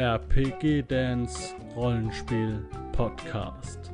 RPG Dance Rollenspiel Podcast.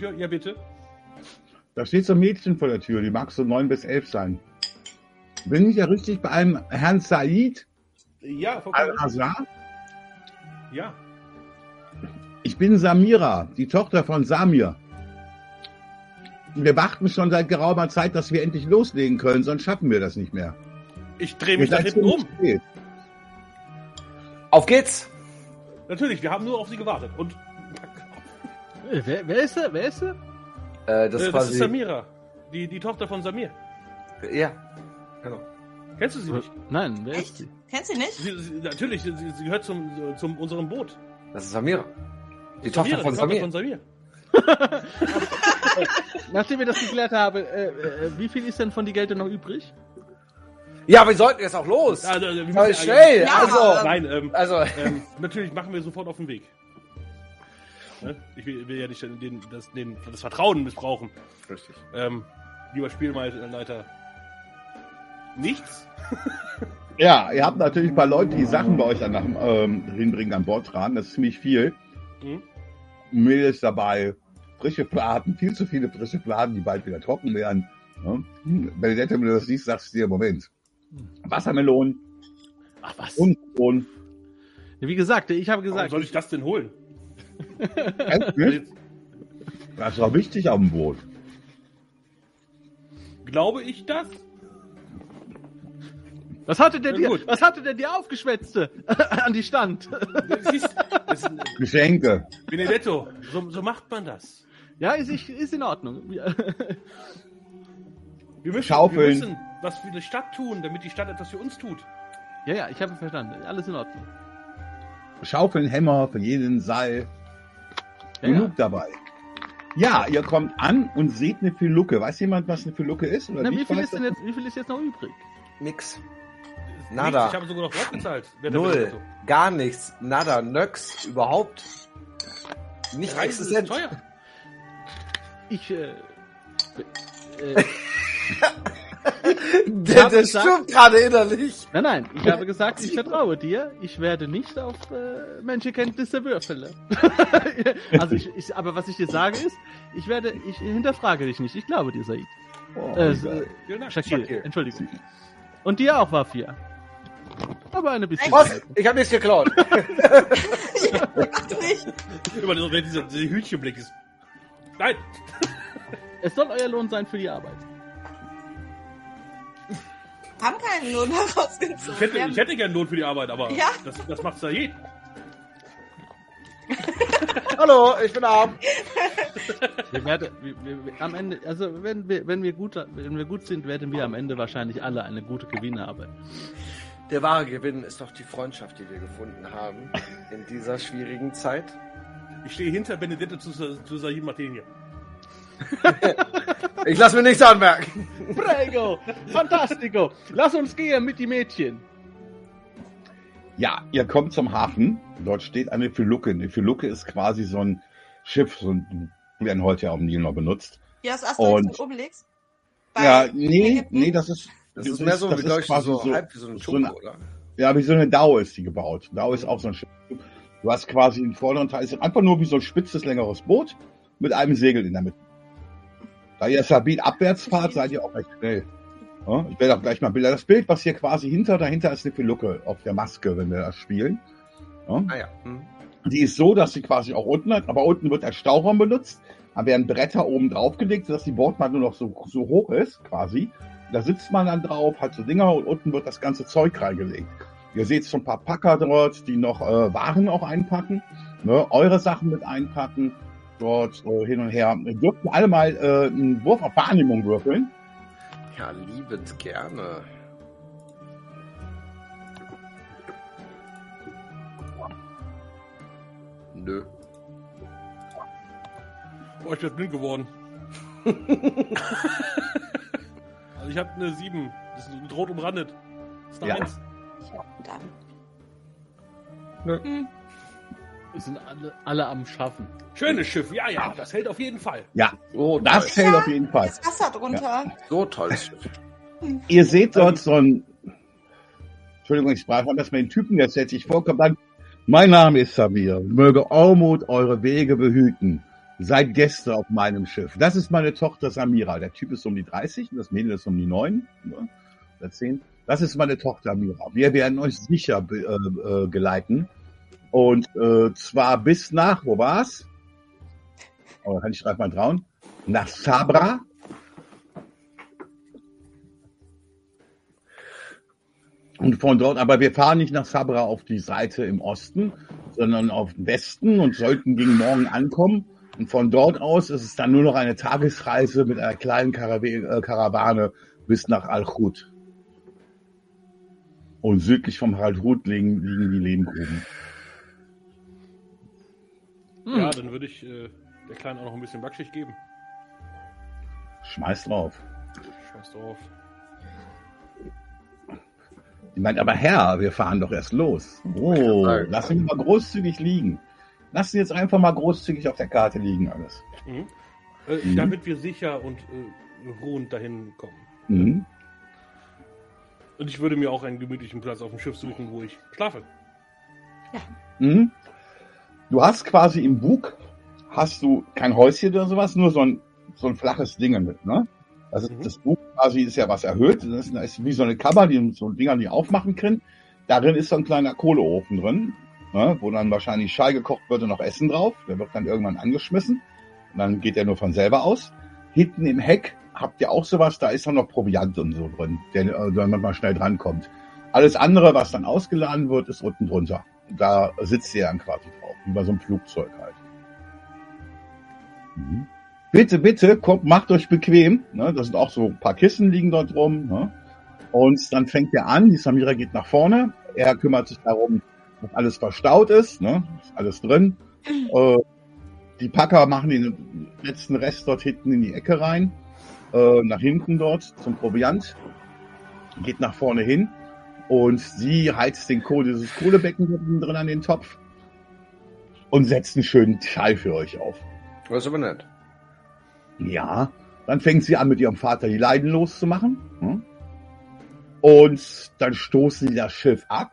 Tür. Ja, bitte. Da steht so ein Mädchen vor der Tür, die mag so neun bis elf sein. Bin ich ja richtig bei einem Herrn Said Ja. Al-Azhar? Ja. Ich bin Samira, die Tochter von Samir. Wir warten schon seit geraumer Zeit, dass wir endlich loslegen können, sonst schaffen wir das nicht mehr. Ich drehe mich da hinten um. spät. Auf geht's! Natürlich, wir haben nur auf sie gewartet. Und Wer, wer ist er? Wer ist er? Äh, das, äh, das ist Samira. Die, die Tochter von Samir. Ja, genau. Kennst du sie nicht? Nein, wer Echt? ist sie? Kennst du nicht? Sie, sie, natürlich, sie, sie gehört zum, zum unserem Boot. Das ist Samira. Die Tochter Samira, von die Samir. von Samir. Nachdem wir das geklärt haben, äh, äh, wie viel ist denn von die Gelder noch übrig? Ja, wir sollten jetzt auch los. Also, wir müssen- schnell! Ja, also, Nein, ähm, also, ähm, natürlich machen wir sofort auf den Weg. Ne? Ich will, will ja nicht den, das, den, das Vertrauen missbrauchen. richtig. Ähm, lieber Spielleiter. Nichts? Ja, ihr habt natürlich ein paar Leute, die Sachen bei euch dann nach, ähm, hinbringen an Bord dran. Das ist ziemlich viel. Mhm. Mehl ist dabei, frische Fladen, viel zu viele frische Fladen, die bald wieder trocken werden. Ne? Benedetta, wenn du das siehst, sagst du dir, Moment. Wassermelonen Ach was. und und Wie gesagt, ich habe Warum gesagt, soll ich das denn holen? Das doch wichtig auf dem Boot. Glaube ich das? was hatte der dir, was hatte der dir aufgeschwätzte an die Stand? Siehst, das ist, Geschenke. Benedetto, so, so macht man das. ja, ist, ist in Ordnung. Wir müssen, Schaufeln. wir müssen was für die Stadt tun, damit die Stadt etwas für uns tut. ja, ja, ich habe verstanden. Alles in Ordnung. Schaufeln, Hämmer für jeden Seil. Genug ja. dabei. Ja, ihr kommt an und seht eine Filuke. Weiß jemand, was eine Filuke ist? Oder Na, wie, viel ist denn jetzt, wie viel ist jetzt noch übrig? Nix. Nichts, Nada. Ich habe sogar noch Wort gezahlt. Null. Gar nichts. Nada. Nix. Überhaupt. Nicht Reisen ist existent. teuer. Ich, äh, äh, Der, hab der gesagt- gerade innerlich. nein, nein, ich habe gesagt, ich vertraue dir. Ich werde nicht auf äh, Menschenkenntnisse würfeln. also ich, ich, aber was ich dir sage ist, ich werde, ich hinterfrage dich nicht. Ich glaube dir, Said. Oh, Äh. Shakir, Shakir. Entschuldigung. Und dir auch, Wafia. Aber eine bisschen. Was? Ich habe nichts geklaut. nicht. Immer so, wenn dieser, dieser Hütchenblick ist. Nein! Es soll euer Lohn sein für die Arbeit. Haben keinen Lohn herausgezogen. Ich hätte, ich hätte gern Lohn für die Arbeit, aber Ja. das, das macht Sayed. Hallo, ich bin arm. Wir werden, wir, wir, wir- am Ende, also wenn wir, wenn wir gut, wenn wir gut sind, werden wir am Ende wahrscheinlich alle eine gute Gewinne haben. Der wahre Gewinn ist doch die Freundschaft, die wir gefunden haben in dieser schwierigen Zeit. Ich stehe hinter Benedetto zu, zu Sahib Martin hier. Ich lasse mir nichts anmerken. Prego! Fantastico! Lass uns gehen mit die Mädchen. Ja, ihr kommt zum Hafen. Dort steht eine Filuke. Eine Filuke ist quasi so ein Schiff, so ein, werden heute ja auf dem Nil noch benutzt. Ja, das Asterix Und- und Obelix. Bei ja, nee, nee, das ist. Das ist mehr so, das wie ist quasi so, halb wie so ein so eine- Schoko, oder? Ja, wie so eine Dau ist die gebaut. Dau ist auch so ein Schiff. Du hast quasi den vorderen Teil, ist einfach nur wie so ein spitzes, längeres Boot mit einem Segel in der Mitte. Da ihr Sabine abwärts fahrt, seid ihr auch recht schnell. Ja, ich werde auch gleich mal Bilder. Das Bild, was hier quasi hinter, dahinter ist eine Filuke auf der Maske, wenn wir das spielen. Ja, Ah ja. Hm. die ist so, dass sie quasi auch unten hat, aber unten wird als Stauraum benutzt. Da werden Bretter oben drauf gelegt, sodass die Bordmann nur noch so, so hoch ist, quasi. Da sitzt man dann drauf, hat so Dinger und unten wird das ganze Zeug reingelegt. Ihr seht so ein paar Packer dort, die noch äh, Waren auch einpacken, ne, eure Sachen mit einpacken, dort äh, hin und her. Ihr dürft alle mal äh, einen Wurf auf Wahrnehmung würfeln. Ja, liebend gerne. Nö. Boah, ich bin blind geworden. also ich habe eine 7. Das ist mit rot umrandet. Das ist eine Ja. 1. Dann. Nö. Hm. Wir sind alle, alle am Schaffen. Schönes Schiff, ja, ja, das hält auf jeden Fall. Ja, So das toll. fällt auf jeden Fall. Das Wasser drunter. So tolles Schiff. Ihr seht dort so ein. Entschuldigung, ich sprach das mit den Typen, jetzt setze ich vorkommt dann. Mein Name ist Samir. Möge Ormut eure Wege behüten. Seid Gäste auf meinem Schiff. Das ist meine Tochter Samira. Der Typ ist um die 30 und das Mädel ist um die 9 ne, oder 10. Das ist meine Tochter Samira. Wir werden euch sicher äh, äh, geleiten. Und äh, zwar bis nach, wo war's? Oh, kann ich gerade mal trauen. Nach Sabra. Und von dort, aber wir fahren nicht nach Sabra auf die Seite im Osten, sondern auf den Westen und sollten gegen Morgen ankommen. Und von dort aus ist es dann nur noch eine Tagesreise mit einer kleinen Karawe äh, Karawane bis nach Al-Khut. Und südlich vom Al-Khut liegen, liegen die Lehmgruben. Hm. Ja, dann würde ich äh, der Kleinen auch noch ein bisschen Backschicht geben. Schmeiß drauf. Scheiß drauf. Die meint, aber Herr, wir fahren doch erst los. Oh, lass ihn mal großzügig liegen. Lass ihn jetzt einfach mal großzügig auf der Karte liegen alles. Mhm. Äh, Mhm. Damit wir sicher und äh, ruhend dahin kommen. Mhm. Und ich würde mir auch einen gemütlichen Platz auf dem Schiff suchen, wo ich schlafe. Mhm. Du hast quasi im Bug, hast du kein Häuschen oder sowas, nur so ein, so ein flaches Ding mit, ne? Also Mhm. das Bug quasi ist ja was erhöht, das ist, ist wie so eine Kammer, die so Dinger, die aufmachen können. Darin ist so ein kleiner Kohleofen drin, ne? wo dann wahrscheinlich Schei gekocht wird und noch Essen drauf. Der wird dann irgendwann angeschmissen. Und dann geht der nur von selber aus. Hinten im Heck habt ihr auch sowas, da ist dann noch Proviant und so drin, der, äh, damit man schnell drankommt. Alles andere, was dann ausgeladen wird, ist unten drunter. Da sitzt ihr dann quasi drauf, wie bei so einem Flugzeug halt. Mhm. Bitte, bitte, kommt, macht euch bequem. Ne? Das sind auch so ein paar Kissen liegen dort rum. Ne? Und dann fängt er an, die Samira geht nach vorne. Er kümmert sich darum, dass alles verstaut ist, ne? ist alles drin. Äh, die Packer machen den letzten Rest dort hinten in die Ecke rein, äh, nach hinten dort zum Proviant, geht nach vorne hin und sie heizt den Kohle, dieses Kohlebecken drin an den Topf und setzt einen schönen Schall für euch auf. Das ist aber nett. Ja, dann fängt sie an, mit ihrem Vater die Leiden loszumachen. hm? Und dann stoßen sie das Schiff ab.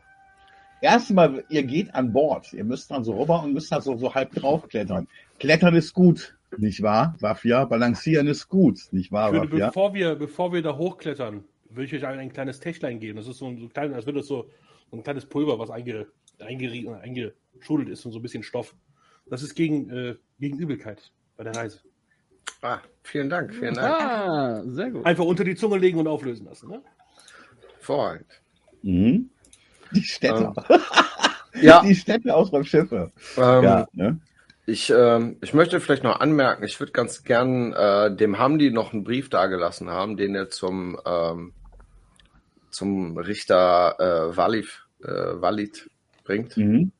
Erstmal, ihr geht an Bord. Ihr müsst dann so rüber und müsst da so, so halb draufklettern. Klettern ist gut, nicht wahr, Wafia? Balancieren ist gut, nicht wahr, würde, Wafia? bevor, wir, bevor wir da hochklettern, würde ich euch ein, ein kleines Täschlein geben. Das ist so ein, so klein, als würde das so, so ein kleines Pulver, was einge, eingeschudelt ist und so ein bisschen Stoff. Das ist gegen, äh, gegen Übelkeit bei der Reise. Ah, vielen Dank, vielen Dank. Ah, sehr gut. Einfach unter die Zunge legen und auflösen lassen. Ne? Mhm. Die Städte. Ja, Die Städte aus beim Schiffe. ähm, ja, ne? Ich, ähm, ich möchte vielleicht noch anmerken, ich würde ganz gern äh, dem Hamdi noch einen Brief dagelassen haben, den er zum, ähm, zum Richter äh, Walid, äh, Walid bringt. Mhm.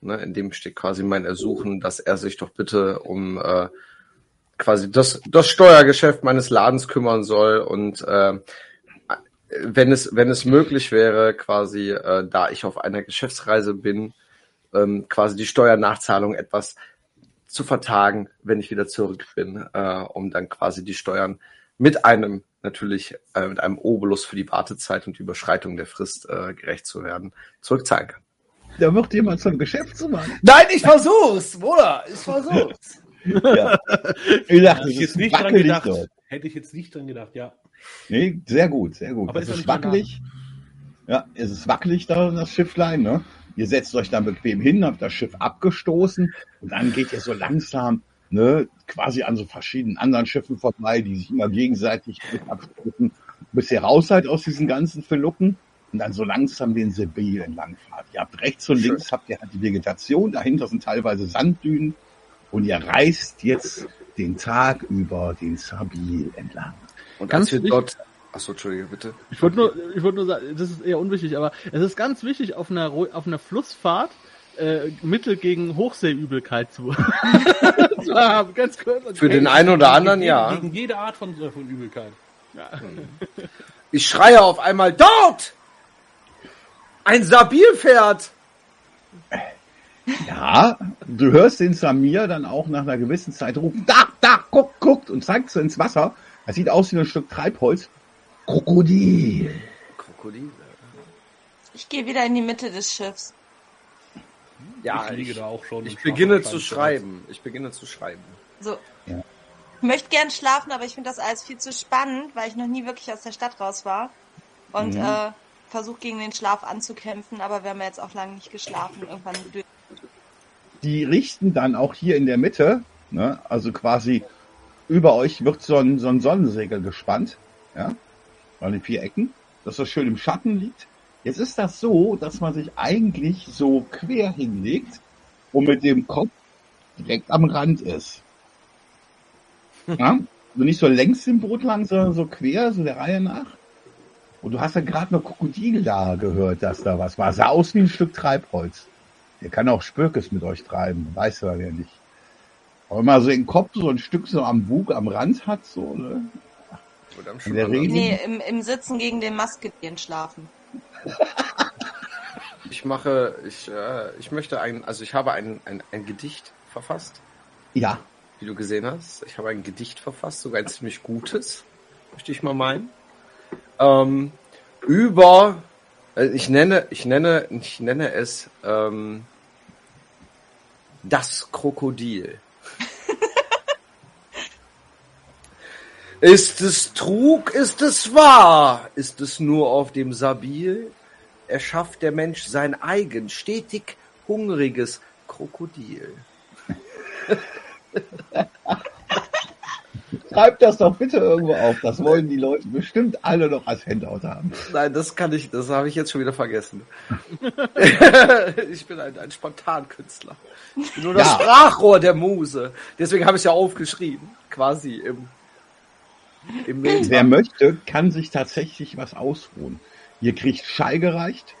Ne, in dem steht quasi mein Ersuchen, dass er sich doch bitte um äh, quasi das, das Steuergeschäft meines Ladens kümmern soll und äh, wenn es, wenn es möglich wäre, quasi, äh, da ich auf einer Geschäftsreise bin, ähm, quasi die Steuernachzahlung etwas zu vertagen, wenn ich wieder zurück bin, äh, um dann quasi die Steuern mit einem natürlich äh, mit einem Obolus für die Wartezeit und die Überschreitung der Frist äh, gerecht zu werden, zurückzahlen kann. Da wird jemand zum Geschäftsmann. Nein, ich versuch's, Bruder. Ich versuch's. Ja. Wie gesagt, Hätte es ich jetzt ist nicht dran wackelig gedacht. dort. Hätte ich jetzt nicht dran gedacht, ja. Nee, sehr gut, sehr gut. Aber es ist ist wackelig. Ja, es ist wackelig da, das Schifflein, ne? Ihr setzt euch dann bequem hin, habt das Schiff abgestoßen und dann geht ihr so langsam, ne, quasi an so verschiedenen anderen Schiffen vorbei, die sich immer gegenseitig abstoßen, bis ihr raus seid aus diesen ganzen Verlucken und dann so langsam den Sebil entlang fahrt. Ihr habt rechts und Schön. links habt ihr halt die Vegetation, dahinter sind teilweise Sanddünen und ihr reist jetzt den Tag über den Sabil entlang. Und Ganz als wir wichtig- dort, achso, Entschuldige, bitte. Ich wollte nur, ich wollte nur sagen, das ist eher unwichtig, aber es ist ganz wichtig, auf einer, Ru- auf einer Flussfahrt äh, Mittel gegen Hochseeübelkeit zu, zu haben. Ganz kurz. Für den einen oder anderen, gegen, ja. Gegen jede Art von, äh, von Übelkeit. Ich schreie auf einmal, dort! Ein Sabilpferd! Ja, du hörst den Samir dann auch nach einer gewissen Zeit rufen, da, da, guck, guckt und zeigt so ins Wasser. Das sieht aus wie ein Stück Treibholz. Krokodil. Krokodil. Ich gehe wieder in die Mitte des Schiffs. Ja, ich liege ich, da auch schon. ich beginne zu schreiben. Ich beginne zu schreiben. So. Ja. Ich möchte gern schlafen, aber ich finde das alles viel zu spannend, weil ich noch nie wirklich aus der Stadt raus war. Und Mhm. äh, versuche gegen den Schlaf anzukämpfen, aber wir haben jetzt auch lange nicht geschlafen. Irgendwann Die richten dann auch hier in der Mitte, ne, also quasi über euch wird so ein, so ein Sonnensegel gespannt, ja, an den vier Ecken, dass das schön im Schatten liegt. Jetzt ist das so, dass man sich eigentlich so quer hinlegt und mit dem Kopf direkt am Rand ist. Ja? Also nicht so längs im Boot lang, sondern so quer, so der Reihe nach. Und du hast ja gerade noch Krokodil da gehört, dass da was war. Sah aus wie ein Stück Treibholz. Der kann auch Spürkes mit euch treiben, weiß er ja nicht. Aber wenn man so den Kopf so ein Stück so am Bug, am Rand hat, so, ne? Und am der Nee, im, im Sitzen gegen den Mastgedehn schlafen. Ich mache, ich, äh, ich möchte ein, also ich habe ein, ein, ein Gedicht verfasst, Ja, wie du gesehen hast. Ich habe ein Gedicht verfasst, sogar ein ziemlich gutes, möchte ich mal meinen. Ähm, über, äh, ich nenne, ich nenne, ich nenne es ähm, das Krokodil. ist es Trug, ist es wahr? Ist es nur auf dem Sabil? erschafft der Mensch sein eigen, stetig hungriges Krokodil. schreibt das doch bitte irgendwo auf. Das wollen die Leute bestimmt alle noch als Handout haben. Nein, das kann ich, das habe ich jetzt schon wieder vergessen. ich bin ein, ein Spontankünstler. Ich bin nur das Ja. Sprachrohr der Muse. Deswegen habe ich es ja aufgeschrieben. Quasi im, im Wer Meter. möchte, kann sich tatsächlich was ausruhen. Ihr kriegt Schei gereicht.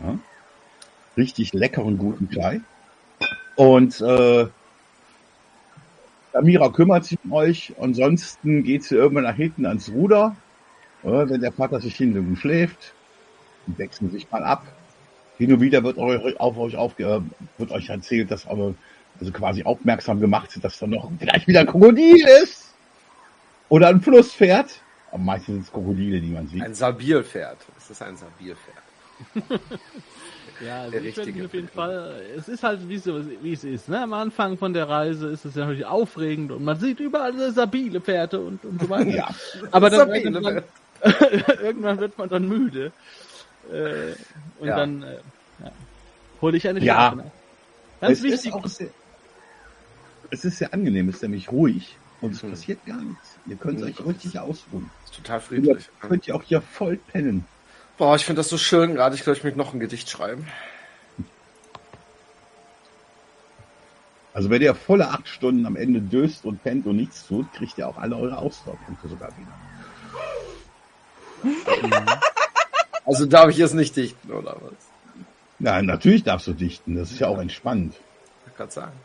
Ja? Richtig leckeren, guten Schei. Und äh, Samira kümmert sich um euch. Ansonsten geht sie irgendwann nach hinten ans Ruder. Wenn der Vater sich hinten schläft, wechseln sich mal ab. Hin und wieder wird euch, auf euch äh, wird euch erzählt, dass aber also quasi aufmerksam gemacht dass da noch vielleicht wieder ein Krokodil ist. Oder ein Flusspferd. Aber meistens sind es Krokodile, die man sieht. Ein Sabilpferd. Es ist ein Sabilpferd. Ja, also Der ich werde mich auf jeden. Fall, es ist halt wie, so, wie es ist. Ne? Am Anfang von der Reise ist es ja natürlich aufregend und man sieht überall so sabile Pferde und, und so weiter. Ja. Aber dann irgendwann, irgendwann wird man dann müde. Äh, und Ja. dann äh, ja, hole ich eine Ja. Schlafe nach. Ganz es wichtig. ist auch sehr, es ist sehr angenehm, es ist nämlich ruhig und es Mhm. passiert gar nichts. Ihr könnt euch richtig ausruhen. Ist total Ihr friedlich. könnt ihr auch hier voll pennen. Boah, ich finde das so schön gerade. Ich glaube, ich möchte noch ein Gedicht schreiben. Also wenn ihr volle acht Stunden am Ende döst und pennt und nichts tut, kriegt ihr auch alle eure Ausdauerpunkte sogar wieder. Also darf ich jetzt nicht dichten, oder was? Nein, natürlich darfst du dichten. Das ist ja auch entspannt. Ich kann sagen.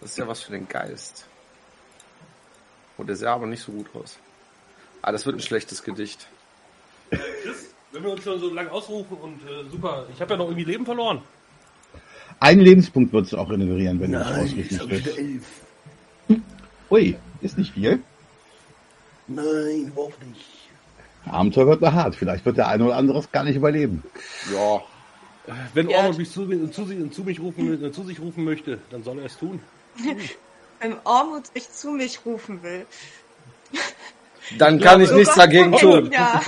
Das ist ja was für den Geist. Und der sah aber nicht so gut aus. Ah, das wird ein schlechtes Gedicht. Chris, wenn wir uns schon so lange ausrufen und äh, super, ich habe ja noch irgendwie Leben verloren. Einen Lebenspunkt würdest du auch regenerieren, wenn du das ausrichten willst. elf. Ui, ist nicht viel. Nein, überhaupt nicht. Abenteuer wird noch hart. Vielleicht wird der eine oder andere es gar nicht überleben. Ja. Wenn Ja. Ormond mich zu, zu, zu, zu, mich rufen, äh, zu sich rufen möchte, dann soll er es tun. Wenn Ormut sich zu mich rufen will. Dann kann ich nichts dagegen tun. Ja.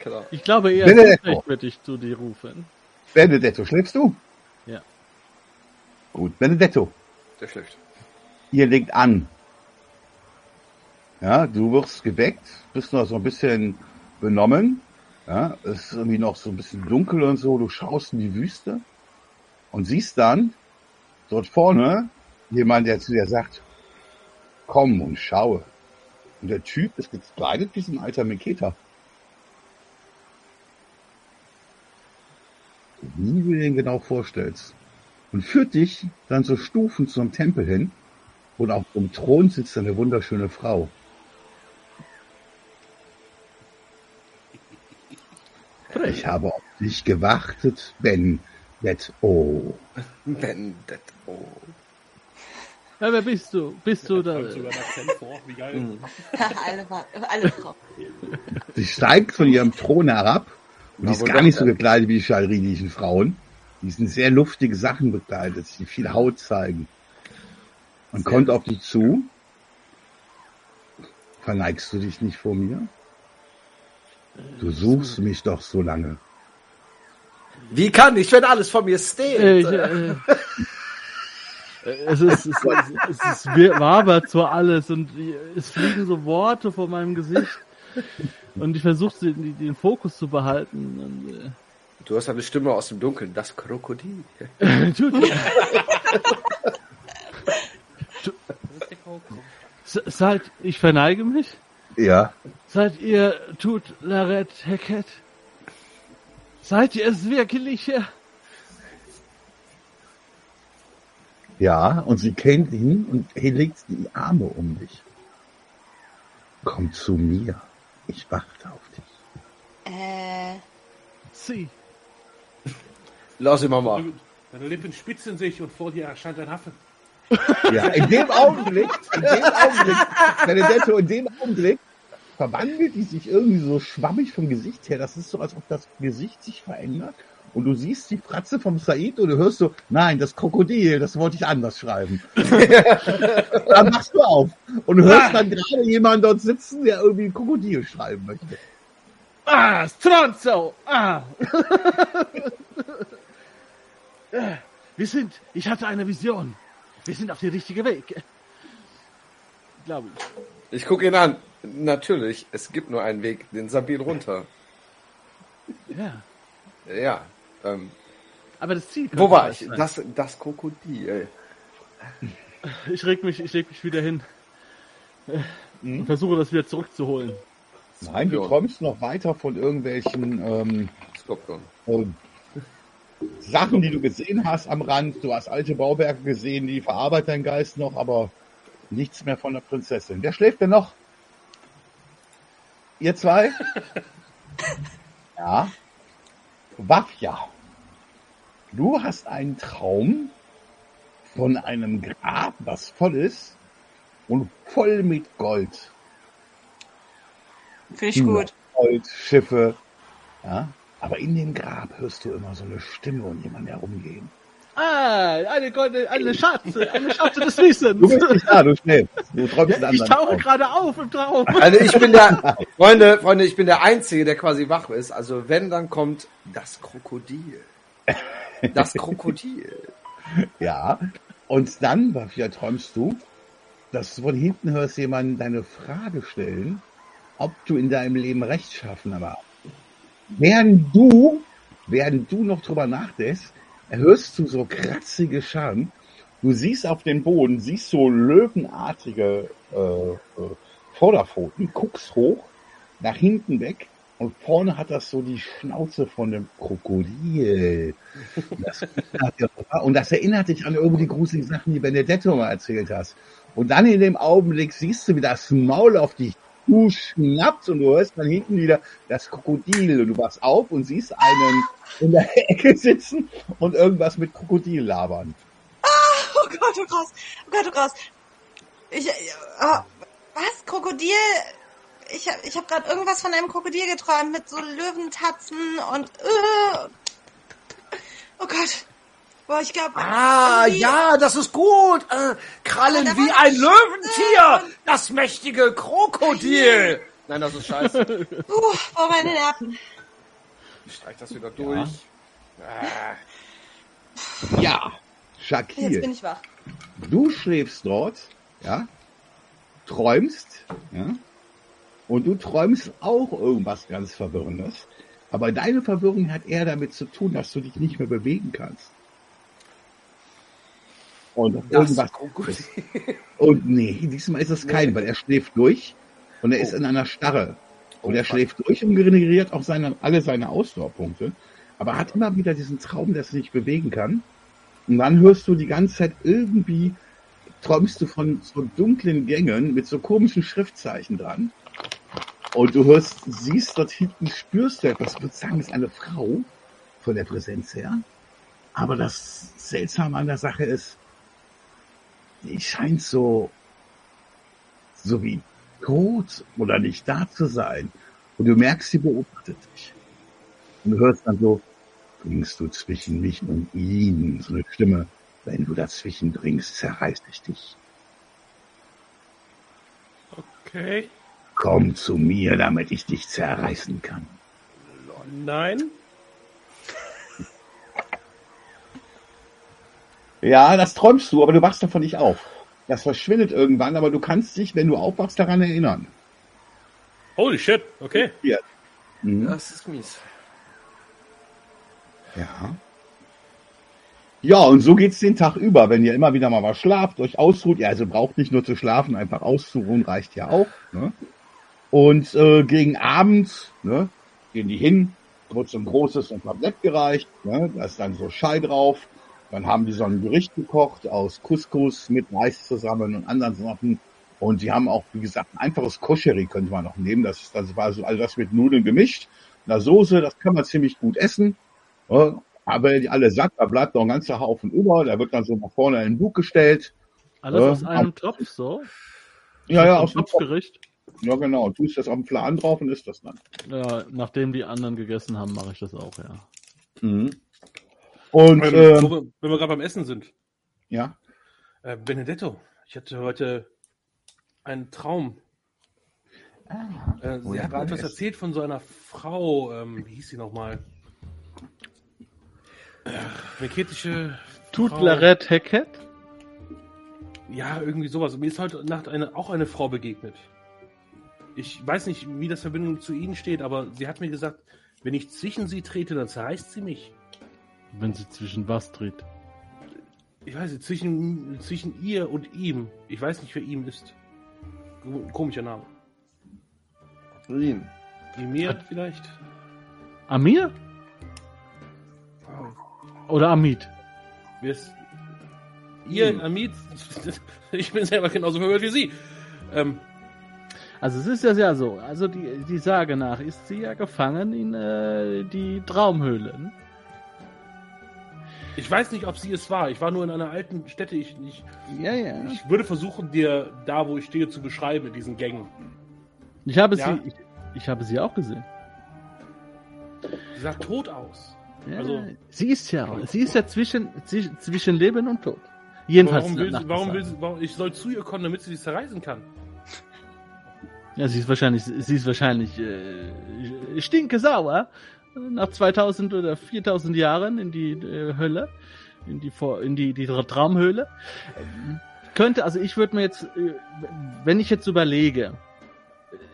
Genau. Ich glaube eher, Benedetto. Wird dich zu dir rufen. Benedetto, schläfst du? Ja. Gut, Benedetto, Der schläft. ihr legt an. Ja, du wirst geweckt, bist noch so ein bisschen benommen. Ja, es ist irgendwie noch so ein bisschen dunkel und so. Du schaust in die Wüste und siehst dann dort vorne jemand, der zu dir sagt, komm und schaue. Und der Typ ist gekleidet wie so ein alter Meketa. Wie du dir den genau vorstellst. Und führt dich dann so Stufen zum Tempel hin, wo auf dem Thron sitzt eine wunderschöne Frau. Ich habe auf dich gewartet, Ben. Jetzt, oh. Vendetto. Ja, wer bist du? Bist du da? Kommt sogar vor, wie geil. alle, Wa- alle Frauen. Sie steigt von ihrem Thron herab und die ist gar nicht so gekleidet wie die schalrinischen Frauen. Die sind sehr luftige Sachen bekleidet, die viel Haut zeigen. Und Sehr kommt auf dich zu. Verneigst du dich nicht vor mir? Du suchst mich doch so lange. Wie kann ich, wenn alles von mir Äh, steht? ich, äh, äh, es ist, es, ist, es ist wabert so alles und es fliegen so Worte vor meinem Gesicht und ich versuche den, den Fokus zu behalten. Und, Du hast eine Stimme aus dem Dunkeln, das Krokodil. äh, seid, ich verneige mich. Ja, Seid ihr Tut Laret Hackett? Seid ihr es wirklich? ja, und sie kennt ihn und er legt die Arme um dich. Komm zu mir. Ich warte auf dich. Äh, Sie. Lass ihn mal mal. Deine Lippen spitzen sich und vor dir erscheint ein Affe. Ja, in dem Augenblick, in dem Augenblick, Benedetto, in dem Augenblick verwandelt die sich irgendwie so schwammig vom Gesicht her. Das ist so, als ob das Gesicht sich verändert. Und du siehst die Fratze vom Said und du hörst so, nein, das Krokodil, das wollte ich anders schreiben. dann machst du auf und hörst dann gerade jemanden dort sitzen, der irgendwie ein Krokodil schreiben möchte. Ah, Stronzo! Ah! Wir sind, ich hatte eine Vision. Wir sind auf dem richtigen Weg. Glaube ich. Ich gucke ihn an. Natürlich, es gibt nur einen Weg, den Sabin runter. Ja. Ja. Ähm, Aber das Ziel wo war ich? sein. Das, das Krokodil. Ich reg mich, ich leg mich wieder hin. Und versuche das wieder zurückzuholen. Nein, du träumst noch weiter von irgendwelchen ähm, ähm, Sachen, die du gesehen hast am Rand. Du hast alte Bauwerke gesehen, die verarbeitet dein Geist noch, aber nichts mehr von der Prinzessin. Wer schläft denn noch? Ihr zwei? ja. Wafja. Du hast einen Traum von einem Grab, was voll ist und voll mit Gold. finde ich gut. Gold, Schiffe. Ja. Aber in dem Grab hörst du immer so eine Stimme und jemand herumgehen. Ah, eine, goldene- eine Schatze, eine Schatze des Du Wissens. bist nicht da, du schläfst. Du träumst Ja, ich tauche Traum. gerade auf im Traum. Also ich bin der, Freunde, Freunde, ich bin der Einzige, der quasi wach ist. Also wenn, dann kommt das Krokodil. Das Krokodil. Ja. Und dann, Wafja, träumst du, dass du von hinten hörst jemanden deine Frage stellen, ob du in deinem Leben rechtschaffen warst. Während du, während du noch drüber nachdenkst, hörst du so kratzige Scharen. Du siehst auf dem Boden, siehst so löwenartige äh, äh, Vorderpfoten, guckst hoch, nach hinten weg und vorne hat das so die Schnauze von einem Krokodil. Das, und das erinnert dich an irgendwie die gruseligen Sachen, die Benedetto mal erzählt hast. Und dann in dem Augenblick siehst du, wie das Maul auf dich du schnappst und du hörst dann hinten wieder das Krokodil und du wachst auf und siehst einen in der Ecke sitzen und irgendwas mit Krokodil labern. Oh Gott, oh Gott, oh Gott, oh Gott. Ich, äh, oh, was? Krokodil? Ich, hab- ich habe gerade irgendwas von einem Krokodil geträumt mit so Löwentatzen und. Äh, oh Gott. Boah, ich glaube. Ah, ja, das ist gut. Äh, Krallen wie ein Löwentier. Das mächtige Krokodil. Nein, das ist scheiße. Uh, boah, meine Nerven. Ich streich das wieder durch. Ah, Ja, Jetzt bin Shakir, ich wach. du schläfst dort, ja, träumst, ja, und du träumst auch irgendwas ganz Verwirrendes. Aber deine Verwirrung hat eher damit zu tun, dass du dich nicht mehr bewegen kannst. Und irgendwas. Krokodil. Und nee, diesmal ist es kein, weil er schläft durch und er ist in einer Starre. Und er schläft durch und generiert auch seine, alle seine Ausdauerpunkte. Aber hat immer wieder diesen Traum, dass er sich bewegen kann. Und dann hörst du die ganze Zeit irgendwie, träumst du von so dunklen Gängen mit so komischen Schriftzeichen dran. Und du hörst, siehst dort hinten, spürst du etwas. Ich würde sagen, ist eine Frau von der Präsenz her. Aber das Seltsame an der Sache ist, die scheint so, so wie tot oder nicht da zu sein. Und du merkst, sie beobachtet dich. Und du hörst dann so, dringst du zwischen mich und ihn, so eine Stimme. Wenn du dazwischen dringst, zerreiß ich dich. Okay. Komm zu mir, damit ich dich zerreißen kann. Nein. Ja, das träumst du, aber du wachst davon nicht auf. Das verschwindet irgendwann, aber du kannst dich, wenn du aufwachst, daran erinnern. Holy shit. Okay. Mhm. das ist mies. Ja. Ja, und so geht's den Tag über. Wenn ihr immer wieder mal was schlaft, euch ausruht, ja, also braucht nicht nur zu schlafen, einfach auszuruhen reicht ja auch. Ne? Und äh, gegen Abend ne, gehen die hin, wird so ein großes und Tablett gereicht, ne? da ist dann so Schei drauf. Dann haben die so ein Gericht gekocht aus Couscous mit Reis zusammen und anderen Sachen. Und sie haben auch, wie gesagt, ein einfaches Koscheri könnte man noch nehmen. Das, das war so all das mit Nudeln gemischt. Einer Soße, das kann man ziemlich gut essen. Aber wenn die alle satt, da bleibt noch ein ganzer Haufen über. Der wird dann so nach vorne in den Bug gestellt. Alles aus einem Topf, so? Ja, ja, aus dem Topf. Topfgericht. Ja, genau. Tust das auf den Plan drauf und isst das dann. Ja, nachdem die anderen gegessen haben, mache ich das auch, ja. Und, Ähm, ähm, wir, wenn wir gerade beim Essen sind. ja. Äh, Benedetto, ich hatte heute einen Traum. Äh, Oh sie ja, hat mir etwas yes. erzählt von so einer Frau, ähm, wie hieß sie nochmal? Äh, Meketische Tut Frau. Larette Hackett? Ja, irgendwie sowas. Mir ist heute Nacht eine, auch eine Frau begegnet. Ich weiß nicht, wie das Verbindung zu Ihnen steht, aber sie hat mir gesagt, wenn ich zwischen sie trete, dann zerreißt sie mich. Wenn sie zwischen was tritt. Ich weiß nicht, zwischen, zwischen ihr und ihm. Ich weiß nicht, wer ihm ist. Komischer Name. Green. Emir vielleicht? Amir? Oder Amit? Wer ist. Ihr, Amit? Ich bin selber genauso verwirrt wie Sie. Ähm, Also es ist ja sehr so. Also die, die Sage nach ist sie ja gefangen in äh, die Traumhöhlen. Ich weiß nicht, ob sie es war. Ich war nur in einer alten Stätte. Ich, ich, Ja, ja. ich würde versuchen, dir da, wo ich stehe, zu beschreiben, in diesen Gängen. Ich habe Ja. sie, ich, ich habe sie auch gesehen. Sie sah tot aus. Ja, Also- sie ist ja, sie ist ja zwischen, zwischen, Leben und Tod. Jedenfalls. Warum will, sie, warum will sie, warum, ich soll zu ihr kommen, damit sie sich zerreißen kann. Ja, sie ist wahrscheinlich, sie ist wahrscheinlich äh, stinke sauer nach 2000 oder 4000 Jahren in die äh, Hölle, in die Vor in die die Traumhöhle. Ähm, Könnte, also ich würde mir jetzt, äh, wenn ich jetzt überlege,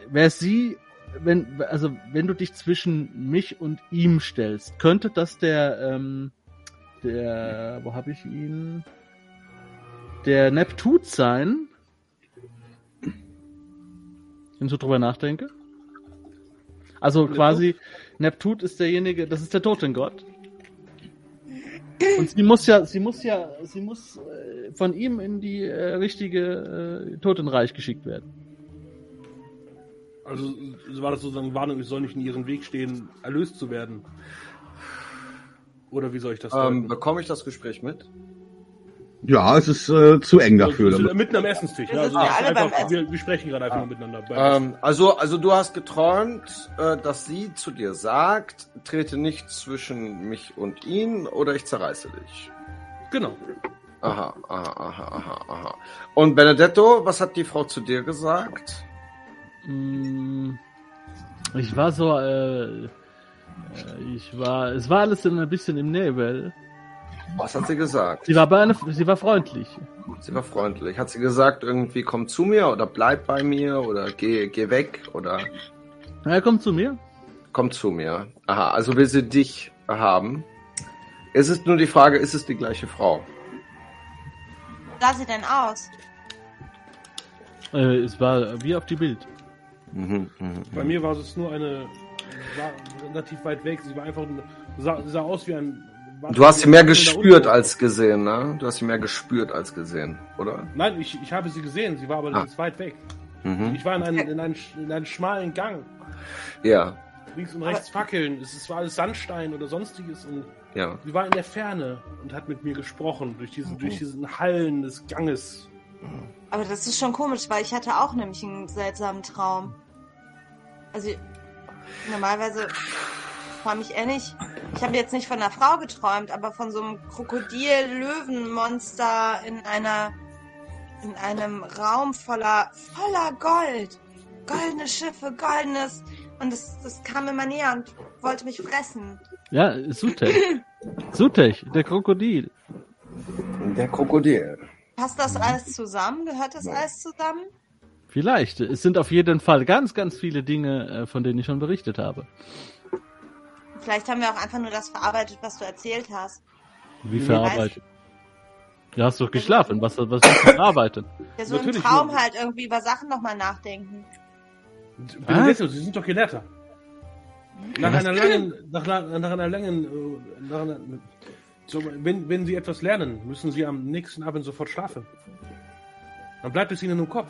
wäre sie, wenn also wenn du dich zwischen mich und ihm stellst, könnte das der ähm, der, wo habe ich ihn? Der Neptut sein. Wenn ich so drüber nachdenke. Also quasi, Neptut ist derjenige, das ist der Totengott. Und sie muss ja, sie muss ja, sie muss äh, von ihm in die äh, richtige äh, Totenreich geschickt werden. Also war das sozusagen Warnung, ich soll nicht in ihren Weg stehen, erlöst zu werden. Oder wie soll ich das Ähm, bekomme ich das Gespräch mit? Ja, es ist äh, zu eng dafür. Wir sind mitten am Essenstisch. Wir Ja, also ja einfach, Essen. wir, wir sprechen gerade einfach nur miteinander. Ähm, also, also du hast geträumt, äh, dass sie zu dir sagt, trete nicht zwischen mich und ihn oder ich zerreiße dich. genau. Aha, aha, aha, aha, aha. Und Benedetto, was hat die Frau zu dir gesagt? Mm, Ich war so, äh, äh, ich war, es war alles in ein bisschen im Nebel. Was hat sie gesagt? Sie war, bei einer, sie war freundlich. Sie war freundlich. Hat sie gesagt, irgendwie komm zu mir oder bleib bei mir oder geh, geh weg oder Er kommt zu mir. komm zu mir? Aha, also will sie dich haben. Es ist nur die Frage, ist es die gleiche Frau? Wie sah sie denn aus? Äh, es war wie auf die Bild. Mhm, mhm. Bei mir war es nur eine, war relativ weit weg. Sie war einfach, sah, sah aus wie ein. Du hast sie mehr gespürt als gesehen, ne? Du hast sie mehr gespürt als gesehen, oder? Nein, ich, ich habe sie gesehen. Sie war aber Ah. ganz weit weg. Mhm. Ich war in einem, in einem, in einem schmalen Gang. Ja, Links und rechts Fackeln. Es ist- war alles Sandstein oder sonstiges. Und ja. sie war in der Ferne und hat mit mir gesprochen durch diesen, durch diesen Hallen des Ganges. Aber das ist schon komisch, weil ich hatte auch nämlich einen seltsamen Traum. Also normalerweise träume ich eher nicht. Ich habe jetzt nicht von einer Frau geträumt, aber von so einem Krokodil-Löwenmonster in einer in einem Raum voller voller Gold. Goldene Schiffe, goldenes und das, das kam immer näher und wollte mich fressen. Ja, Sutech. Sutech, der Krokodil. Der Krokodil. Passt das alles zusammen? Gehört das alles zusammen? Vielleicht. Es sind auf jeden Fall ganz, ganz viele Dinge, äh, von denen ich schon berichtet habe. Vielleicht haben wir auch einfach nur das verarbeitet, was du erzählt hast. Wie Ja. verarbeitet. Ja, hast doch geschlafen. Was, was willst du verarbeiten? Ja, so im Natürlich, Traum nur- halt irgendwie über Sachen nochmal nachdenken. Benedetto, Sie sind doch Gelehrter. Nach einer langen, nach, nach nach einer langen, äh, nach einer, so, wenn, wenn Sie etwas lernen, müssen Sie am nächsten Abend sofort schlafen. Dann bleibt es Ihnen im Kopf.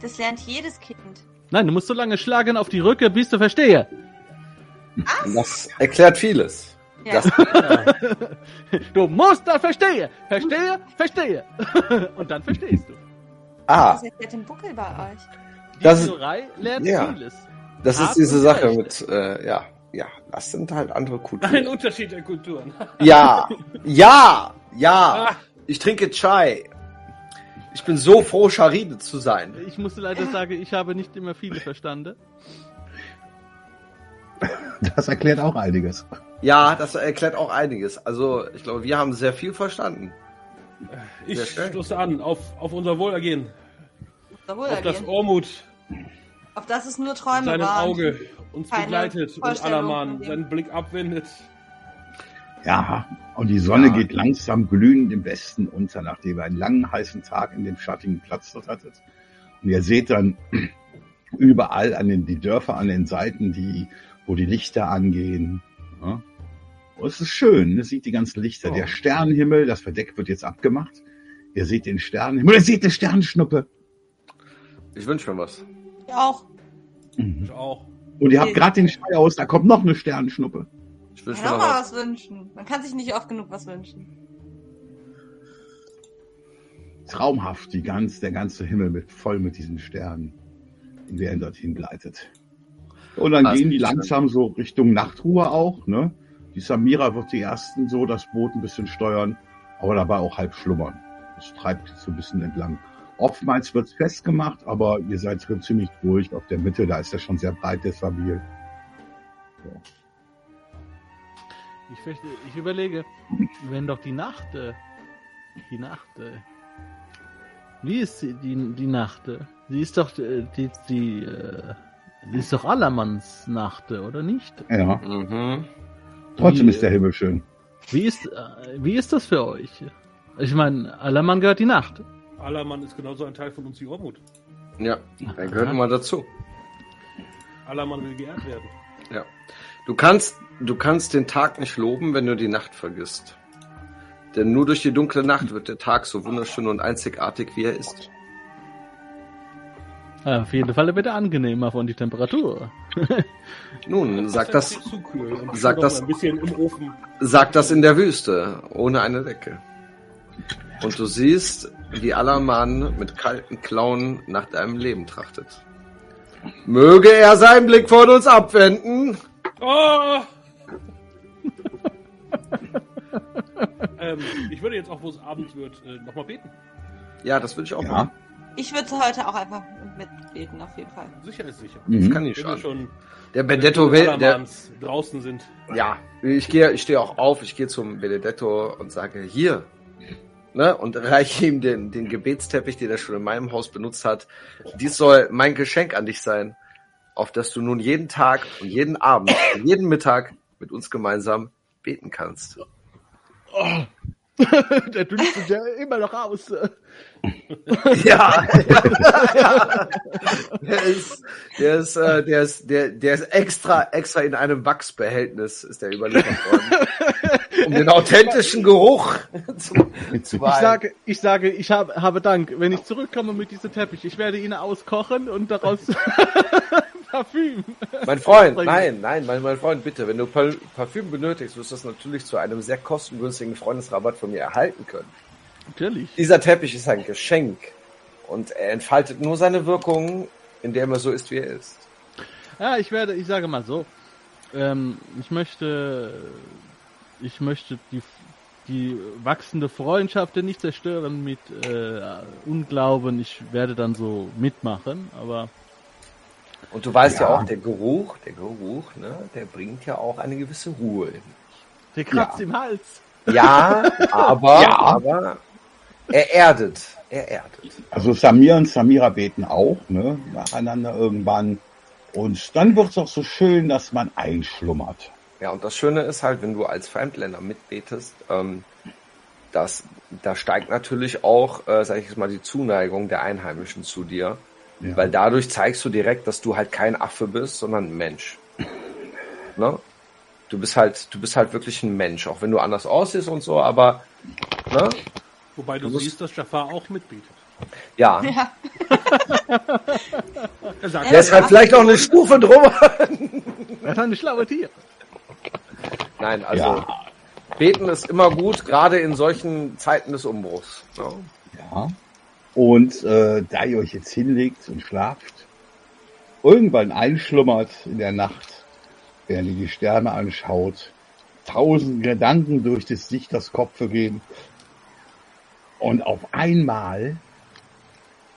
Das lernt jedes Kind. Nein, du musst so lange schlagen auf die Rücke, bis du verstehe. Das erklärt vieles. Ja. Das, Du musst da verstehe. Verstehe, verstehe. Und dann verstehst du. ah, Was erklärt den Buckel bei euch? Die Das ist- lernt Ja. vieles. das ist Hart diese und Sache mit, äh, ja, ja, das sind halt andere Ein Kulturen. Unterschied der Kulturen. Ja, ja, ja. Ah. Ich trinke Chai. Ich bin so froh, Scharide zu sein. Ich musste leider sagen, ich habe nicht immer viele verstanden. Das erklärt auch einiges. Ja, das erklärt auch einiges. Also, ich glaube, wir haben sehr viel verstanden. Ich stoße an auf, auf unser Wohlergehen, Auf, auf das Ormut, auf das es nur Träume seinem waren. Auge uns Keine begleitet und Alaman seinen Blick abwendet. Ja, und die Sonne Ja. geht langsam glühend im Westen unter, nachdem ihr einen langen, heißen Tag in dem schattigen Platz dort hattet. Und ihr seht dann überall an den, die Dörfer an den Seiten, die, wo die Lichter angehen. Ja. Und es ist schön, ihr seht die ganzen Lichter. Oh. Der Sternenhimmel, das Verdeck wird jetzt abgemacht. Ihr seht den Sternenhimmel, ihr seht die Sternenschnuppe. Ich wünsche mir was. Ich auch. Ich auch. Und ihr habt gerade den Schrei aus, da kommt noch eine Sternenschnuppe. Ich wünsche Kann mir mal was. was wünschen. Man kann sich nicht oft genug was wünschen. Traumhaft, die ganz, der ganze Himmel mit, voll mit diesen Sternen, in der er dorthin gleitet. Und dann Ah, gehen die langsam so Richtung Nachtruhe auch, ne? Die Samira wird die ersten so das Boot ein bisschen steuern, aber dabei auch halb schlummern. Es treibt so ein bisschen entlang. Oftmals wird's festgemacht, aber ihr seid drin ziemlich ruhig auf der Mitte, da ist ja schon sehr breit, der Sabil. Ich, verstehe, ich überlege, wenn doch die Nacht, äh, die Nacht, äh, wie ist sie, die, die Nacht? äh? Sie ist doch, äh, die, die, äh, die ist doch Allermanns Nacht, oder nicht? Ja, Mhm. trotzdem Wie, ist der Himmel schön. Wie ist, äh, wie ist das für euch? Ich meine, Allermann gehört die Nacht. Allermann ist genauso ein Teil von uns wie Ormut. Ja, er gehört immer dazu. Allermann will geehrt werden. Ja. Du kannst, du kannst den Tag nicht loben, wenn du die Nacht vergisst. Denn nur durch die dunkle Nacht wird der Tag so wunderschön und einzigartig, wie er ist. Auf jeden Fall wird er angenehmer von die Temperatur. Nun, sag das, ist zu kühl. Und sag steht auch das- Ein bisschen im Ofen. sag das in der Wüste, ohne eine Decke. Und du siehst, wie Allermann mit kalten Klauen nach deinem Leben trachtet. Möge er seinen Blick von uns abwenden. Oh! ähm, ich würde jetzt auch, wo es abends wird, äh, nochmal beten. Ja, das will ich auch Ja. machen. Ich würde heute auch einfach mitbeten, auf jeden Fall. Sicher ist sicher. Das Mhm. kann nicht Wenn wir schaden. schon Der Benedetto will, der, draußen sind. ja, ich gehe, ich stehe auch auf, ich gehe zum Benedetto und sage, hier, ne, und reiche ihm den, den Gebetsteppich, den er schon in meinem Haus benutzt hat. Dies soll mein Geschenk an dich sein, auf das du nun jeden Tag und jeden Abend, und jeden Mittag mit uns gemeinsam beten kannst. der dünstet ja immer noch aus. Ja, der ist, der ist, äh, der ist, der, der ist extra, extra in einem Wachsbehältnis ist der überliefert worden, um den authentischen Geruch zu, zu Ich sage, ich sage, ich habe, habe Dank. Wenn ich zurückkomme mit diesem Teppich, ich werde ihn auskochen und daraus Parfüm. Mein Freund, nein, nein, mein, mein Freund, bitte, wenn du Par Parfüm benötigst, wirst du das natürlich zu einem sehr kostengünstigen Freundesrabatt von mir erhalten können. Natürlich. Dieser Teppich ist ein Geschenk und er entfaltet nur seine Wirkung, indem er so ist, wie er ist. Ja, ich werde, ich sage mal so, ähm, ich möchte, ich möchte die, die wachsende Freundschaft nicht zerstören mit äh, Unglauben. Ich werde dann so mitmachen, aber Und du weißt ja, Ja. auch, der Geruch, der Geruch, ne, der bringt ja auch eine gewisse Ruhe. in. der kratzt Ja. im Hals. Ja, aber, Ja. aber er erdet, er erdet. Also Samir und Samira beten auch, ne, nacheinander irgendwann. Und dann wird's auch so schön, dass man einschlummert. Ja, und das Schöne ist halt, wenn du als Fremdländer mitbetest, ähm, dass da steigt natürlich auch, äh, sag ich jetzt mal, die Zuneigung der Einheimischen zu dir. Ja. Weil dadurch zeigst du direkt, dass du halt kein Affe bist, sondern ein Mensch. Ne? Du bist halt, du bist halt wirklich ein Mensch, auch wenn du anders aussiehst und so, aber ne? Wobei du, Du musst- siehst, dass Jafar auch mitbetet. Ja. Ja. Er sagt, Der ist halt vielleicht noch eine Stufe drüber. Das ist ein schlaues Tier. Nein, also Ja. beten ist immer gut, gerade in solchen Zeiten des Umbruchs. Ne? Ja. Und äh, da ihr euch jetzt hinlegt und schlaft, irgendwann einschlummert in der Nacht, während ihr die Sterne anschaut, tausend Gedanken durch des Dichters Kopfe gehen. Und auf einmal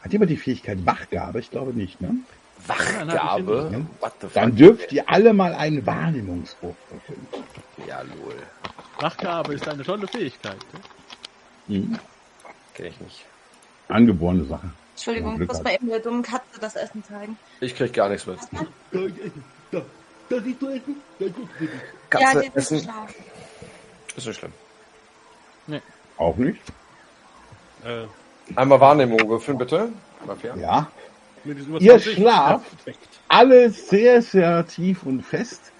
hat jemand die Fähigkeit Wachgabe? Ich glaube nicht, ne? Wachgabe. ne? What the fuck? Dann dürft ihr alle mal einen Wahrnehmungswurf erfüllen. Ja, lol. Wachgabe ist eine tolle Fähigkeit. ne? Mhm. Kenn ich nicht. Angeborene Sache. Entschuldigung, ich muss mal eben der dummen Katze das Essen zeigen. Ich krieg gar nichts mit. Da, da siehst du Essen? Ja, gut, bitte. ja, Katze die ist essen schlafen. ist nicht schlimm. Auch nicht? äh, Einmal Wahrnehmung würfeln, bitte. Mafia. Ja. Ihr 20 schlaft. Alle sehr, sehr tief und fest.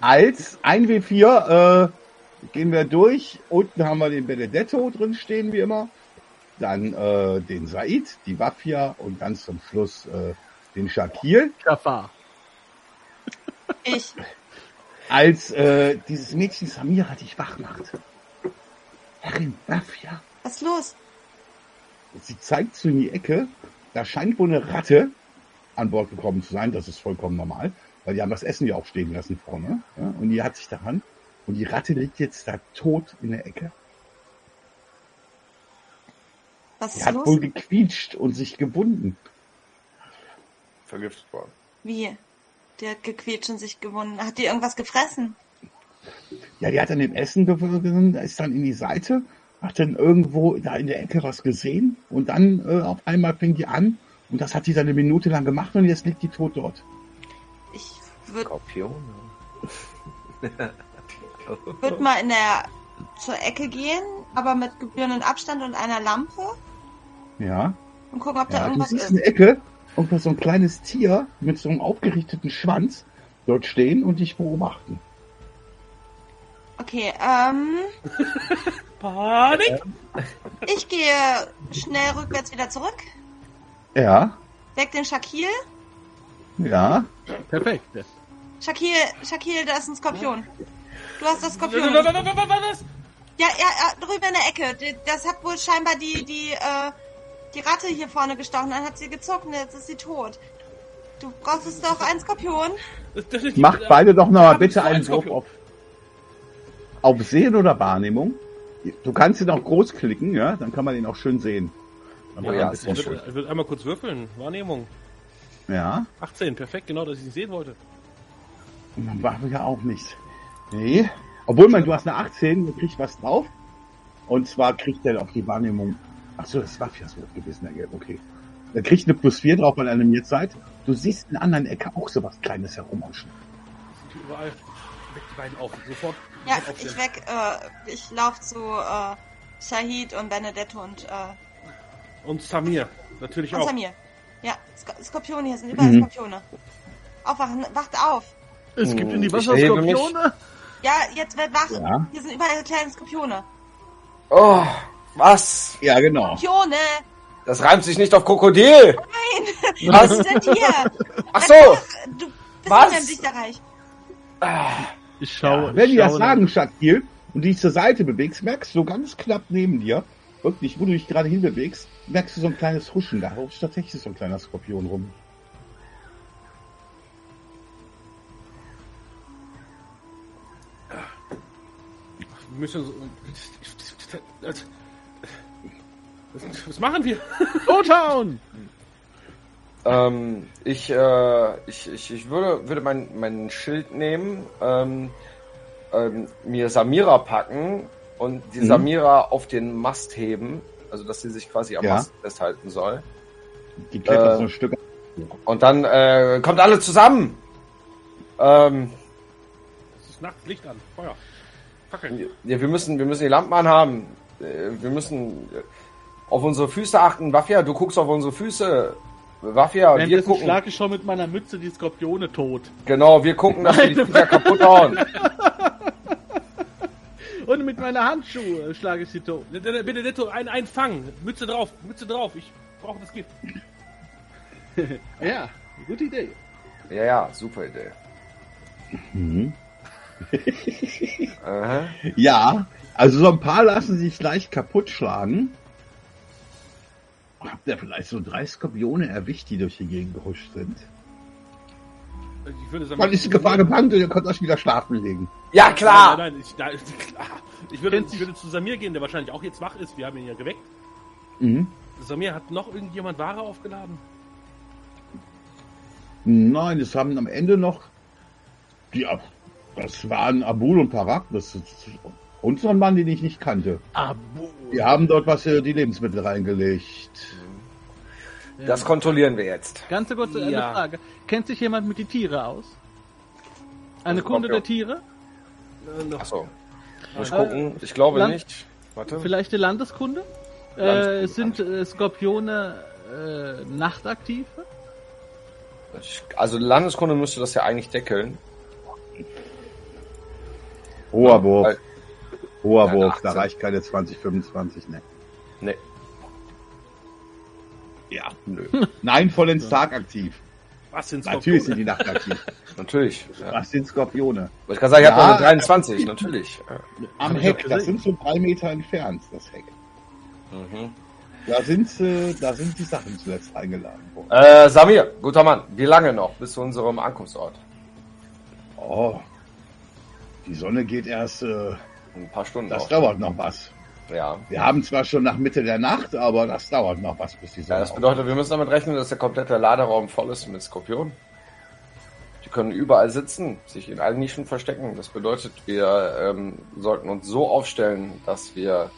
Als 1W4 äh, gehen wir durch. Unten haben wir den Benedetto drin stehen, wie immer. Dann äh, den Said, die Wafia und ganz zum Schluss äh, den Shakir. Jafar. Ich. Als äh, dieses Mädchen Samira dich wach macht. Herrin Wafia. Was ist los? Sie zeigt so in die Ecke. Da scheint wohl eine Ratte an Bord gekommen zu sein. Das ist vollkommen normal. Weil die haben das Essen ja auch stehen lassen vorne. Ja? Und die hat sich daran. Und die Ratte liegt jetzt da tot in der Ecke. Was Die ist hat los? wohl gequietscht und sich gebunden. Vergiftet worden. Wie? Der hat gequetscht und sich gewunden. Hat die irgendwas gefressen? Ja, die hat dann im Essen gefunden, ist dann in die Seite, hat dann irgendwo da in der Ecke was gesehen und dann äh, auf einmal fing die an und das hat die dann eine Minute lang gemacht und jetzt liegt die tot dort. Ich würde Skorpion. würd mal in der zur Ecke gehen, aber mit gebührendem Abstand und einer Lampe Ja. und gucken, ob da Ja, du irgendwas siehst ist. eine Ecke und da so ein kleines Tier mit so einem aufgerichteten Schwanz dort stehen und dich beobachten. Okay, ähm, Panik! ich gehe schnell rückwärts wieder zurück, Ja, weck den Shakil. ja. Perfekt. Shakil, Shakil, da ist ein Skorpion. Du hast das Was? Skorpion. Ja, ja, ja, drüben in der Ecke. Das hat wohl scheinbar die, die, äh, die Ratte hier vorne gestochen. Dann hat sie gezuckt und jetzt ist sie tot. Du brauchst es doch einen Skorpion. Macht beide doch noch mal Haben bitte einen Wurf Skorpion. auf, auf Sehen oder Wahrnehmung. Du kannst ihn auch groß klicken, ja, dann kann man ihn auch schön sehen. Dann Oh wird er ja, ein bisschen Ich schön. würde, ich würde einmal kurz würfeln. Wahrnehmung. Ja, 18, perfekt, genau, dass ich nicht sehen wollte. und dann machen wir ja auch nicht. Nee. Obwohl, man, du hast eine 18, du kriegst was drauf. Und zwar kriegt er auf die Wahrnehmung. Ach so, das war Fiaswurf gewesen, der Gelb, okay. Er kriegt eine plus 4 drauf, weil ihr animiert seid. Du siehst in der anderen Ecke auch so was Kleines herumauschen. Sind hier überall. Weck die beiden auf, sofort. Ja, ich aufstehen. weg, äh, ich lauf zu, äh, Shahid und Benedetto und, äh, Und Samir, natürlich und auch. Samir. Ja, Sk Skorpione, hier sind überall Mhm. Skorpione. Aufwachen, wacht auf. Es gibt in die Ich erhebe mich. Wasserskorpione. Ja, jetzt wird wach. Ja. Hier sind überall kleine Skorpione. Oh, was? Ja, genau. Skorpione! Das reimt sich nicht auf Krokodil. Nein! Was? Was ist denn hier? Ach so. Du bist Was? Lichterreich. Ich schaue. Ja, wenn ich die das schaue sagen, Shakil, und dich zur Seite bewegst, merkst du ganz knapp neben dir, wirklich, wo du dich gerade hinbewegst, merkst du so ein kleines Huschen. Da rutscht tatsächlich so ein kleiner Skorpion rum. Wir müssen so. Was, was machen wir? Lowtown! Ähm, ich, äh, ich, ich, ich würde, würde mein, mein Schild nehmen, ähm, ähm, mir Samira packen und die Mhm. Samira auf den Mast heben, also dass sie sich quasi am Ja. Mast festhalten soll. Die klettert Äh. so ein Stück. Und dann äh, kommt alle zusammen. Ähm, Es ist Nacht, Licht an, Feuer. Fackeln. ja, wir müssen, wir müssen die Lampen anhaben. Äh, Wir müssen auf unsere Füße achten. Wafia, du guckst auf unsere Füße. Wafia, wir Währenddessen gucken. schlage ich schon mit meiner Mütze die Skorpione tot. Genau, wir gucken, dass wir die Viecher kaputt hauen. Und mit meiner Handschuhe schlage ich sie tot. Benedetto, ein, ein Fang. Mütze drauf, Mütze drauf. Ich brauche das Gift. Ja, gute Idee. Ja, ja, super Idee. Mhm. Ja, also so ein paar lassen sich leicht kaputt schlagen. Habt ihr vielleicht so drei Skorpione erwischt, die durch die Gegend gehuscht sind? Ich würde sagen, Dann ist die Gefahr gebannt und ihr könnt euch wieder schlafen legen. Ja, klar! Nein, nein, ich, da, klar. Ich würde, ich würde zu Samir gehen, der wahrscheinlich auch jetzt wach ist. Wir haben ihn ja geweckt. Mhm. Samir, hat noch irgendjemand Ware aufgeladen? Nein, es haben am Ende noch. Ja, das waren Abul und Parak. Das ist unseren Mann, den ich nicht kannte. Abu. Die haben dort was äh, die Lebensmittel reingelegt. Das kontrollieren wir jetzt. Ganz kurze eine Ja. Frage. Kennt sich jemand mit die Tiere aus? Eine Das Kunde kommt ja. der Tiere? Äh. Achso. Muss ich Äh, gucken. Ich glaube Land- nicht. Warte. Vielleicht die Landeskunde? Äh, Landeskunde. sind äh, Skorpione äh, nachtaktiv? Also Landeskunde müsste das ja eigentlich deckeln. Hoher Wurf. Weil- Hoher Wurf. Da 18. reicht keine 20, 25. Ne. Nee. Ja. Nö. Nein, vollends tagaktiv. Was sind Natürlich sind Skorpione? die nachtaktiv. Natürlich. Ja. Was sind Skorpione? Ich kann sagen, ich Ja. habe noch eine 23. Natürlich. Am Heck, das sind so drei Meter entfernt, das Heck. Mhm. Da sind, äh, da sind die Sachen zuletzt eingeladen worden. Äh, Samir, guter Mann. Wie lange noch bis zu unserem Ankunftsort? Oh, die Sonne geht erst, äh, Ein paar Stunden das noch. dauert noch was. Ja. Wir haben zwar schon nach Mitte der Nacht, aber das dauert noch was, bis die ja. Sonne Das bedeutet, wir müssen damit rechnen, dass der komplette Laderaum voll ist mit Skorpionen. Die können überall sitzen, sich in allen Nischen verstecken. Das bedeutet, wir ähm, sollten uns so aufstellen, dass wir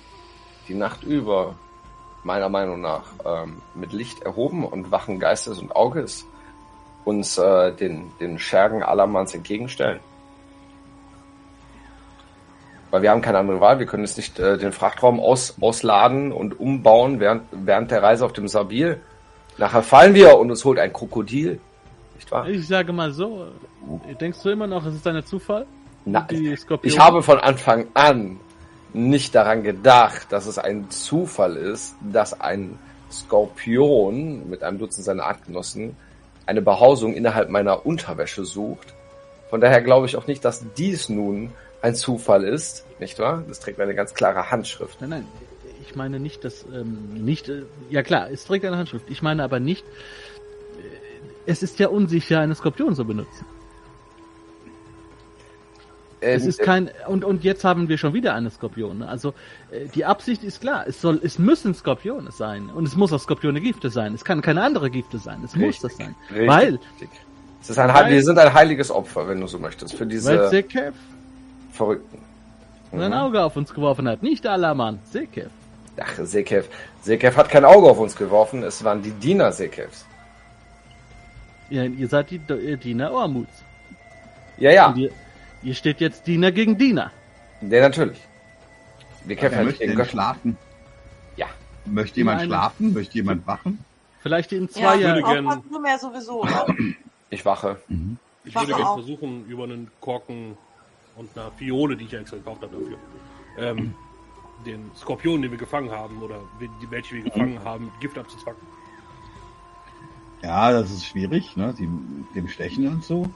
die Nacht über, meiner Meinung nach, ähm, mit Licht erhoben und wachen Geistes und Auges uns äh, den, den Schergen allermanns entgegenstellen. Weil wir haben keine andere Wahl. Wir können jetzt nicht äh, den Frachtraum aus, ausladen und umbauen während, während der Reise auf dem Sabil. Nachher fallen wir und uns holt ein Krokodil. Nicht wahr? Ich sage mal so, denkst du immer noch, es ist ein Zufall? Skorpione? ich habe von Anfang an nicht daran gedacht, dass es ein Zufall ist, dass ein Skorpion mit einem Dutzend seiner Artgenossen eine Behausung innerhalb meiner Unterwäsche sucht. Von daher glaube ich auch nicht, dass dies nun ein Zufall ist, nicht wahr? Das trägt eine ganz klare Handschrift. Nein, nein, ich meine nicht, dass, ähm, nicht, äh, ja klar, es trägt eine Handschrift. Ich meine aber nicht, äh, es ist ja unsicher, eine Skorpion zu benutzen. Es Ähm, ist kein, und, und jetzt haben wir schon wieder eine Skorpion. Also, äh, die Absicht ist klar. Es soll, es müssen Skorpione sein. Und es muss auch Skorpione Gifte sein. Es kann keine andere Gifte sein. Es muss das sein. Richtig, Weil, richtig. Es ist ein, wir sind ein heiliges Opfer, wenn du so möchtest, für weil diese Sekev Verrückten. sein Mhm. Auge auf uns geworfen hat. Nicht Alaman, Sekev. Ach, Sekev. Sekev hat kein Auge auf uns geworfen, es waren die Diener Sekevs. Ihr, ihr seid die äh, Diener Ormuts. Ja, ja, ihr, ihr steht jetzt Diener gegen Diener. der natürlich. Wir kämpfen Wer halt möchte gegen schlafen? Ja. Möchte jemand Nein. schlafen? Möchte jemand wachen? Vielleicht in Ja, zwei würde Jahren. aufpassen ja sowieso. Ne? Ich wache. Ich Wach würde gerne versuchen, über einen Korken und eine Fiole, die ich ja extra gekauft habe dafür, ähm, den Skorpion, den wir gefangen haben, oder die, welche wir gefangen haben, Gift abzuzwacken. Ja, das ist schwierig, ne? Die, dem Stechen und so.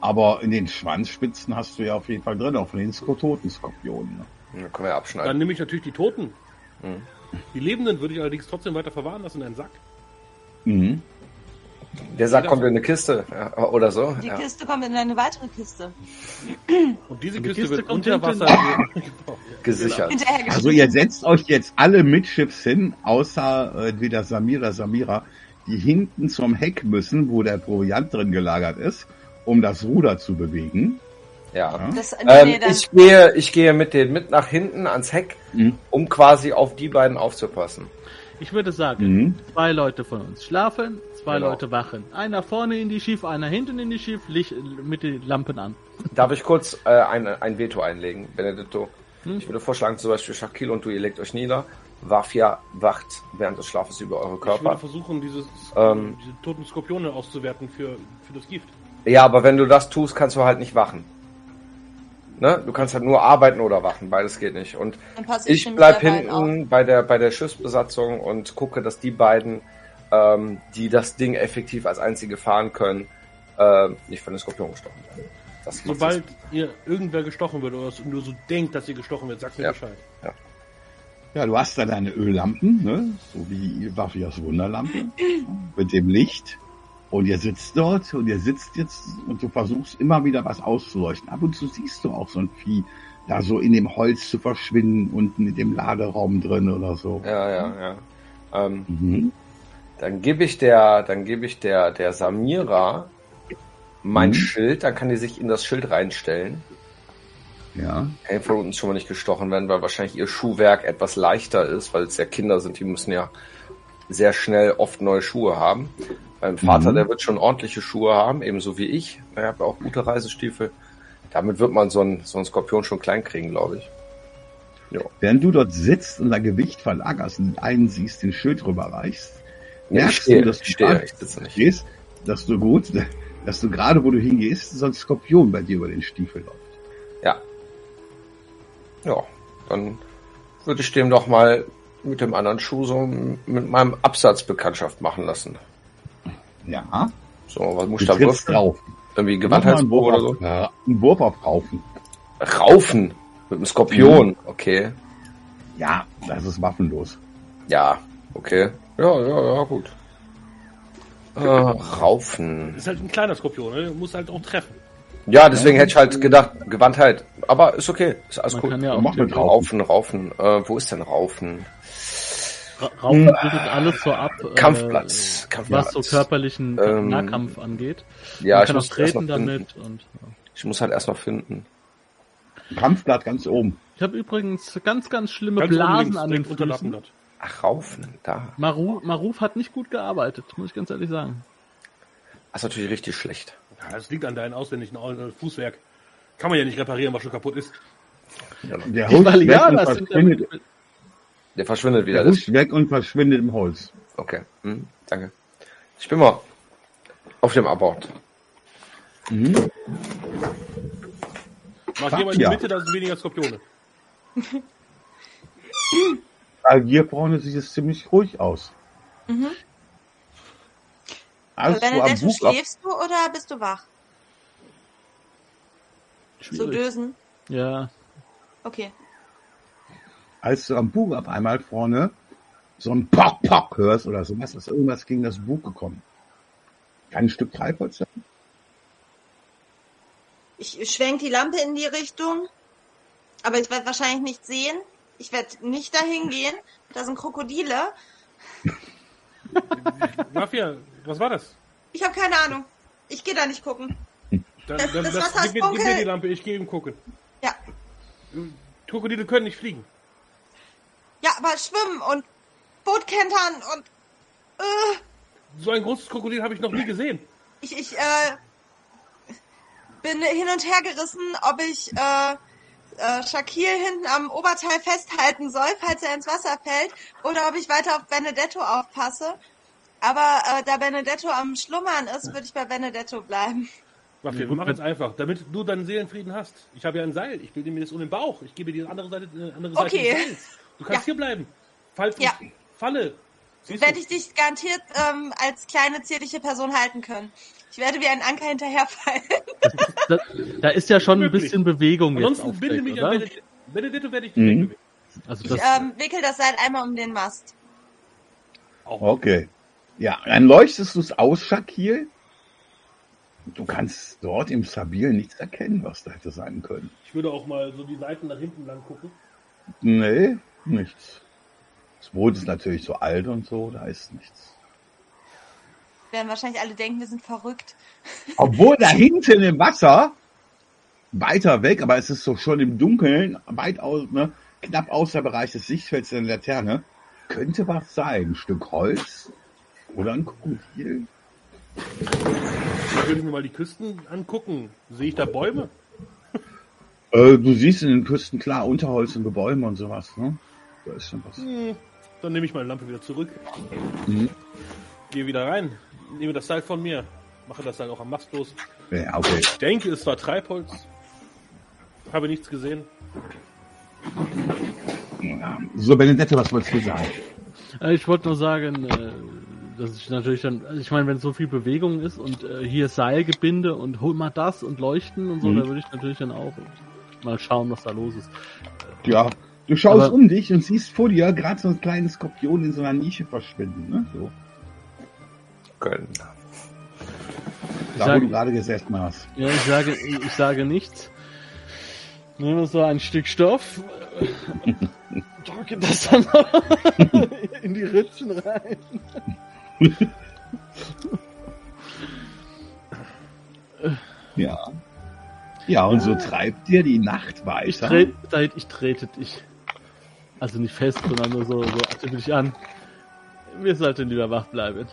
Aber in den Schwanzspitzen hast du ja auf jeden Fall drin, auch von den toten Skorpionen. Ne? Dann können wir Dann abschneiden. nehme ich natürlich die Toten. Mhm. Die Lebenden würde ich allerdings trotzdem weiter verwahren lassen in einen Sack. Mhm. Der Sack kommt in eine Kiste ja, oder so. Die Ja. Kiste kommt in eine weitere Kiste. Und diese Kiste, Kiste wird kommt unter. Wasser. Gesichert. Also ihr setzt euch jetzt alle mitschiffs hin, außer äh, entweder Samira, Samira, die hinten zum Heck müssen, wo der Proviant drin gelagert ist, um das Ruder zu bewegen. Ja. Das, nee, Ähm, ich gehe, ich gehe mit den mit nach hinten ans Heck, Mhm. um quasi auf die beiden aufzupassen. Ich würde sagen, Mhm. zwei Leute von uns schlafen, zwei Genau. Leute wachen. Einer vorne in die Schiff, einer hinten in die Schiff, Licht, mit den Lampen an. Darf ich kurz äh, ein, ein Veto einlegen, Benedetto? Hm? Ich würde vorschlagen, zum Beispiel Shaquille und du, ihr legt euch nieder. Wafia wacht während des Schlafes über eure Ich würde Körper. versuchen, dieses, Ähm. diese toten Skorpione auszuwerten für, für das Gift. Ja, aber wenn du das tust, kannst du halt nicht wachen. Ne? Du kannst halt nur arbeiten oder wachen, beides geht nicht. Und ich nämlich bleib hinten bei der, bei der Schiffsbesatzung und gucke, dass die beiden, ähm, die das Ding effektiv als einzige fahren können, äh, nicht von den Skorpion gestochen werden. Sobald ihr irgendwer gestochen wird oder es nur so denkt, dass ihr gestochen wird, sagt mir Ja. Bescheid. Ja, du hast da deine Öllampen, ne? so wie Wafias Wunderlampe, mit dem Licht. Und ihr sitzt dort und ihr sitzt jetzt und du versuchst immer wieder was auszuleuchten. Ab und zu siehst du auch so ein Vieh da so in dem Holz zu verschwinden, unten in dem Laderaum drin oder so. Ja, ja, ja. Ähm, Mhm. Dann gebe ich der, dann gebe ich der, der Samira mein Mhm. Schild, dann kann die sich in das Schild reinstellen. Ja. Kann von uns schon mal nicht gestochen werden, weil wahrscheinlich ihr Schuhwerk etwas leichter ist, weil es ja Kinder sind, die müssen ja sehr schnell oft neue Schuhe haben. Mein Vater, Mhm. der wird schon ordentliche Schuhe haben, ebenso wie ich. Ich habe auch gute Reisestiefel. Damit wird man so einen, so einen Skorpion schon klein kriegen, glaube ich. Während du dort sitzt und dein Gewicht verlagerst und einen siehst, den Schild rüberreichst, merkst stehe, du, dass du stehe, gerade gehst, dass du gut, dass du gerade, wo du hingehst, so ein Skorpion bei dir über den Stiefel läuft. Ja. Ja, dann würde ich dem doch mal mit dem anderen Schuh so mit meinem Absatz Bekanntschaft machen lassen. Ja. So, was muss ich da würfeln? drauf. Irgendwie Gewandheitsprobe oder so? ja, einen Wurf auf Raufen. Raufen mit einem Skorpion. Mhm. Okay. Ja, das ist waffenlos. Ja, okay. Ja, ja, ja, gut. Äh, Raufen. Das ist halt ein kleiner Skorpion, ne? muss halt auch treffen. Ja, deswegen hätte ich halt gedacht, Gewandtheit. Aber ist okay. Ist alles Man gut. kann ja auch Mach mit Raufen, Raufen. Raufen. Äh, wo ist denn Raufen? Ra- Raufen bildet alles so ab, äh, Kampfplatz. Kampfplatz. was so körperlichen Ähm, Nahkampf angeht. Ja, Man ich kann auch muss, erst noch treten finden. damit und ja. ich muss halt erst noch finden. Kampfblatt ganz oben. ich habe übrigens ganz, ganz schlimme Ganz Blasen links, an den Füßen. Ach, Raufen, da. Maruf, Maruf hat nicht gut gearbeitet, muss ich ganz ehrlich sagen. Das ist natürlich richtig schlecht. Ja, das liegt an deinem ausländischen Au- äh, Fußwerk. Kann man ja nicht reparieren, was schon kaputt ist. Der Die huscht weg und Valianas sind verschwindet, Der verschwindet wieder. der huscht weg und verschwindet im Holz. okay, hm, danke. Ich bin mal auf dem Abort. Mhm. Markier mal in die Ja. Mitte, da sind weniger Skorpione. Agierbraune sieht es ziemlich ruhig aus. Mhm. Als du am Benedetto, schläfst du oder bist du wach? So schwierig. dösen? Ja, Okay. als du am Bug auf einmal vorne so ein Pock, Pock hörst oder so, was ist irgendwas gegen das Bug gekommen. Kein Stück Treibholz sein? Ich schwenk die Lampe in die Richtung, aber ich werde wahrscheinlich nicht sehen. Ich werde nicht dahin gehen. Da sind Krokodile. Mafia, was war das? Ich habe keine Ahnung. Ich gehe da nicht gucken. Dann, Das- dann, das das, Wasser ist gib, mir- gib mir die Lampe, ich gehe ihm gucken. Ja. Krokodile können nicht fliegen. Ja, aber schwimmen und Bootkentern und äh, So ein großes Krokodil habe ich noch nie gesehen. ich, ich äh, bin hin und her gerissen, ob ich äh, äh, Shakir hinten am Oberteil festhalten soll, falls er ins Wasser fällt, oder ob ich weiter auf Benedetto aufpasse. Aber äh, da Benedetto am Schlummern ist, würde ich bei Benedetto bleiben. Mafia, Ja, wir machen es einfach, damit du deinen Seelenfrieden hast. Ich habe ja ein Seil, ich bilde mir das um den Bauch. Ich gebe dir die andere Seite, äh, andere Seite Okay. des Seils. Du kannst Ja. hier bleiben. Falls Ja. ich falle. Werde ich dich garantiert ähm, als kleine zierliche Person halten können. Ich werde wie ein Anker hinterherfallen. da, da ist ja schon ein bisschen Bewegung jetzt Ansonsten auf binde mich an oder? Benedetto. Benedetto werde ich Mhm. direkt gewinnen. Also Ich das, ähm, wickel das Seil einmal um den Mast. Okay. Ja, dann leuchtest du es aus, Shakil. Du kannst dort im Sabil nichts erkennen, was da hätte sein können. Ich würde auch mal so die Seiten nach hinten lang gucken. Nee, nichts. Das Boot ist natürlich so alt und so, da ist nichts. Werden wahrscheinlich alle denken, wir sind verrückt. Obwohl da hinten im Wasser, weiter weg, aber es ist so schon im Dunkeln, weit aus, ne, knapp außer Bereich des Sichtfelds der Laterne, könnte was sein. Ein Stück Holz oder ein Krokodil. Ich würde mir mal die Küsten angucken. Sehe ich da Bäume? Äh, du siehst in den Küsten klar Unterholz und Bäume und sowas. Ne? Da ist schon was. Hm, Dann nehme ich meine Lampe wieder zurück. Mhm. Gehe wieder rein. Nehme das Seil von mir. Mache das Seil auch am Mast los. Ja, okay. Ich denke, es war Treibholz. Habe nichts gesehen. Ja. So, Benedetto, was wolltest du sagen? Äh, Ich wollte nur sagen, äh, dass ich natürlich dann, also ich meine, wenn so viel Bewegung ist und äh, hier Seilgebinde und hol mal das und leuchten und so, Mhm. da würde ich natürlich dann auch mal schauen, was da los ist. Ja, du schaust Aber- um dich und siehst vor dir gerade so ein kleines Skorpion in so einer Nische verschwinden. Ne? So, Können. da, Ich wo sage- du gerade gesessen hast. Ja, ich sage, ich sage nichts. Nehme so ein Stück Stoff, drücke das dann in die Ritzen rein. Ja. Ja, und so treibt dir die Nacht Ich, weiter. trete, ich trete dich. Also nicht fest, sondern nur so, so achte dich an. Wir sollten lieber wach bleiben.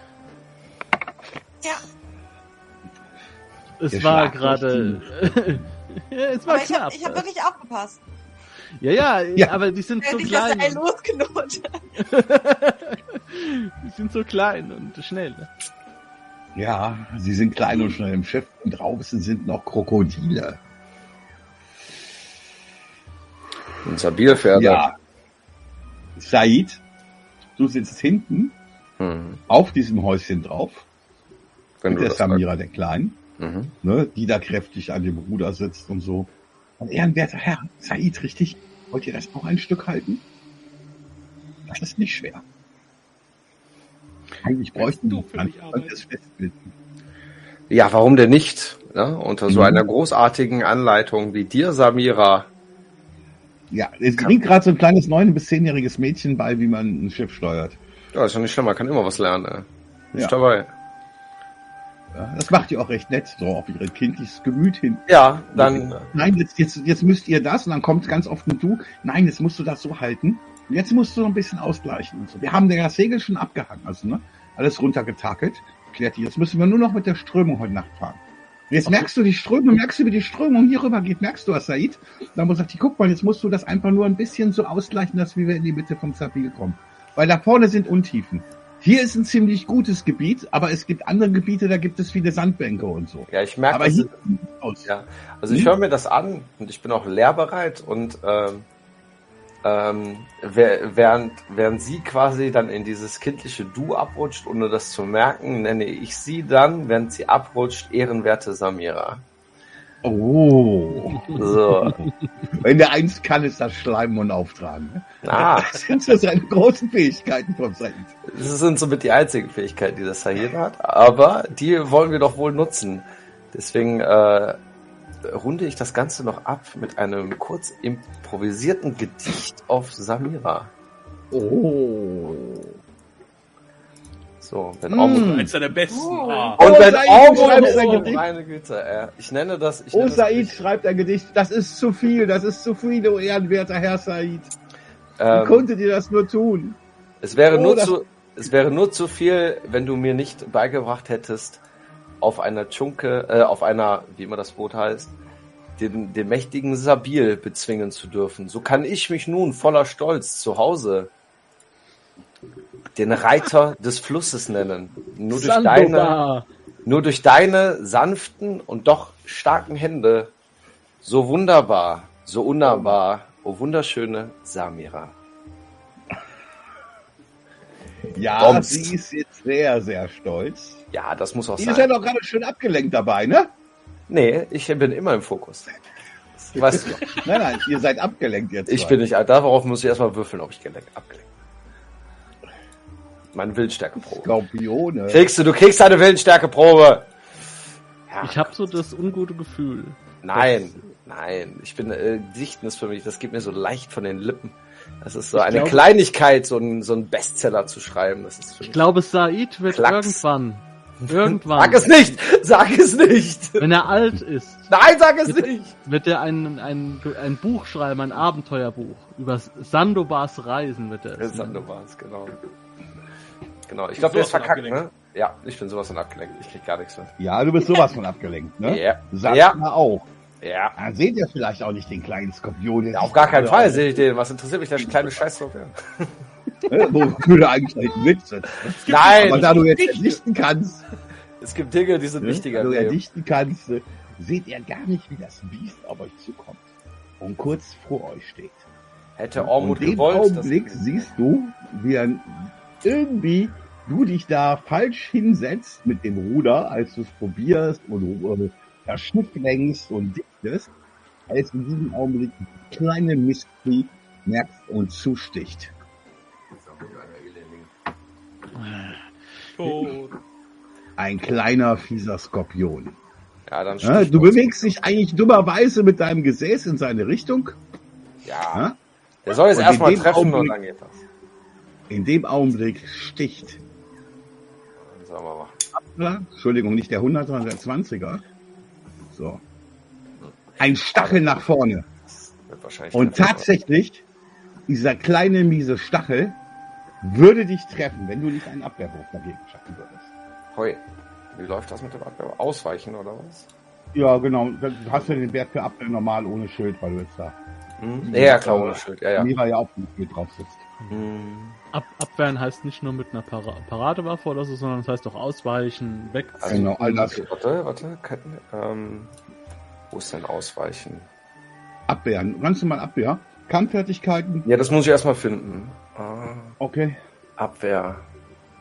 Es Der war gerade. ja, es war aber ich knapp. habe ich hab wirklich aufgepasst. ja, ja, Ja. aber die sind so ich das klein. Die sind so klein und schnell. Ja, sie sind klein und schnell im Schiff und draußen sind noch Krokodile. Ein Sabilpferde. Ja. Said, du sitzt hinten Hm. auf diesem Häuschen drauf, Wenn mit du der das Samira, der Kleinen, Mhm. ne, die da kräftig an dem Ruder sitzt und so. Und ehrenwerter Herr, Said, richtig, wollt ihr das auch ein Stück halten? Das ist nicht schwer. Eigentlich bräuchten du wir für gar mich das festbinden. Ja, warum denn nicht? Ne? Unter so Mhm. einer großartigen Anleitung wie dir, Samira. Ja, es bringt gerade so ein kleines neun- bis zehnjähriges Mädchen bei, wie man ein Schiff steuert. Ja, ist doch nicht schlimm, man kann immer was lernen. Ey. Ist Ja. dabei. Ja, das macht ihr auch recht nett, so auf ihr kindliches Gemüt hin. Ja, dann Nein, jetzt, jetzt, jetzt müsst ihr das und dann kommt ganz oft ein Du. Nein, jetzt musst du das so halten. Und jetzt musst du noch ein bisschen ausgleichen und so. Wir haben das Segel schon abgehangen, also ne, alles runtergetakelt. Klärt die. Jetzt müssen wir nur noch mit der Strömung heute Nacht fahren. Jetzt merkst du die Strömung, merkst du, wie die Strömung hier rüber geht, merkst du was, Said? Dann muss ich, guck mal, jetzt musst du das einfach nur ein bisschen so ausgleichen, dass wir in die Mitte vom Zabil kommen. Weil da vorne sind Untiefen. Hier ist ein ziemlich gutes Gebiet, aber es gibt andere Gebiete, da gibt es viele Sandbänke und so. Ja, ich merke, Aber hier aus. Ja, also ich höre mir das an und ich bin auch lehrbereit und ähm, ähm, während, während sie quasi dann in dieses kindliche Du abrutscht, ohne das zu merken, nenne ich sie dann, während sie abrutscht, ehrenwerte Samira. Oh. So. Wenn der eins kann, ist das Schleimen und Auftragen. ne? Ah, Das sind so seine großen Fähigkeiten von Said. das sind somit die einzigen Fähigkeiten, die das Sahir hat, aber die wollen wir doch wohl nutzen. Deswegen äh, runde ich das Ganze noch ab mit einem kurz improvisierten Gedicht auf Samira. Oh. So, wenn Mm. Ormut Eins der besten. Oh. Ah. Oh, Und du oh, Gedicht. meine Güte, äh, ich nenne das, ich Oh, nenne das Said Gedicht, schreibt ein Gedicht. Das ist zu viel, das ist zu viel, oh ehrenwerter Herr Said. Wie ähm, konntet ihr das nur tun? es wäre Oh, nur das- zu, es wäre nur zu viel, wenn du mir nicht beigebracht hättest, auf einer Tschunke, äh, auf einer, wie immer das Boot heißt, den, den mächtigen Sabil bezwingen zu dürfen. So kann ich mich nun voller Stolz zu Hause den Reiter des Flusses nennen. Nur durch deine. Nur durch deine sanften und doch starken Hände, so wunderbar, so unnahbar, o wunderschöne Samira. Ja, Bombs. sie ist jetzt sehr, sehr stolz. Ja, das muss auch Die ist ja sein. doch gerade schön abgelenkt dabei, ne? Nee, ich bin immer im Fokus. Was? Nein, nein, ihr seid abgelenkt jetzt. Ich zwei. bin nicht alt. Darauf muss ich erstmal würfeln, ob ich gelenkt, abgelenkt bin. Meine Willensstärkeprobe. Skorpione. Kriegst du, du kriegst eine Willensstärkeprobe. Ja, Ich habe so das ungute Gefühl. nein, nein. Ich bin, äh, Dichten ist für mich, das geht mir so leicht von den Lippen. Das ist so Ich eine glaube- Kleinigkeit, so ein, so ein Bestseller zu schreiben. Das ist für Ich mich glaube, Said wird Klacks. irgendwann, irgendwann, Sag es nicht! Sag es nicht! wenn er alt ist, Nein, sag es nicht! wird er ein, ein, ein Buch schreiben, ein Abenteuerbuch über Sandobars Reisen wird er. war's, genau. Genau, ich glaube, der ist verkackt, ne? abgelenkt. Ja, ich bin sowas von abgelenkt. Ich krieg gar nichts mit. Ja, du bist sowas von abgelenkt, ne? Ja. Sag Ja. mal auch. Ja. Dann seht ihr vielleicht auch nicht den kleinen Skorpion. der ja auf gar keinen Fall sehe ich den. Was interessiert mich der kleine. Äh, Wo würde eigentlich Witz sitzen? Nein! Aber da du jetzt erdichten kannst, Es gibt Dinge, die sind ne, wichtiger. da du im erdichten kannst, seht ihr gar nicht, wie das Biest auf euch zukommt und kurz vor euch steht. Hätte Ormut und in dem gewollt, dass Augenblick siehst du, wie er irgendwie du dich da falsch hinsetzt mit dem Ruder, als du es probierst und äh, das Schiff lenkst und dichtest, als in diesem Augenblick die kleine Mystery merkst und zusticht. Ein kleiner, fieser Skorpion. ja, dann Ja, sticht du bewegst dich eigentlich dummerweise mit deinem Gesäß in seine Richtung. Ja. Ja? Der soll jetzt Und erstmal treffen und Augenblick- dann geht das. In dem Augenblick sticht, Wir mal. Ja, Entschuldigung, nicht der 100, sondern der 20er. So. Ein Stachel nach vorne. Und tatsächlich, dieser kleine, miese Stachel würde dich treffen, wenn du nicht einen Abwehrwurf dagegen schaffen würdest. Hoi. Wie läuft das mit dem Abwehr? Ausweichen oder was? Ja, genau. Dann hast du den Wert für Abwehr normal ohne Schild, weil du jetzt da Hm? Ja, klar, ohne Schild. Ja, ja. Mira ja auch mit drauf sitzt. Hm. Ab, abwehren heißt nicht nur mit einer Para Paradewaffe oder so, sondern es heißt auch ausweichen, weg. Also, Genau, all das. warte, warte. Kann, ähm, wo ist denn Ausweichen? Abwehren. Ganz normal Abwehr. Kampffertigkeiten. Ja, das muss ich erstmal finden. Ah, Okay. Abwehr.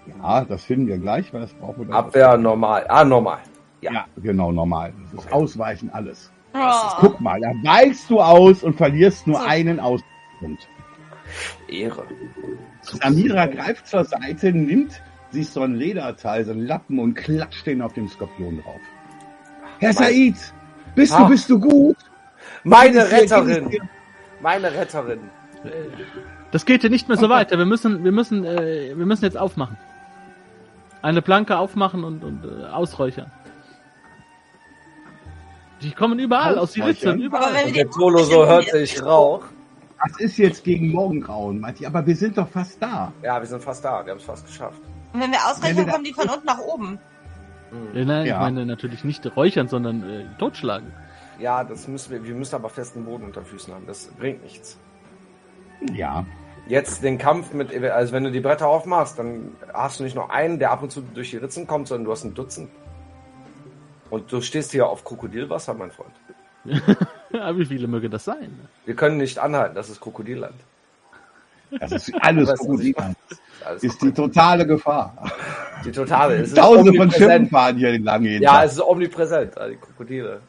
Ja, das finden wir gleich, weil das brauchen wir dann. Abwehr normal. Ah, normal. Ja, genau, normal. Das ist Okay. Ausweichen alles. Oh. Guck mal, da weichst du aus und verlierst nur So. einen Auspunkt. Ehre. Samira greift zur Seite, nimmt sich so ein Lederteil, so einen Lappen und klatscht den auf den Skorpion drauf. Herr Mein- Said, bist Ah. du, bist du gut? Meine Retterin. Meine Retterin. Das geht hier nicht mehr so weiter. Wir müssen, wir müssen, äh, wir müssen jetzt aufmachen. Eine Planke aufmachen und, und äh, ausräuchern. Die kommen überall aus die? Ritzen, Aber überall. wenn Und der Tolo so hörte ich Rauch. Das ist jetzt gegen Morgengrauen, ihr, aber wir sind doch fast da. Ja, wir sind fast da. Wir haben es fast geschafft. Und wenn wir Wenn ausreichen, wir da- kommen die von unten nach oben. Äh, Nein, Ja. ich meine natürlich nicht räuchern, sondern äh, totschlagen. Ja, das müssen wir, wir müssen aber festen Boden unter Füßen haben. Das bringt nichts. Ja. Jetzt den Kampf mit, also wenn du die Bretter aufmachst, dann hast du nicht nur einen, der ab und zu durch die Ritzen kommt, sondern du hast ein Dutzend. Und du stehst hier auf Krokodilwasser, mein Freund. Aber wie viele möge das sein? Wir können nicht anhalten, das ist Krokodilland. Das ist alles Weißt du, was ich Krokodil. meine? Alles Ist die totale Gefahr. die totale. Es ist Tausende von Schiffen fahren hier lang jeden Ja, Tag. es ist omnipräsent, also die Krokodile.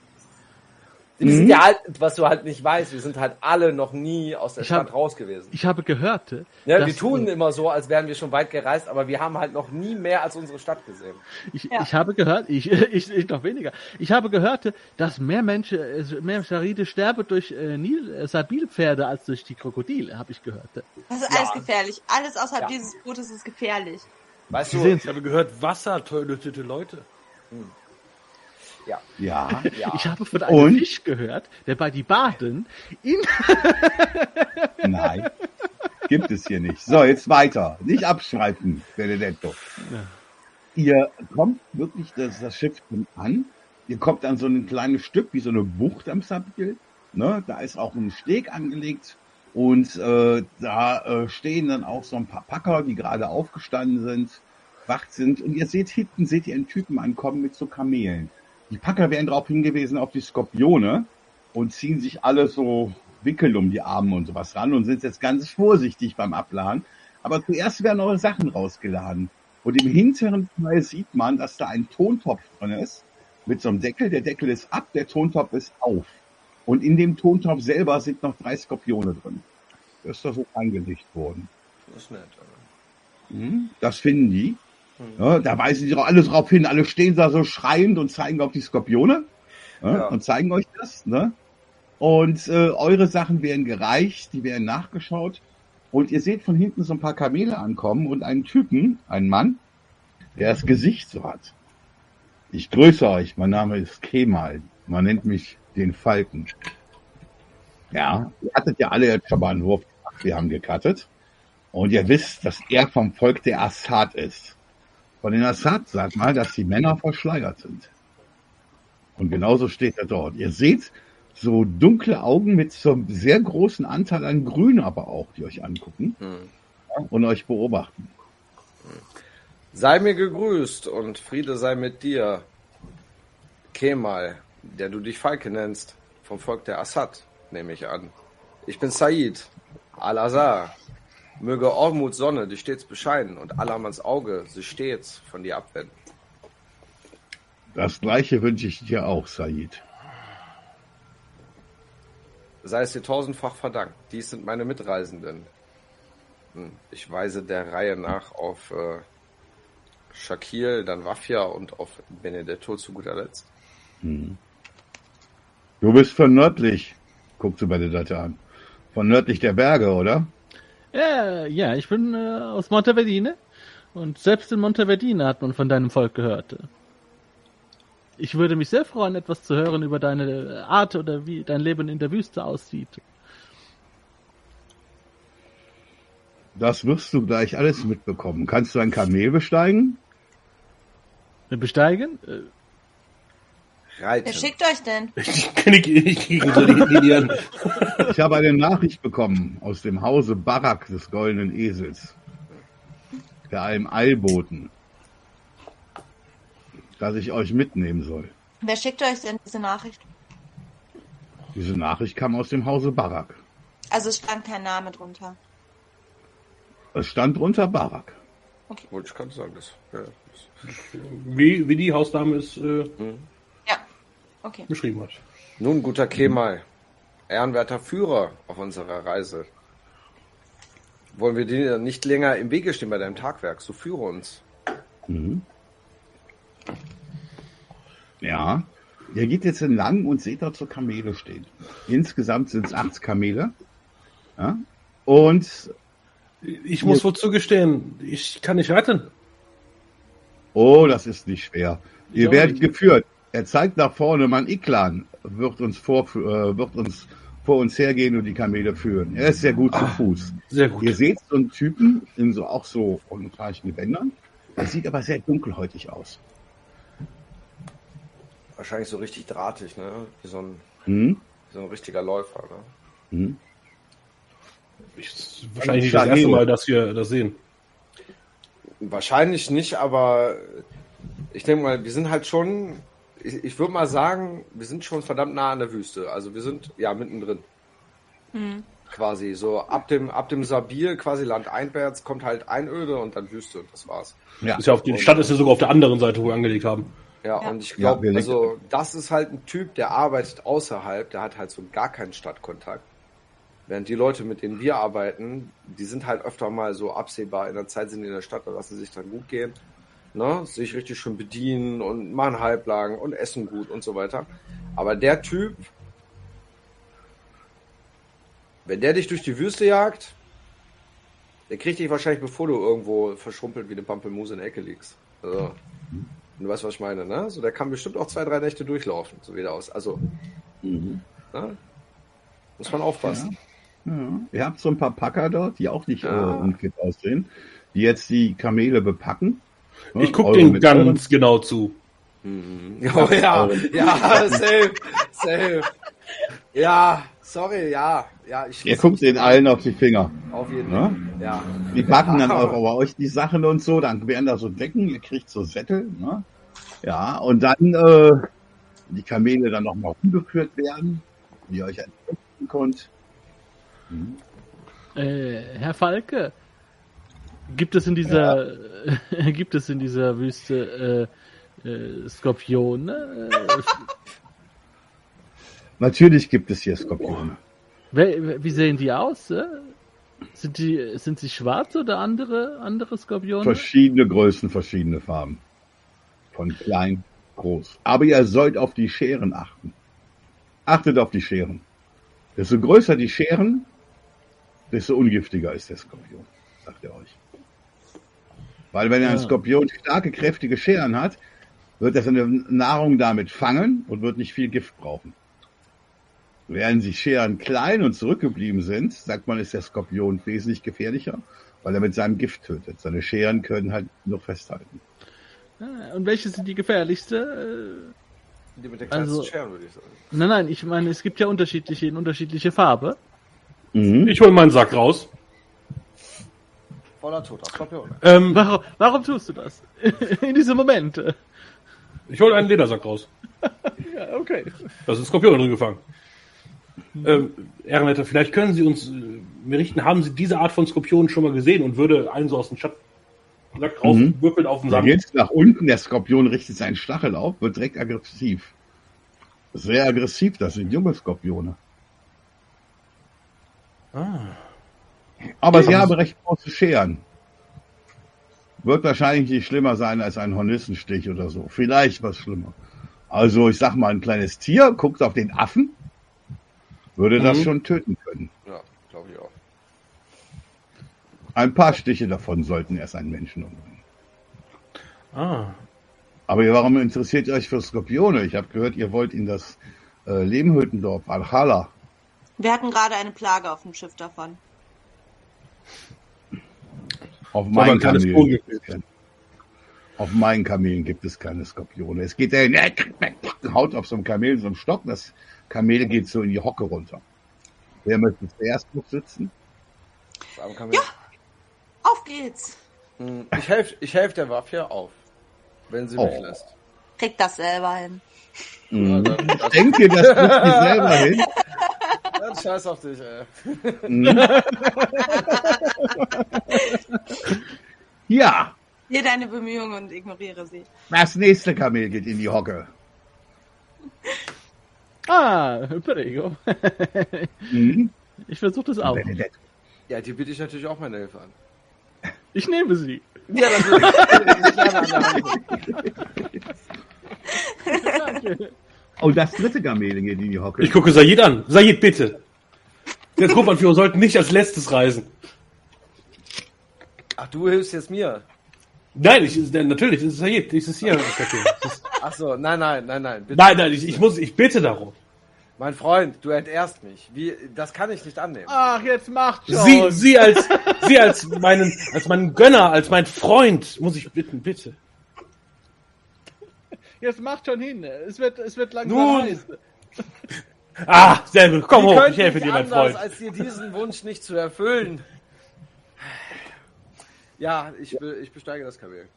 Die Mhm. sind ja halt, was du halt nicht weißt, wir sind halt alle noch nie aus der Ich hab- Stadt raus gewesen. Ich habe gehört, Ja, dass- wir tun immer so, als wären wir schon weit gereist, aber wir haben halt noch nie mehr als unsere Stadt gesehen. Ich, Ja. ich habe gehört, ich, ich, ich noch weniger. Ich habe gehört, dass mehr Menschen, äh, mehr Charide sterben durch äh, Nil, äh, Sabilpferde als durch die Krokodile, habe ich gehört. Das ist alles Ja. gefährlich. Alles außerhalb Ja. dieses Bootes ist gefährlich. Weißt Sie du, Ich habe gehört, Wasser tötete Leute. Ja, Ja. ja. Ich habe von einem Und? Fisch gehört, der bei die Baden in Nein. Gibt es hier nicht. So, jetzt weiter. Nicht abschreiben, Benedetto. Ihr kommt wirklich, das, das Schiff an. Ihr kommt an so ein kleines Stück, wie so eine Bucht am Sabil. Ne? Da ist auch ein Steg angelegt. Und äh, da äh, stehen dann auch so ein paar Packer, die gerade aufgestanden sind, wach sind. Und ihr seht hinten, seht ihr einen Typen ankommen mit so Kamelen. Die Packer wären darauf hingewiesen auf die Skorpione und ziehen sich alle so Wickel um die Arme und sowas ran und sind jetzt ganz vorsichtig beim Abladen. Aber zuerst werden eure Sachen rausgeladen. Und im hinteren Teil sieht man, dass da ein Tontopf drin ist mit so einem Deckel. Der Deckel ist ab, der Tontopf ist auf. Und in dem Tontopf selber sind noch drei Skorpione drin. Das ist da so angelegt worden. Das ist nett. Mhm. Das finden die. Ja, da weisen sie doch alles drauf hin. Alle stehen da so schreiend und zeigen auf die Skorpione ja, Ja. und zeigen euch das. Ne? Und äh, eure Sachen werden gereicht, die werden nachgeschaut. Und ihr seht von hinten so ein paar Kamele ankommen und einen Typen, einen Mann, der das Gesicht so hat. Ich grüße euch, mein Name ist Kemal. Man nennt mich den Falken. Ja, ihr hattet ja alle jetzt schon mal einen Wurf gemacht. Wir haben gecuttet. Und ihr wisst, dass er vom Volk der Assad ist. Von den Assad sagt mal, dass die Männer verschleiert sind. Und genauso steht er dort. Ihr seht so dunkle Augen mit so einem sehr großen Anteil an Grün aber auch, die euch angucken Hm. und euch beobachten. Sei mir gegrüßt und Friede sei mit dir, Kemal, der du dich Falke nennst, vom Volk der Assad, nehme ich an. Ich bin Said, Al-Azhar. Möge Ormuts Sonne dich stets bescheiden und Allahmans Auge sich stets von dir abwenden. Das gleiche wünsche ich dir auch, Said. Sei es dir tausendfach verdankt. Dies sind meine Mitreisenden. Hm, Ich weise der Reihe nach auf äh, Shakil, dann Wafia und auf Benedetto zu guter Letzt. Du bist von nördlich, guckst du bei der Seite an. Von nördlich der Berge, oder? Ja, ja, ich bin äh, aus Monteverdine und selbst in Monteverdine hat man von deinem Volk gehört. Ich würde mich sehr freuen, etwas zu hören über deine Art oder wie dein Leben in der Wüste aussieht. Das wirst du gleich alles mitbekommen. Kannst du ein Kamel besteigen? Besteigen? Reiten. Wer schickt euch denn? Ich kann die Linien. Ich habe eine Nachricht bekommen aus dem Hause Barak des Goldenen Esels, der einem Eilboten, dass ich euch mitnehmen soll. Wer schickt euch denn diese Nachricht? Diese Nachricht kam aus dem Hause Barak. Also es stand kein Name drunter. Es stand drunter Barak. Wollte ich gerade sagen, das. Ja, das Wie, wie die Hausdame es äh, Ja. Okay. beschrieben hat. Nun, guter Kemal, ehrenwerter Führer auf unserer Reise. Wollen wir dir nicht länger im Wege stehen bei deinem Tagwerk? So führe uns. Ja. Ihr geht jetzt entlang und seht dort so Kamele stehen. Insgesamt sind es acht Kamele. Ja? Und, Ich muss wohl zugestehen, ich kann nicht retten. oh, das ist nicht schwer. Ihr werdet geführt. Er zeigt nach vorne, mein Iklan wird uns vor, äh, wird uns vor uns hergehen und die Kamele führen. Er ist sehr gut zu Fuß. Sehr gut. Ihr seht so einen Typen in so auch so orientalischen Gewändern. Er sieht aber sehr dunkelhäutig aus. Wahrscheinlich so richtig drahtig, ne? Wie so ein, Hm? wie so ein richtiger Läufer, ne? Hm? Ich, wahrscheinlich nicht das erste Mal, dass wir das sehen. Wahrscheinlich nicht, aber ich denke mal, wir sind halt schon, ich, ich würde mal sagen, wir sind schon verdammt nah an der Wüste. Also wir sind ja mittendrin. Quasi so ab dem ab dem Sabir, quasi landeinwärts, kommt halt Einöde und dann Wüste und das war's. Ja. Ist ja auf, die Stadt ist ja sogar auf der anderen Seite, wo wir angelegt haben. Ja, Ja. und ich Ja, glaube, wir also das ist halt ein Typ, der arbeitet außerhalb, der hat halt so gar keinen Stadtkontakt. Während die Leute, mit denen wir arbeiten, die sind halt öfter mal so absehbar. In der Zeit sind die in der Stadt, da lassen sie sich dann gut gehen. Ne? Sich richtig schön bedienen und machen Halblagen und essen gut und so weiter. Aber der Typ, wenn der dich durch die Wüste jagt, der kriegt dich wahrscheinlich, bevor du irgendwo verschrumpelt wie eine Pampelmuse in der Ecke liegst. Also, du weißt, was ich meine, ne? So, der kann bestimmt auch zwei, drei Nächte durchlaufen, so wie der aus. Also, Mhm. ne? muss man aufpassen. Ja. Ihr habt so ein paar Packer dort, die auch nicht Ja. äh, unfit aussehen, die jetzt die Kamele bepacken. Ne? Ich gucke den ganz genau zu. Oh ja, ja, safe, safe. Ja, sorry, ja, ja, ich Ihr guckt den allen auf die Finger. auf jeden Ja? Fall. Ja. Die packen dann auch bei euch die Sachen und so, dann werden da so Decken, ihr kriegt so Sättel, ne? Ja, und dann äh, die Kamele dann nochmal umgeführt werden, wie ihr euch entdecken könnt. Äh, Herr Falke, gibt es in dieser gibt es in dieser Wüste äh, äh, Skorpione? Natürlich gibt es hier Skorpione. wie sehen die aus? Äh? Sind die sind sie schwarz oder andere andere Skorpione? Verschiedene Größen, verschiedene Farben. Von klein, groß. Aber ihr sollt auf die Scheren achten. Achtet auf die Scheren. Desto größer die Scheren, desto ungiftiger ist der Skorpion, sagt er euch. Weil wenn ein Ja. Skorpion starke, kräftige Scheren hat, wird er seine Nahrung damit fangen und wird nicht viel Gift brauchen. Während die Scheren klein und zurückgeblieben sind, sagt man, ist der Skorpion wesentlich gefährlicher, weil er mit seinem Gift tötet. Seine Scheren können halt noch festhalten. Ah, Und welche sind die gefährlichste? Die mit der kleinsten Also- Schere, würde ich sagen. Nein, nein, ich meine, es gibt ja unterschiedliche in unterschiedliche Farbe. Mhm. Ich hole meinen Sack raus. Voller toter Skorpion. Ähm, Warum, warum tust du das? In diesem Moment. ich hole einen Ledersack raus. Ja, okay. Da sind Skorpione drin gefangen. Ähm, vielleicht können Sie uns äh, berichten, haben Sie diese Art von Skorpionen schon mal gesehen und würde einen so aus dem Schatten Sack rauswürfeln auf den Sand? geht's nach unten, der Skorpion richtet seinen Stachel auf, wird direkt aggressiv. Sehr aggressiv, das sind junge Skorpione. Aber sie haben recht große Scheren. Wird wahrscheinlich nicht schlimmer sein als ein Hornissenstich oder so. Vielleicht was schlimmer. Also ich sag mal, ein kleines Tier guckt auf den Affen, würde das Mhm. schon töten können. Ja, glaube ich auch. Ein paar Stiche davon sollten erst einen Menschen umbringen. Ah, Aber warum interessiert ihr euch für Skorpione? Ich habe gehört, ihr wollt in das äh, Lehmhüttendorf Alchala. Wir hatten gerade eine Plage auf dem Schiff davon. Auf meinen, Kamelen, Vogel. gibt es keine- auf meinen Kamelen gibt es keine Skorpione. Es geht dahin, haut auf so einem Kamel so einen Stock, das Kamel geht so in die Hocke runter. Wer möchte zuerst noch sitzen? Mir- Auf geht's. Hm, Ich helfe ich helf der Waffe auf, wenn sie mich Oh. lässt. Krieg das selber hin. Ja, Ich denke, das kriegt ihr selber hin. dann scheiß auf dich, ey. Ja, Hier deine Bemühungen und ignoriere sie. das nächste Kamel geht in die Hocke. Ah, prego. Mhm. Ich versuche das auch. Benedetto. Ja, die biete ich natürlich auch meine Hilfe an. Ich nehme sie. Ja. Ich der Hand. Danke. Oh, das dritte Kamel geht in die Hocke. ich gucke Sayid an. Sayid, bitte. Der Gruppenanführer sollten nicht als letztes reisen. Ach, du hilfst jetzt mir. Nein, ich, denn natürlich, das ist. Das ist hier. Das ist, Ach so, nein, nein, nein, nein. Bitte. nein, nein, ich, ich muss, ich bitte darum. Mein Freund, du entehrst mich. Wie, das kann ich nicht annehmen. Ach, jetzt macht schon. Sie, Sie als, Sie als meinen, als meinen Gönner, als mein Freund, muss ich bitten, bitte. Jetzt macht schon hin. Es wird, es wird langsam Nun. heiß. Ah, sehr gut. Komm Wie hoch, ich helfe ich dir, mein anders, Freund. als dir diesen Wunsch nicht zu erfüllen? Ja, ich, be- ich besteige das Kamel.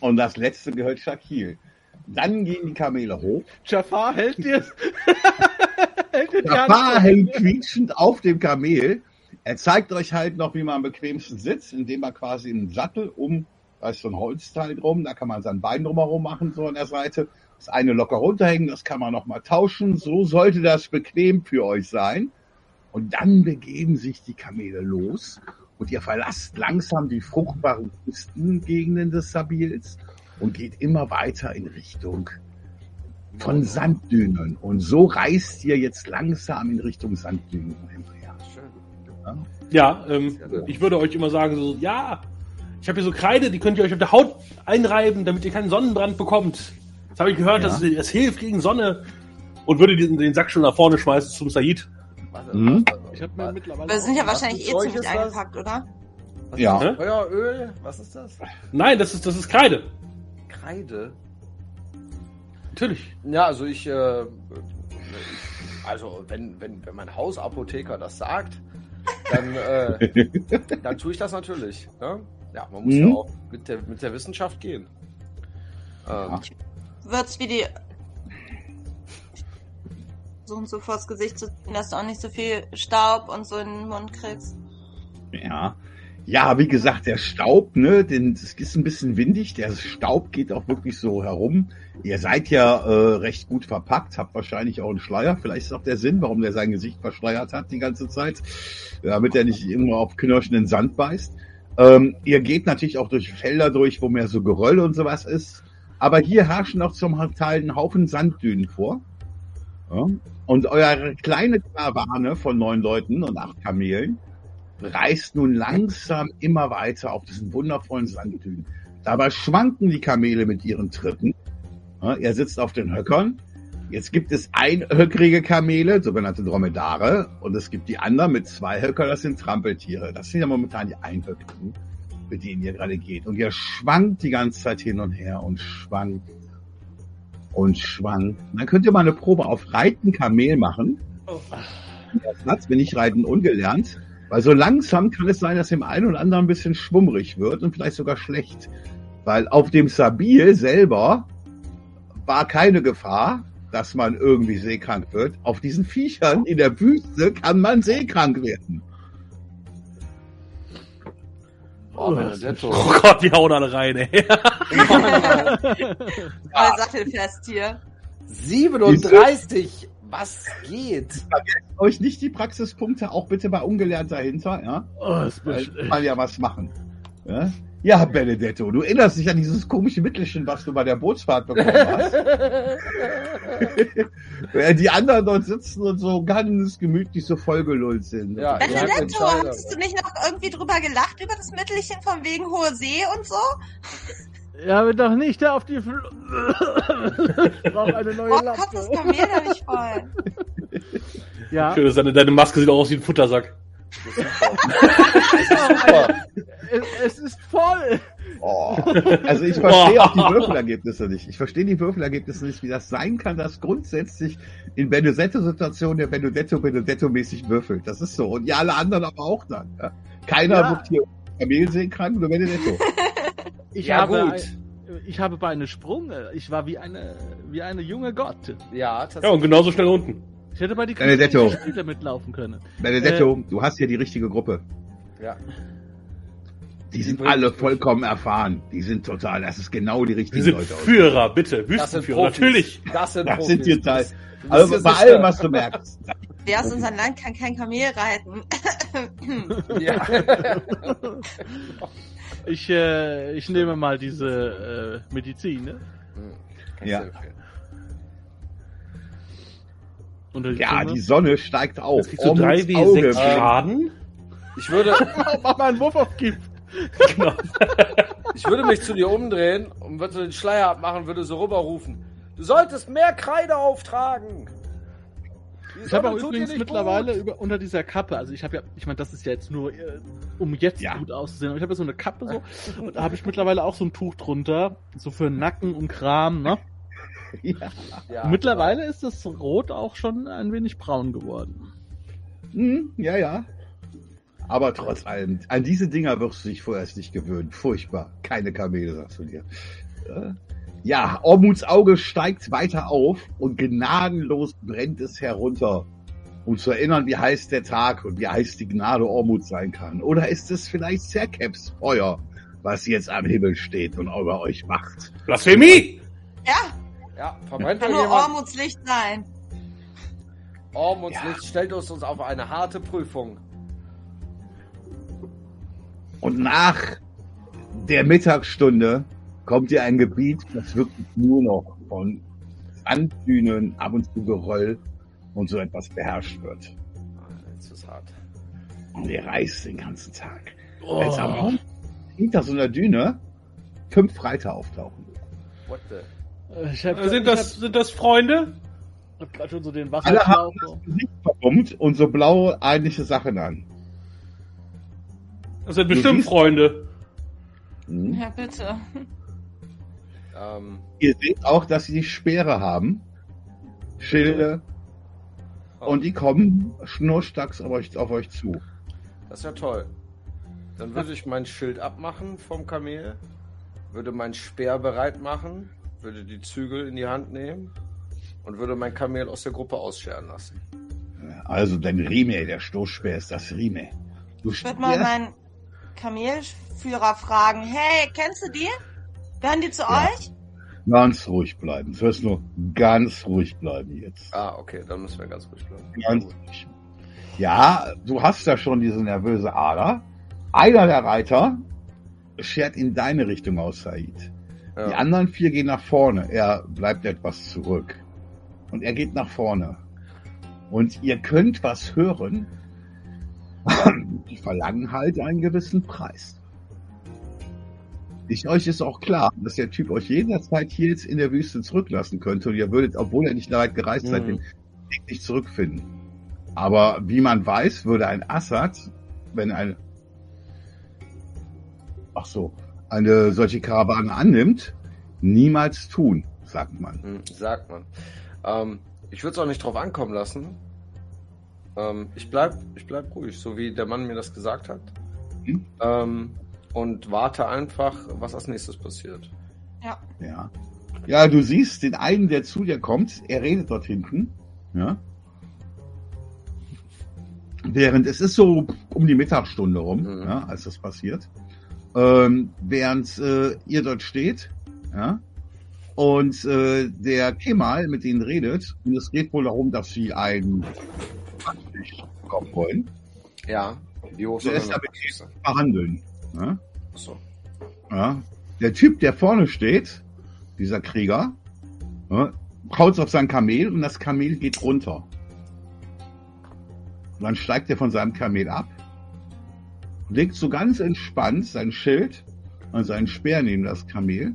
Und das letzte gehört Shakil. Dann gehen die Kamele hoch. Jafar hält dir. Jafar hängt quietschend auf dem Kamel. Er zeigt euch halt noch, wie man am bequemsten sitzt, indem man quasi einen Sattel um, da ist so ein Holzteil drum, da kann man sein Bein drumherum machen, so an der Seite. Das eine locker runterhängen, das kann man nochmal tauschen. So sollte das bequem für euch sein. Und dann begeben sich die Kamele los und ihr verlasst langsam die fruchtbaren Küstengegenden des Sabils und geht immer weiter in Richtung von Sanddünen. Und so reist ihr jetzt langsam in Richtung Sanddünen. hinterher. Ja, ähm, ich würde euch immer sagen, so, ja, ich habe hier so Kreide, die könnt ihr euch auf der Haut einreiben, damit ihr keinen Sonnenbrand bekommt. Das habe ich gehört, Ja. das, das hilft gegen Sonne. Und würde den, den Sack schon nach vorne schmeißen zum Said. Warte, Mhm. Ich mir mittlerweile. Wir sind ja wahrscheinlich eh ziemlich eingepackt, oder? Was Ja. ist das? Feueröl? Was ist das? Nein, das ist, das ist Kreide. Kreide? Natürlich. Ja, also ich, äh, also wenn, wenn, wenn mein Hausapotheker das sagt, dann, äh, dann tue ich das natürlich. Ne? Ja, man muss Mhm. ja auch mit der, mit der Wissenschaft gehen. Ähm, Wird's wie die so und so vors Gesicht zu ziehen, dass du auch nicht so viel Staub und so in den Mund kriegst. Ja. Ja, wie gesagt, der Staub, ne, denn es ist ein bisschen windig. Der Staub geht auch wirklich so herum. Ihr seid ja äh, recht gut verpackt, habt wahrscheinlich auch einen Schleier. Vielleicht ist auch der Sinn, warum der sein Gesicht verschleiert hat die ganze Zeit, damit er nicht irgendwo auf knirschenden Sand beißt. Ähm, ihr geht natürlich auch durch Felder durch, wo mehr so Geröll und sowas ist. Aber hier herrschen noch zum Teil ein Haufen Sanddünen vor. Ja. Und eure kleine Karawane von neun Leuten und acht Kamelen reist nun langsam immer weiter auf diesen wundervollen Sanddünen. Dabei schwanken die Kamele mit ihren Tritten. Ja, er sitzt auf den Höckern. Jetzt gibt es einhöckrige Kamele, sogenannte Dromedare, und es gibt die anderen mit zwei Höckern, das sind Trampeltiere. Das sind ja momentan die einhöckrigen, mit denen ihr gerade geht. Und ihr schwankt die ganze Zeit hin und her und schwankt und schwankt. Dann könnt ihr mal eine Probe auf Reiten Kamel machen. Platz, bin ich Reiten ungelernt. Weil so langsam kann es sein, dass dem einen oder anderen ein bisschen schwummrig wird und vielleicht sogar schlecht. Weil auf dem Sabil selber war keine Gefahr, dass man irgendwie seekrank wird. Auf diesen Viechern in der Wüste kann man seekrank werden. Oh, Benedetto. Oh Gott, die hauen alle rein, ey. Aber sattelfest hier. 37! Was geht? Euch nicht die Praxispunkte auch bitte bei ungelernt dahinter, ja? Oh, es Weil kann ja was machen. Ja? Ja, Benedetto, du erinnerst dich an dieses komische Mittelchen, was du bei der Bootsfahrt bekommen hast. Die anderen dort sitzen und so ganz gemütlich so vollgelullt sind. Ja, Benedetto, hast du nicht noch irgendwie drüber gelacht über das Mittelchen von wegen hohe See und so? ja, wir doch nicht da auf die Fl Ich brauche eine neue Oh Gott, das Lampe. Kamel da nicht voll. Ja, Schön, deine, deine Maske sieht auch aus wie ein Futtersack. Super. es, es ist voll. Oh. Also ich verstehe auch die Würfelergebnisse nicht. Ich verstehe die Würfelergebnisse nicht, wie das sein kann, dass grundsätzlich in Benedetto-Situationen der Benedetto Benedetto-mäßig würfelt. Das ist so. Und ja, alle anderen aber auch dann. Ja. Keiner Ja. wird hier Kamel sehen kann, nur Benedetto. Ich Ja, habe, gut. ein- ich habe Beine Sprunge. Ich war wie eine, wie eine junge Gott. Ja, Ja, und tatsächlich. genauso schnell unten. Ich hätte bei die Benedetto. Spiele mitlaufen können. Benedetto, du hast hier die richtige Gruppe. Ja. Die sind bringen alle vollkommen erfahren. Die sind total, das ist genau die Wir richtigen sind Leute. aus. Führer, bitte. Das sind Wüstenführer, natürlich. Das sind Das Profis. sind die Teil. Also bei sicher? allem, was du merkst. Wer aus unserem Land kann kein Kamel reiten? Ja. Ich, äh, ich nehme mal diese äh, Medizin. Ne? Ich Ja. sehr die Ja, Zunge. die Sonne steigt auf. Das kriegst du Ormuts 3 w Auge. 6 Schaden. Ich würde, Mach mal einen Wurf auf Gift. Genau. ich würde mich zu dir umdrehen und würde so den Schleier abmachen, würde so rüberrufen. Du solltest mehr Kreide auftragen. Die Ich habe auch übrigens mittlerweile über, unter dieser Kappe, also ich habe ja, ich meine, das ist ja jetzt nur, äh, um jetzt Ja. gut auszusehen, aber ich habe ja so eine Kappe so und da habe ich mittlerweile auch so ein Tuch drunter, so für Nacken und Kram, ne? ja. Ja, Mittlerweile ist das Rot auch schon ein wenig braun geworden. Hm, ja, ja. Aber trotz allem, an diese Dinger wirst du dich vorerst nicht gewöhnen. Furchtbar. Keine Kamele, sagst du dir. Äh, Ja, Ormuts Auge steigt weiter auf und gnadenlos brennt es herunter. Um zu erinnern, wie heiß der Tag und wie heiß die Gnade Ormuts sein kann. Oder ist es vielleicht Serkeps Feuer, was jetzt am Himmel steht und über euch wacht? Blasphemie! Ja, Ja, verbrennt kann nur jemand. Ormuts Licht sein. Ormuts Ja. Licht stellt uns uns auf eine harte Prüfung. Und nach der Mittagsstunde kommt ihr ein Gebiet, das wirklich nur noch von Sanddünen, ab und zu Geröll und so etwas beherrscht wird. Ah, Jetzt ist hart. Und ihr reist den ganzen Tag. Oh. Als am Morgen hinter so einer Düne fünf Reiter auftauchen. What the? Äh, Ich hab, Sind das, sind das Freunde? Ich hab grad schon so den Alle haben das Gesicht verbummt und so blaue, ähnliche Sachen an. Das sind bestimmt siehst- Freunde. Hm. Ja, bitte. Ähm, Ihr seht auch, dass sie Speere haben, Schilde, und die kommen schnurstracks auf euch, auf euch zu. das ist ja toll. Dann würde ich mein Schild abmachen vom Kamel, würde mein Speer bereit machen, würde die Zügel in die Hand nehmen und würde mein Kamel aus der Gruppe ausscheren lassen. Also dein Rime, der Stoßspeer ist das Rime. Du Ich würde mal meinen Kamelführer fragen. Hey, kennst du die? Gehören die zu Ja. euch? Ganz ruhig bleiben. Du wirst nur ganz ruhig bleiben jetzt. Ah, okay, dann müssen wir ganz ruhig bleiben. Ganz ruhig. Ja, du hast ja schon diese nervöse Ader. Einer der Reiter schert in deine Richtung aus, Said. Die Ja. anderen vier gehen nach vorne. Er bleibt etwas zurück. Und er geht nach vorne. Und ihr könnt was hören. Die verlangen halt einen gewissen Preis. Ich, euch ist auch klar, dass der Typ euch jederzeit hier jetzt in der Wüste zurücklassen könnte und ihr würdet, obwohl er nicht weit gereist seid, Mhm. den Weg nicht zurückfinden. Aber wie man weiß, würde ein Assad, wenn ein, ach so, eine solche Karawane annimmt, niemals tun, sagt man. Hm, sagt man. Ähm, ich würde es auch nicht drauf ankommen lassen. Ähm, ich bleib, ich bleib ruhig, so wie der Mann mir das gesagt hat. Mhm. Ähm, und warte einfach, was als nächstes passiert. Ja. Ja, du siehst den einen, der zu dir kommt, er redet dort hinten, ja. Während es ist so um die Mittagsstunde rum, Mhm. ja, als das passiert. Ähm, während äh, ihr dort steht, ja, und äh, der Kemal mit ihnen redet, und es geht wohl darum, dass sie einen Backfisch bekommen wollen, Ja, wie hoch soll verhandeln. Ja. Achso. Ja. Der Typ, der vorne steht, dieser Krieger, ja, haut auf sein Kamel und das Kamel geht runter. Und dann steigt er von seinem Kamel ab, legt so ganz entspannt sein Schild und seinen Speer neben das Kamel,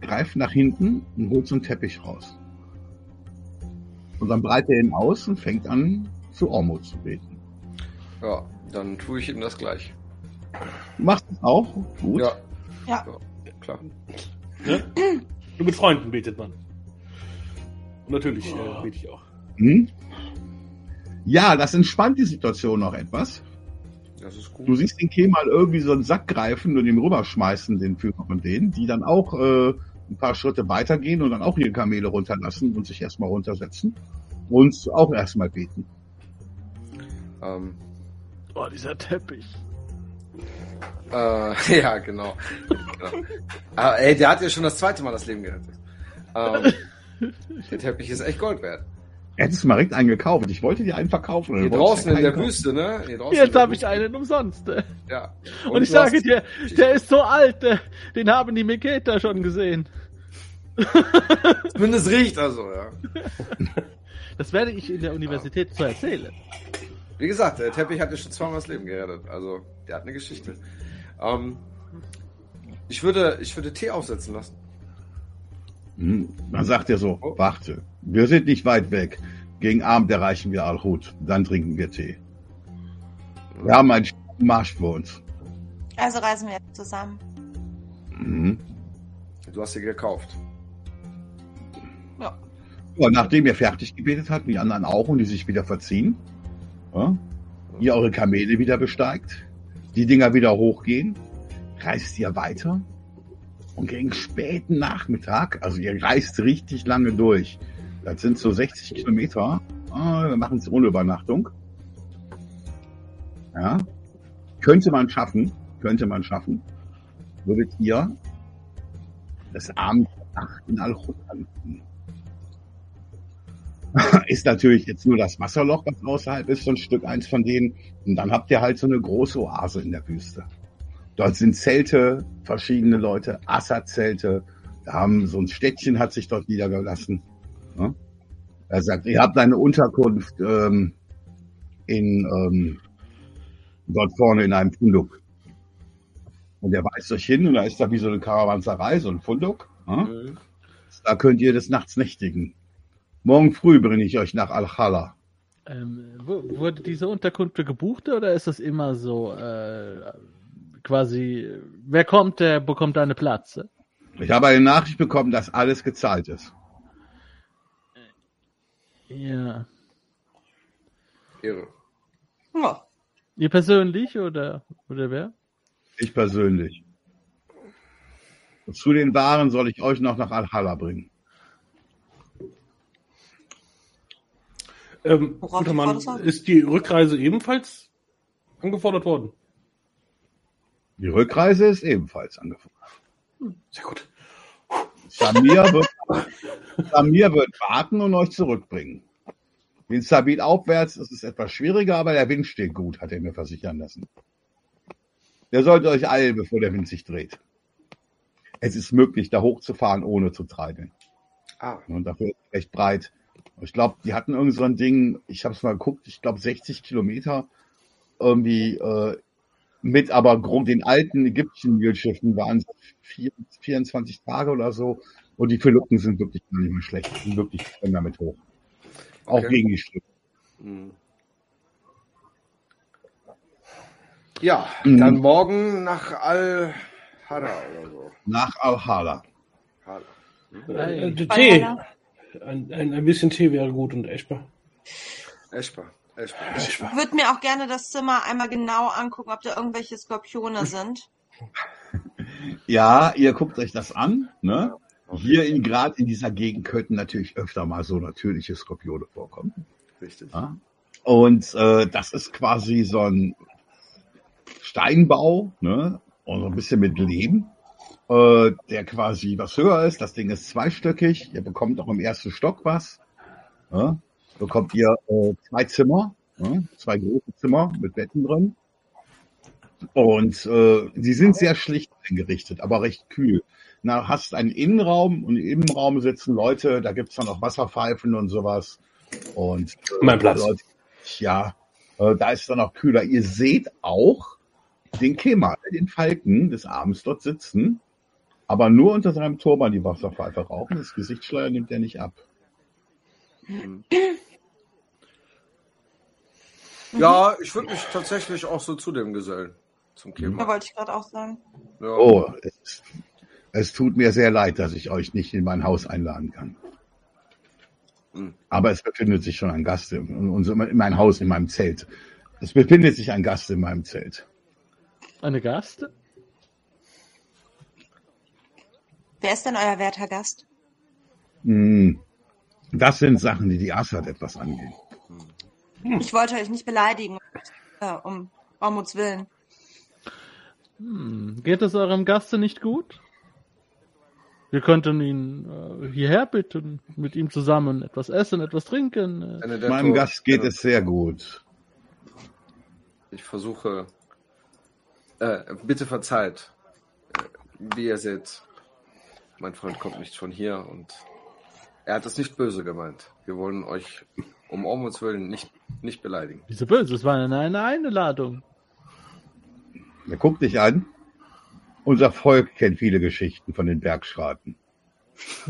greift nach hinten und holt so einen Teppich raus. Und dann breitet er ihn aus und fängt an, zu Ormo zu beten. Ja, dann tue ich ihm das gleich. Du machst es auch? Gut. Ja. Ja. Klar. Ne? Nur mit Freunden betet man. Und natürlich äh, bete ich auch. Hm? Ja, das entspannt die Situation noch etwas. Das ist Du gut. siehst den Kemal irgendwie so einen Sack greifen und ihm rüberschmeißen, den Führer von denen, die dann auch äh, ein paar Schritte weitergehen und dann auch ihre Kamele runterlassen und sich erstmal runtersetzen und auch erstmal beten. Ähm, Oh, dieser Teppich. äh, ja, genau. genau. Aber, ey, der hat ja schon das zweite Mal das Leben gerettet. Ähm, der Teppich ist echt Gold wert. Hättest du mal direkt einen gekauft. Ich wollte dir einen verkaufen. Hier draußen in der kaufen. Wüste, ne? Hier draußen in Jetzt habe ich einen umsonst. Ja. Und, ich du sage hast- dir, der ist so alt, äh, den haben die Miketa schon gesehen. Zumindest riecht er so, ja. Das werde ich in der Universität zu erzählen. Wie gesagt, der Teppich hat dir schon zweimal das Leben gerettet. Also, der hat eine Geschichte. Ähm, ich würde, ich würde Tee aufsetzen lassen. Hm, Dann sagt er so, warte, wir sind nicht weit weg. Gegen Abend erreichen wir Al-Hud. Dann trinken wir Tee. Wir haben einen Marsch vor uns. Also reisen wir zusammen. Mhm. Du hast sie gekauft. Ja. Ja, nachdem ihr fertig gebetet habt, die anderen auch und die sich wieder verziehen, ja, ihr eure Kamele wieder besteigt, die Dinger wieder hochgehen, reist ihr weiter und gegen späten Nachmittag, also ihr reist richtig lange durch, das sind so 60 Kilometer, ah, wir machen es ohne Übernachtung. Ja, könnte man schaffen, könnte man schaffen, würdet ihr das Abend in Al-Khut ist natürlich jetzt nur das Wasserloch, was außerhalb ist, so ein Stück eins von denen. Und dann habt ihr halt so eine große Oase in der Wüste. Dort sind Zelte, verschiedene Leute, Assad-Zelte. Da haben so ein Städtchen hat sich dort niedergelassen. Ja? Er sagt, ihr habt eine Unterkunft ähm, in ähm, dort vorne in einem Funduk. Und er weist euch hin und da ist da wie so eine Karawanserei, so ein Funduk. Ja? Mhm. Da könnt ihr des Nachts nächtigen. Morgen früh bringe ich euch nach Al-Khala. Ähm, wu- wurde diese Unterkunft gebucht oder ist das immer so äh, quasi, wer kommt, der bekommt einen Platz? Ich habe eine Nachricht bekommen, dass alles gezahlt ist. Ja. Irre. Ja. Ihr persönlich oder, oder wer? Ich persönlich. Und zu den Waren soll ich euch noch nach Al-Hala bringen. Ähm, Worauf guter Mann, ist die Rückreise ebenfalls angefordert worden? Die Rückreise ist ebenfalls angefordert. Sehr gut. Samir wird, Samir wird warten und euch zurückbringen. Den Sabit aufwärts ist es etwas schwieriger, aber der Wind steht gut, hat er mir versichern lassen. Der sollte euch eilen, bevor der Wind sich dreht. Es ist möglich, da hochzufahren, ohne zu treiben. Ah, Und dafür ist es recht breit. Ich glaube, die hatten irgend so ein Ding, ich habe es mal geguckt, ich glaube 60 Kilometer irgendwie äh, mit aber Grund den alten ägyptischen Nilschiffen waren es vier- 24 Tage oder so und die Verlucken sind wirklich gar nicht mehr schlecht, die sind wirklich damit hoch. Auch Okay. gegen die Ströme. Mhm. Ja, Mhm. dann morgen nach Al-Hara oder so. Nach Al-Hala. Hala. Äh, Bei Tee. Ein, ein, ein bisschen Tee wäre gut und essbar. Eschbar. Ich würde mir auch gerne das Zimmer einmal genau angucken, ob da irgendwelche Skorpione sind. Ja, ihr guckt euch das an. Ne? Hier in gerade in dieser Gegend könnten natürlich öfter mal so natürliche Skorpione vorkommen. Richtig. Ja? Und äh, das ist quasi so ein Steinbau, ne? Und so ein bisschen mit Lehm, äh, der quasi was höher ist. Das Ding ist zweistöckig. Ihr bekommt auch im ersten Stock was. Ja? Bekommt ihr äh, zwei Zimmer, ja? zwei große Zimmer mit Betten drin. Und äh, die sind sehr schlicht eingerichtet, aber recht kühl. Na, hast einen Innenraum und im Innenraum sitzen Leute, da gibt's dann auch Wasserpfeifen und sowas. Und äh, Mein Platz. Leute, ja, äh, da ist dann auch kühler. Ihr seht auch den Kemal, den Falken des Abends dort sitzen, aber nur unter seinem Turban die Wasserpfeife rauchen. Das Gesichtsschleier nimmt er nicht ab. Ja, ich würde mich tatsächlich auch so zu dem gesellen. Zum Da Kemal. wollte ich gerade auch sagen. Ja. Oh, es, es tut mir sehr leid, dass ich euch nicht in mein Haus einladen kann. Hm. Aber es befindet sich schon ein Gast in, in, in mein Haus, in meinem Zelt. Es befindet sich ein Gast in meinem Zelt. Eine Gast? Wer ist denn euer werter Gast? Hm. Das sind Sachen, die die Assad etwas angehen. Ich wollte euch nicht beleidigen. Ja, um Ormuts Willen. Hm, geht es eurem Gaste nicht gut? Wir könnten ihn äh, hierher bitten, mit ihm zusammen etwas essen, etwas trinken. Äh, Meinem Gast geht es sehr gut. Ich versuche. Äh, bitte verzeiht. Äh, Wie ihr seht, mein Freund kommt nicht von hier und er hat es nicht böse gemeint. Wir wollen euch um Ormuts Willen nicht, nicht beleidigen. Wieso böse? Es war eine, eine Einladung. Er guckt dich an. Unser Volk kennt viele Geschichten von den Bergschraten.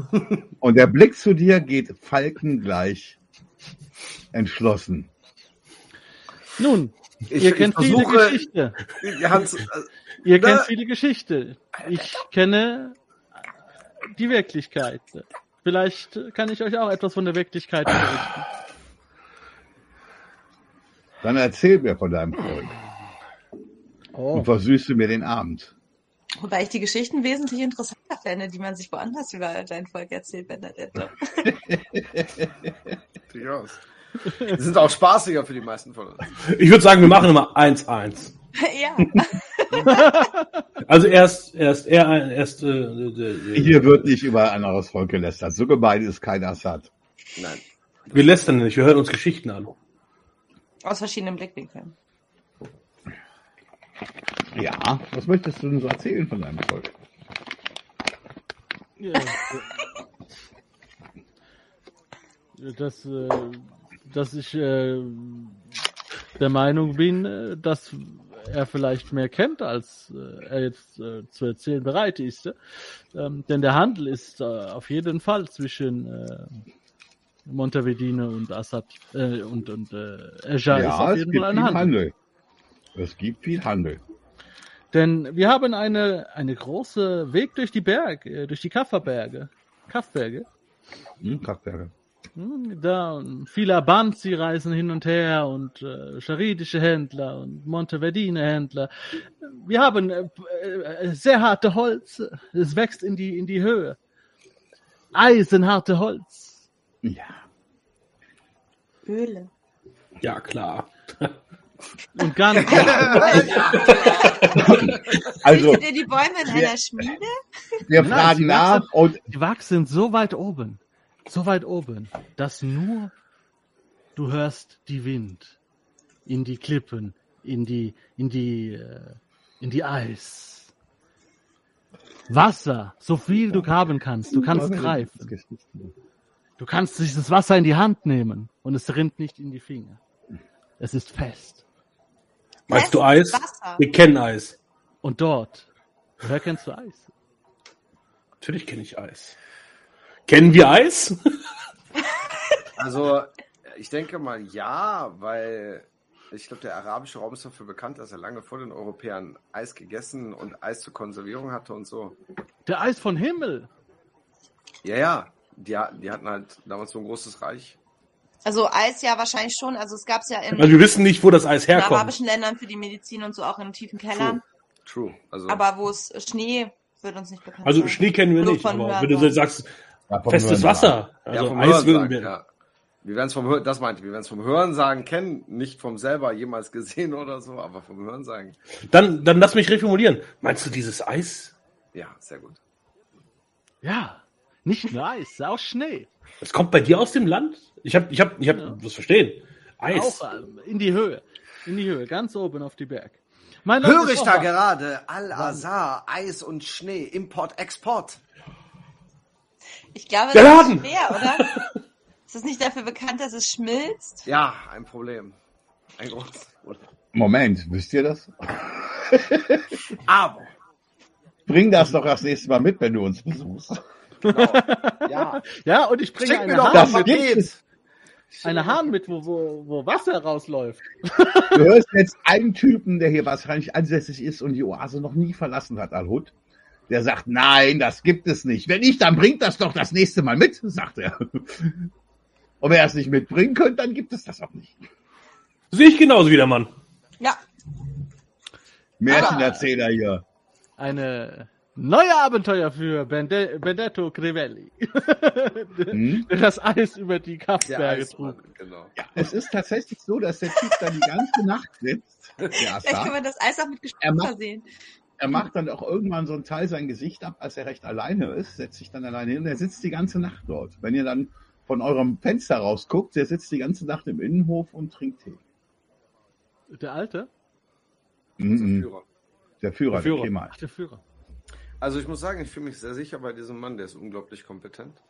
Und der Blick zu dir geht falkengleich entschlossen. Nun, Ich, ihr ich kennt viele versuche. Geschichte. Hans, äh, Ihr Na- kennt viele Geschichte. Ich kenne die Wirklichkeit. Ich Vielleicht kann ich euch auch etwas von der Wirklichkeit berichten. Dann erzähl mir von deinem Volk Oh. und versüße mir den Abend. Wobei ich die Geschichten wesentlich interessanter fände, die man sich woanders über dein Volk erzählt, Bernadette. Durchaus. Die sind auch spaßiger für die meisten von uns. Ich würde sagen, wir machen immer 1-1. ja. Also erst, erst, er, erst, äh, äh, Hier wird nicht über ein anderes Volk gelästert. So gemein ist kein Assad. Nein. wir lästern nicht, wir hören uns Geschichten an. Aus verschiedenen Blickwinkeln. Ja, was möchtest du denn so erzählen von deinem Volk? Ja. Dass, äh, dass ich äh, der Meinung bin, äh, dass er vielleicht mehr kennt, als äh, er jetzt äh, zu erzählen bereit ist. Ähm, denn der Handel ist äh, auf jeden Fall zwischen äh, Montevideo und Assad äh, und, und äh, Eja ist ja, auf es jeden gibt Fall viel ein Handel. Handel. Es gibt viel Handel. Denn wir haben eine, eine große Weg durch die Berge, äh, durch die Kafferberge, Kaffberge. Hm, Kraftwerke. Da viele Abanzi reisen hin und her und äh, charidische Händler und Monteverdine Händler. Wir haben äh, äh, sehr harte Holz. Es wächst in die in die Höhe. Eisenharte Holz. Ja. Öle. Ja, klar. Und ganz Also, Richtet ihr die Bäume in einer Schmiede? wir fragen nach wachsen- und die wachsen so weit oben, so weit oben, dass nur du hörst die Wind in die Klippen, in die, in die, äh, in die Eis. Wasser, so viel du haben kannst, du kannst greifen. Du kannst dieses Wasser in die Hand nehmen und es rinnt nicht in die Finger. Es ist fest. Meinst du Eis? Wasser. Wir kennen Eis. Und dort, woher kennst du Eis? Natürlich kenne ich Eis. Kennen wir Eis? Also, ich denke mal ja, weil ich glaube, der arabische Raum ist dafür bekannt, dass er lange vor den Europäern Eis gegessen und Eis zur Konservierung hatte und so. Der Eis von Himmel. Ja, ja. Die, die hatten halt damals so ein großes Reich. Also Eis ja wahrscheinlich schon. Also es gab es ja in, Also wir wissen nicht, wo das Eis in herkommt. arabischen Ländern für die Medizin und so auch in tiefen Kellern. True. Also, Aber wo es Schnee wird uns nicht bekannt Also sein. Schnee kennen wir Nur nicht, von aber wenn du sagst, Ja, festes Hören Wasser. ja, Also vom Eis würden wir. ja. Wir werden es vom Hören, das meinte ich, wir werden es vom Hören sagen kennen, nicht vom selber jemals gesehen oder so, aber vom Hören sagen. Dann, dann lass mich reformulieren. Meinst du dieses Eis? Ja, sehr gut. Ja, nicht nur Eis, auch Schnee. Das kommt bei dir aus dem Land? Ich hab, ich hab, ich hab, das verstehen. Eis. Auch ähm, in die Höhe. In die Höhe, ganz oben auf die Berg. Höre ich da gerade? Al-Azhar, Eis und Schnee, Import, Export. Ich glaube, Der das Laden! ist schwer, oder? ist das nicht dafür bekannt, dass es schmilzt? Ja, ein Problem. Ein großes Problem. Moment, wisst ihr das? Aber, Bring das doch das nächste Mal mit, wenn du uns besuchst. Genau. Ja. Ja, und ich bringe schick mir eine doch Hahn, Paket. eine Hahn mit, wo, wo, wo Wasser rausläuft. Du hörst jetzt einen Typen, der hier wahrscheinlich ansässig ist und die Oase noch nie verlassen hat, Al-Hud. Der sagt, nein, das gibt es nicht. Wenn nicht, dann bringt das doch das nächste Mal mit, sagt er. Und wenn er es nicht mitbringen könnt, dann gibt es das auch nicht. Sehe ich genauso wie der Mann. Ja. Märchenerzähler hier. Eine neue Abenteuer für Bende Benedetto Crivelli. Hm? der das Eis über die Eismann, trug. genau. Es ist tatsächlich so, dass der Typ da die ganze Nacht sitzt. Vielleicht kann man das Eis auch mit Geschmack versehen. Er macht dann auch irgendwann so einen Teil sein Gesicht ab, als er recht alleine ist, setzt sich dann alleine hin. Er sitzt die ganze Nacht dort. Wenn ihr dann von eurem Fenster rausguckt, der sitzt die ganze Nacht im Innenhof und trinkt Tee. Der Alte? Mhm. Führer. Der Führer, Der der, Führer. Ach, der Führer. Also ich muss sagen, ich fühle mich sehr sicher bei diesem Mann, der ist unglaublich kompetent.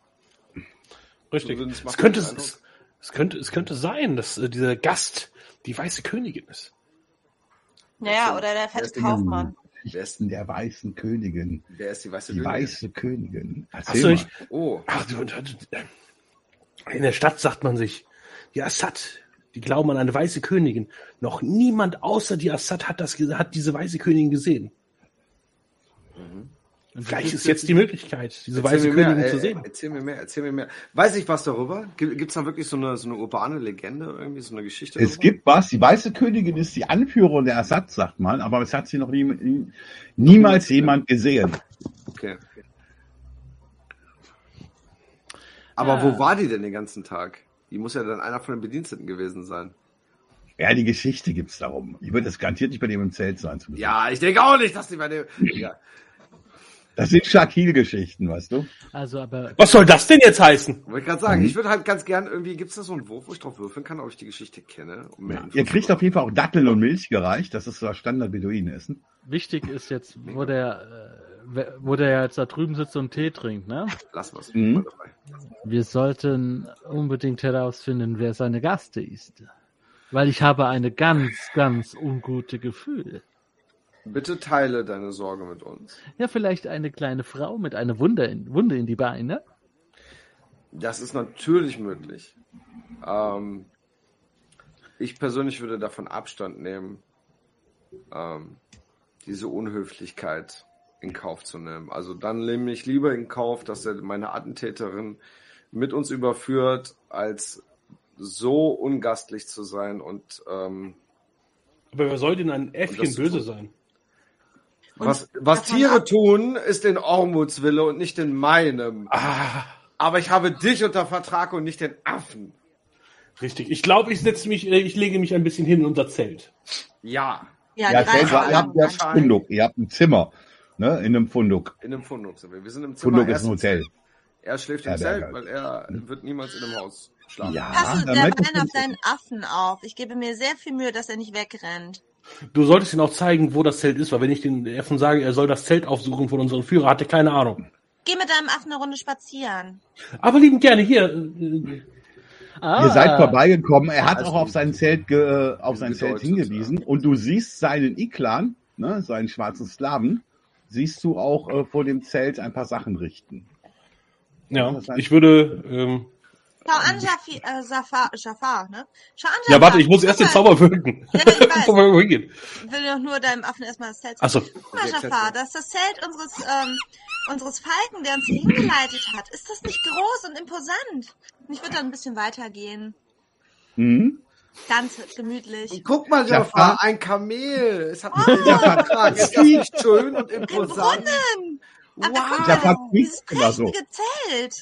Richtig. So, macht Es könnte, es, es könnte, es könnte sein, dass äh, dieser Gast die weiße Königin ist. Naja, oder der fette Kaufmann. Wer ist, In der weißen Königin. wer ist die weiße Die Königin? weiße Königin. Erzähl du mal. nicht? Oh, Ach, du, du, du, in der Stadt sagt man sich, die Assad, die glauben an eine weiße Königin. Noch niemand außer die Assad hat, das, hat diese weiße Königin gesehen. Und Vielleicht du ist jetzt die Möglichkeit, diese weiße Königin mehr, zu sehen. Erzähl mir mehr, erzähl mir mehr. Weiß ich was darüber? Gibt es da wirklich so eine, so eine urbane Legende, irgendwie so eine Geschichte? Es darüber? gibt was, die Weiße Königin ist die Anführerin der Ersatz, sagt man, aber es hat sie noch nie, nie, niemals jemand gesehen. Okay. Aber Ja. wo war die denn den ganzen Tag? Die muss ja dann einer von den Bediensteten gewesen sein. Ja, die Geschichte gibt's darum. Die wird es garantiert nicht bei dem im Zelt sein. Ja, ich denke auch nicht, dass die bei dem. Ja. Das sind Shaquille-Geschichten, weißt du? Also, aber Was soll das denn jetzt heißen? Wollte ich gerade sagen, ich würde halt ganz gern irgendwie, gibt es da so einen Wurf, wo ich drauf würfeln kann, ob ich die Geschichte kenne? Um Infos Ihr kriegt auf jeden Fall auch Datteln und Milch gereicht. Das ist so das Standard-Beduinenessen. wichtig ist jetzt, wo der, äh, wo der jetzt da drüben sitzt und Tee trinkt, ne? Lass was. Mhm. Mal dabei. Wir sollten unbedingt herausfinden, wer seine Gaste ist. Weil ich habe eine ganz, ganz ungute Gefühl. Bitte teile deine Sorge mit uns. Ja, vielleicht eine kleine Frau mit einer Wunde in, Wunde in die Beine. Das ist natürlich möglich. Ähm, ich persönlich würde davon Abstand nehmen, ähm, diese Unhöflichkeit in Kauf zu nehmen. Also dann nehme ich lieber in Kauf, dass er meine Attentäterin mit uns überführt, als so ungastlich zu sein und ähm, Aber wer soll denn ein Äffchen böse sein? Und was, was Tiere tun, ist in Ormuts Wille und nicht in meinem. Ah, Aber ich habe dich unter Vertrag und nicht den Affen. richtig. Ich glaube, ich setze mich, äh, ich lege mich ein bisschen hin in unser Zelt. Ja, Ja, Ja, Zelt, ihr habt ja Schein. Funduk. Ihr habt ein Zimmer. Ne, in einem Funduk. in einem Funduk sind wir. Wir sind im Zimmer. Funduk er ist ein Hotel. Er schläft im Ja, der Zelt, weil er wird niemals in einem Haus schlafen. Ja, Passe dann derweil meint- auf deinen Affen auf. Ich gebe mir sehr viel Mühe, dass er nicht wegrennt. Du solltest ihm auch zeigen, wo das Zelt ist, weil wenn ich den Äffen sage, er soll das Zelt aufsuchen von unserem Führer, hat er keine Ahnung. Geh mit deinem Affen eine Runde spazieren. Aber liebend gerne hier. äh, Ah, Ihr seid vorbeigekommen. Er hat auch auf sein Zelt, ge, auf sein Zelt hingewiesen. Und du siehst seinen Iklan, ne, seinen schwarzen Slaven, siehst du auch äh, vor dem Zelt ein paar Sachen richten. Ja, ich würde. Ähm, Schau an, Jafi, äh, Jafar, Jafar, ne? Schau an, ja, Jafar. warte, ich muss erst den Guck Zauber wirken. Ja, ja, ich weiß. Bevor wir hingehen. Will doch nur deinem Affen erstmal das Zelt. Achso. Guck mal, Jafar, das ist das Zelt unseres, ähm, unseres Falken, der uns hier hingeleitet hat. Ist das nicht groß und imposant? Ich würde dann ein bisschen weitergehen. Mhm. Ganz gemütlich. Guck mal, Ja, Jaffa, Fra- ein Kamel. Es hat einen Vertrag. Nicht schön und Ein imposant? Brunnen! Aber guck Jafar mal, dieses prächtige Zelt.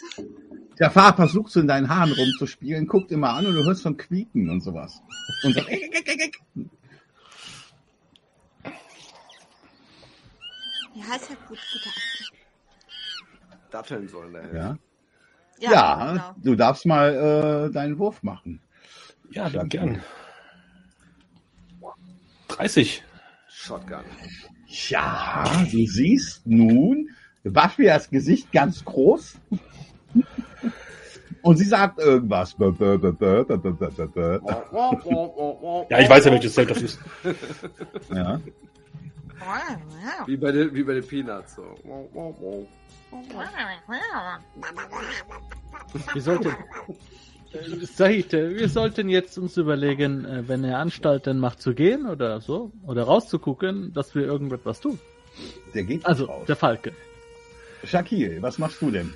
Der Fahrer versucht so in deinen Haaren rumzuspielen, guckt immer an und du hörst von Quieken und sowas. Und so, Ja, ist ja gut, guter Apfel. Datteln sollen da helfen. ja. Ja, Ja, genau. du darfst mal äh, deinen Wurf machen. Ja, dann gern. 30. Shotgun. Ja, du siehst nun Waschbias Gesicht ganz groß. Und sie sagt irgendwas. Ja, ich weiß ja, welches Zelt das ist. Ja. Wie bei den, wie bei den Peanuts. So. Wir sollten, äh, Said, wir sollten jetzt uns überlegen, äh, wenn er Anstalten macht zu gehen oder so, oder rauszugucken, dass wir irgendetwas tun. Der geht Also, raus. der Falke. Shakir, was machst du denn?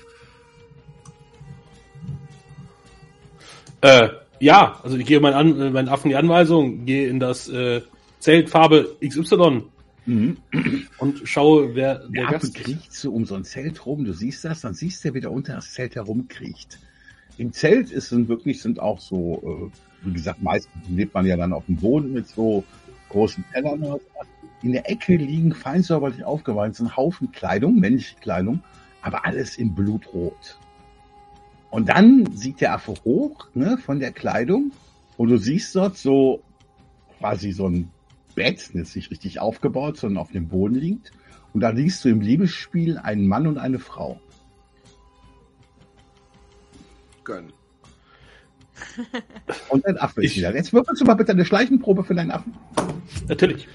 Äh, ja, also ich gehe meinen, An äh, meinen Affen die Anweisung, gehe in das äh, Zelt Farbe XY Mhm. und schaue, wer der Der Affe Gast kriecht so um so ein Zelt rum. Du siehst das, dann siehst du, wie der unter das Zelt herumkriecht. Im Zelt ist sind wirklich sind auch so, äh, wie gesagt, meistens lebt man ja dann auf dem Boden mit so großen Tellern. oder sowas. In der Ecke liegen fein säuberlich aufgeweiht so ein Haufen Kleidung, männliche Kleidung, aber alles in Blutrot. Und dann sieht der Affe hoch ne, von der Kleidung und du siehst dort so quasi so ein Bett, das ist nicht richtig aufgebaut, sondern auf dem Boden liegt. Und da liest du im Liebesspiel einen Mann und eine Frau. Gönn. Und ein Affe ist Ich- wieder. Jetzt würfelst du mal bitte eine Schleichenprobe für deinen Affen. Natürlich.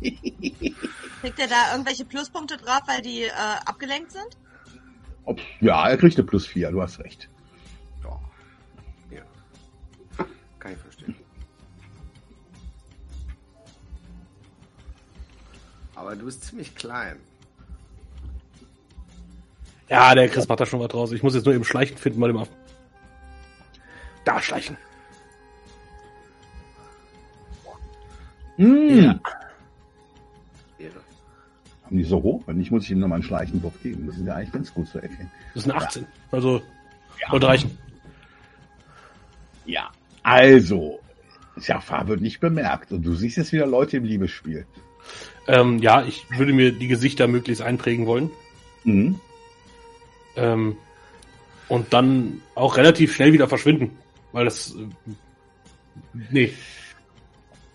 Kriegt er da irgendwelche Pluspunkte drauf, weil die äh, abgelenkt sind? Ob, ja, er kriegt eine plus vier, du hast recht. Ja. ja. Kann ich verstehen. Aber du bist ziemlich klein. Ja, der Chris macht da schon was draus. Ich muss jetzt nur eben Schleichen finden bei dem Affen. Da, Schleichen. Mm. Ehre. Haben die so hoch? Wenn nicht, muss ich ihm nochmal einen Schleichenwurf geben. Das ist ja eigentlich ganz gut zu erkennen. Das ist eine 18. Also, sollte reichen. Ja. Also, Jafar wird nicht bemerkt. Und du siehst jetzt wieder Leute im Liebesspiel. Ähm, ja, ich würde mir die Gesichter möglichst einprägen wollen. Mhm. Ähm, und dann auch relativ schnell wieder verschwinden. Weil das. Äh, nee.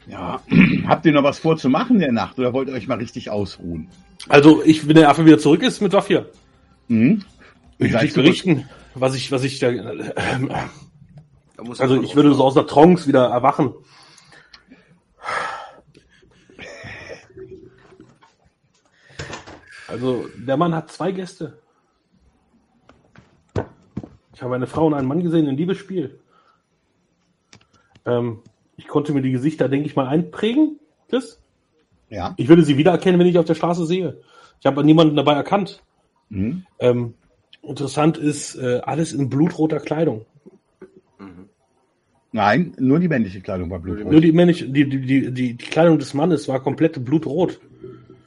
Ja. Habt ihr noch was vorzumachen in der Nacht oder wollt ihr euch mal richtig ausruhen? Also, ich, wenn der Affe wieder zurück ist mit Waffe, Mhm. ich nicht berichten, was ich, was ich da. Äh, Da muss also, ich würde so aus der Trance wieder erwachen. Also, der Mann hat zwei Gäste. Ich habe eine Frau und einen Mann gesehen in Liebesspiel. Ähm, ich konnte mir die Gesichter, denke ich mal, einprägen, Chris. Ja. Ich würde sie wiedererkennen, wenn ich auf der Straße sehe. Ich habe niemanden dabei erkannt. Mhm. Ähm, interessant ist äh, alles in blutroter Kleidung. Nein, nur die männliche Kleidung war blutrot. Nur die, männliche, die, die, die, die, Kleidung des Mannes war komplett blutrot.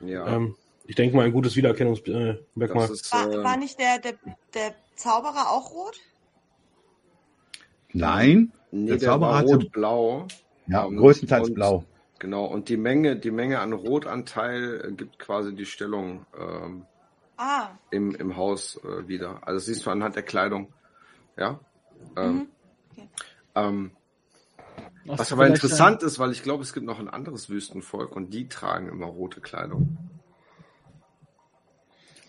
Ja, Ähm, ich denke mal, ein gutes Wiedererkennungsmerkmal. Äh, War, äh, war nicht der, der, der Zauberer auch rot? Nein, nee, der der, Zauberer war rot-blau. ja, Ähm, größtenteils und- blau. Genau, und die Menge, die Menge an Rotanteil äh, gibt quasi die Stellung ähm, Ah, im, im Haus äh, wieder. Also das siehst du anhand der Kleidung. Ja. Ähm, Mhm. Okay. ähm, was aber interessant ist, weil ich glaube, es gibt noch ein anderes Wüstenvolk und die tragen immer rote Kleidung.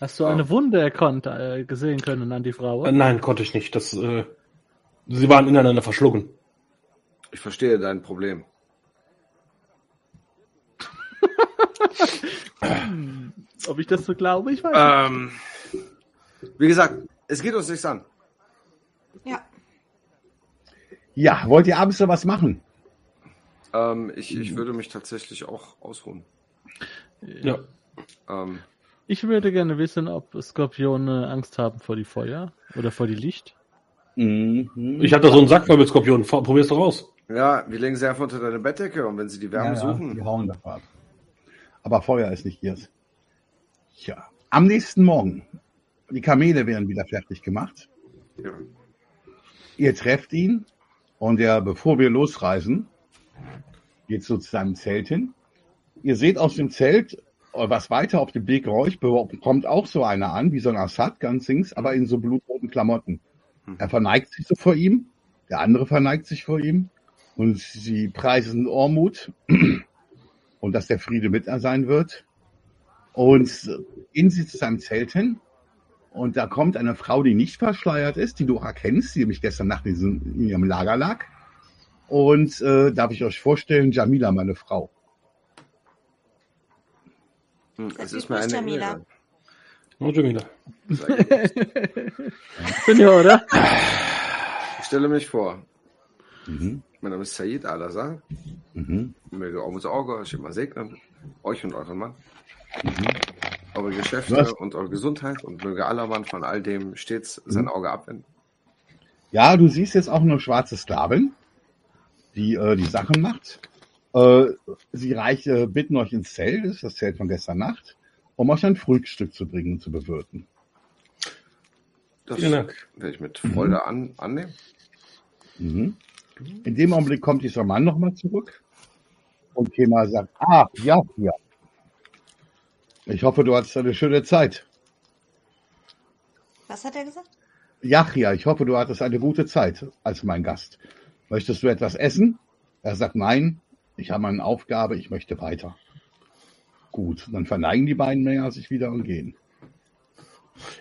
Ein, hast du eine Wunde erkannt, äh, gesehen können an die Frau? Äh, nein, konnte ich nicht. Das, äh, sie waren ineinander verschlungen. Ich verstehe dein Problem. Ob ich das so glaube, ich weiß Ähm, wie gesagt, es geht uns nichts an. Ja. Ja, wollt ihr abends noch was machen? Ähm, ich, ich würde mich tatsächlich auch ausruhen. Ja. Ähm, Ich würde gerne wissen, ob Skorpione Angst haben vor die Feuer oder vor die Licht. Mhm. Ich habe da so einen Sack voll mit Skorpionen. Probier's doch aus. ja, wir legen sie einfach unter deine Bettdecke und wenn sie die Wärme ja, ja, suchen, die hauen davon ab. Aber Feuer ist nicht ihrs. Ja. Am nächsten Morgen. Die Kamele werden wieder fertig gemacht. ja. Ihr trefft ihn und er, bevor wir losreisen, geht so zu seinem Zelt hin. Ihr seht aus dem Zelt, äh, was weiter auf dem Weg euch, kommt auch so einer an, wie so ein Assad, ganz links, aber in so blutroten Klamotten. Er verneigt sich so vor ihm, der andere verneigt sich vor ihm und sie preisen Ormut und dass der Friede mit er sein wird. Und gehen sie zu seinem Zelt hin und da kommt eine Frau, die nicht verschleiert ist, die du auch erkennst, die nämlich gestern Nacht in, diesem, in ihrem Lager lag. Und äh, darf ich euch vorstellen, Jamila, meine Frau. Hm, Das es ist ist mir nicht eine Jamila. Ehre. Jamila. Sehr gut. Senior, oder? Ich stelle mich vor. Mhm. Mein Name ist Said Al-Azhar. Mhm. Möge Augen Auge euch immer segnen. Euch und euren Mann. Eure Geschäfte Was? und eure Gesundheit und möge aller Mann von all dem stets sein Auge abwenden. Ja, du siehst jetzt auch eine schwarze Sklavin, die äh, die Sachen macht. Äh, sie reicht, äh, bitten euch ins Zelt, das ist das Zelt von gestern Nacht, um euch ein Frühstück zu bringen und zu bewirten. Das Vielen Dank. werde ich mit Freude an, annehmen. Mhm. In dem Augenblick kommt dieser Mann nochmal zurück und Kemal sagt, ah, ja, ja. Ich hoffe, du hattest eine schöne Zeit. Was hat er gesagt? Yachia, ich hoffe, du hattest eine gute Zeit als mein Gast. Möchtest du etwas essen? Er sagt, nein, ich habe eine Aufgabe, ich möchte weiter. Gut, dann verneigen die beiden Männer sich wieder und gehen.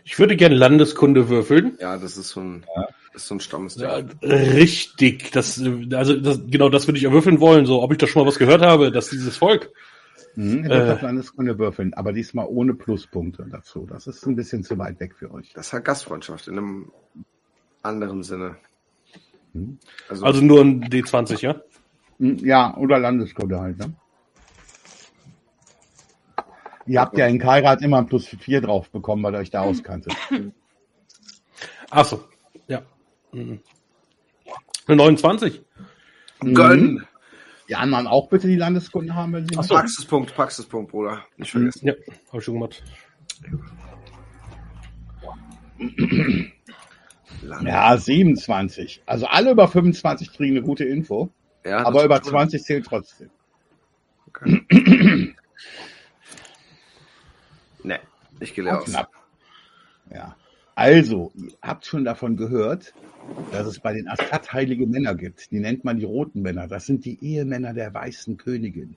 Ich würde gerne Landeskunde würfeln. Ja, das ist so ein, das ist so ein Stammesding. Ja, richtig. Das, also das, genau das würde ich erwürfeln wollen. So, ob ich da schon mal was gehört habe, dass dieses Volk. Mhm, ihr Äh. Landeskunde würfeln, aber diesmal ohne Pluspunkte dazu. Das ist ein bisschen zu weit weg für euch. Das hat Gastfreundschaft in einem anderen Sinne. Mhm. Also, Also nur ein D20, ja? Mhm, Ja, oder Landeskunde halt, ne? Ihr habt ja in Kairat immer ein Plus 4 drauf bekommen, weil ihr euch da auskanntet. Ach so. Ja. Mhm. Eine 29. Gönn! Die anderen auch bitte die Landeskunden haben, wenn sie Ach so. Praxispunkt, Praxispunkt, Bruder. Nicht vergessen. Ja, habe ich schon gemacht. Lange. Ja, 27. Also alle über 25 kriegen eine gute Info, Ja, aber über schon- 20 zählt trotzdem. Nee, ich gehe leer aus. Knapp. Ja. Also, ihr habt schon davon gehört, dass es bei den Assad heilige Männer gibt. Die nennt man die roten Männer. Das sind die Ehemänner der weißen Königin.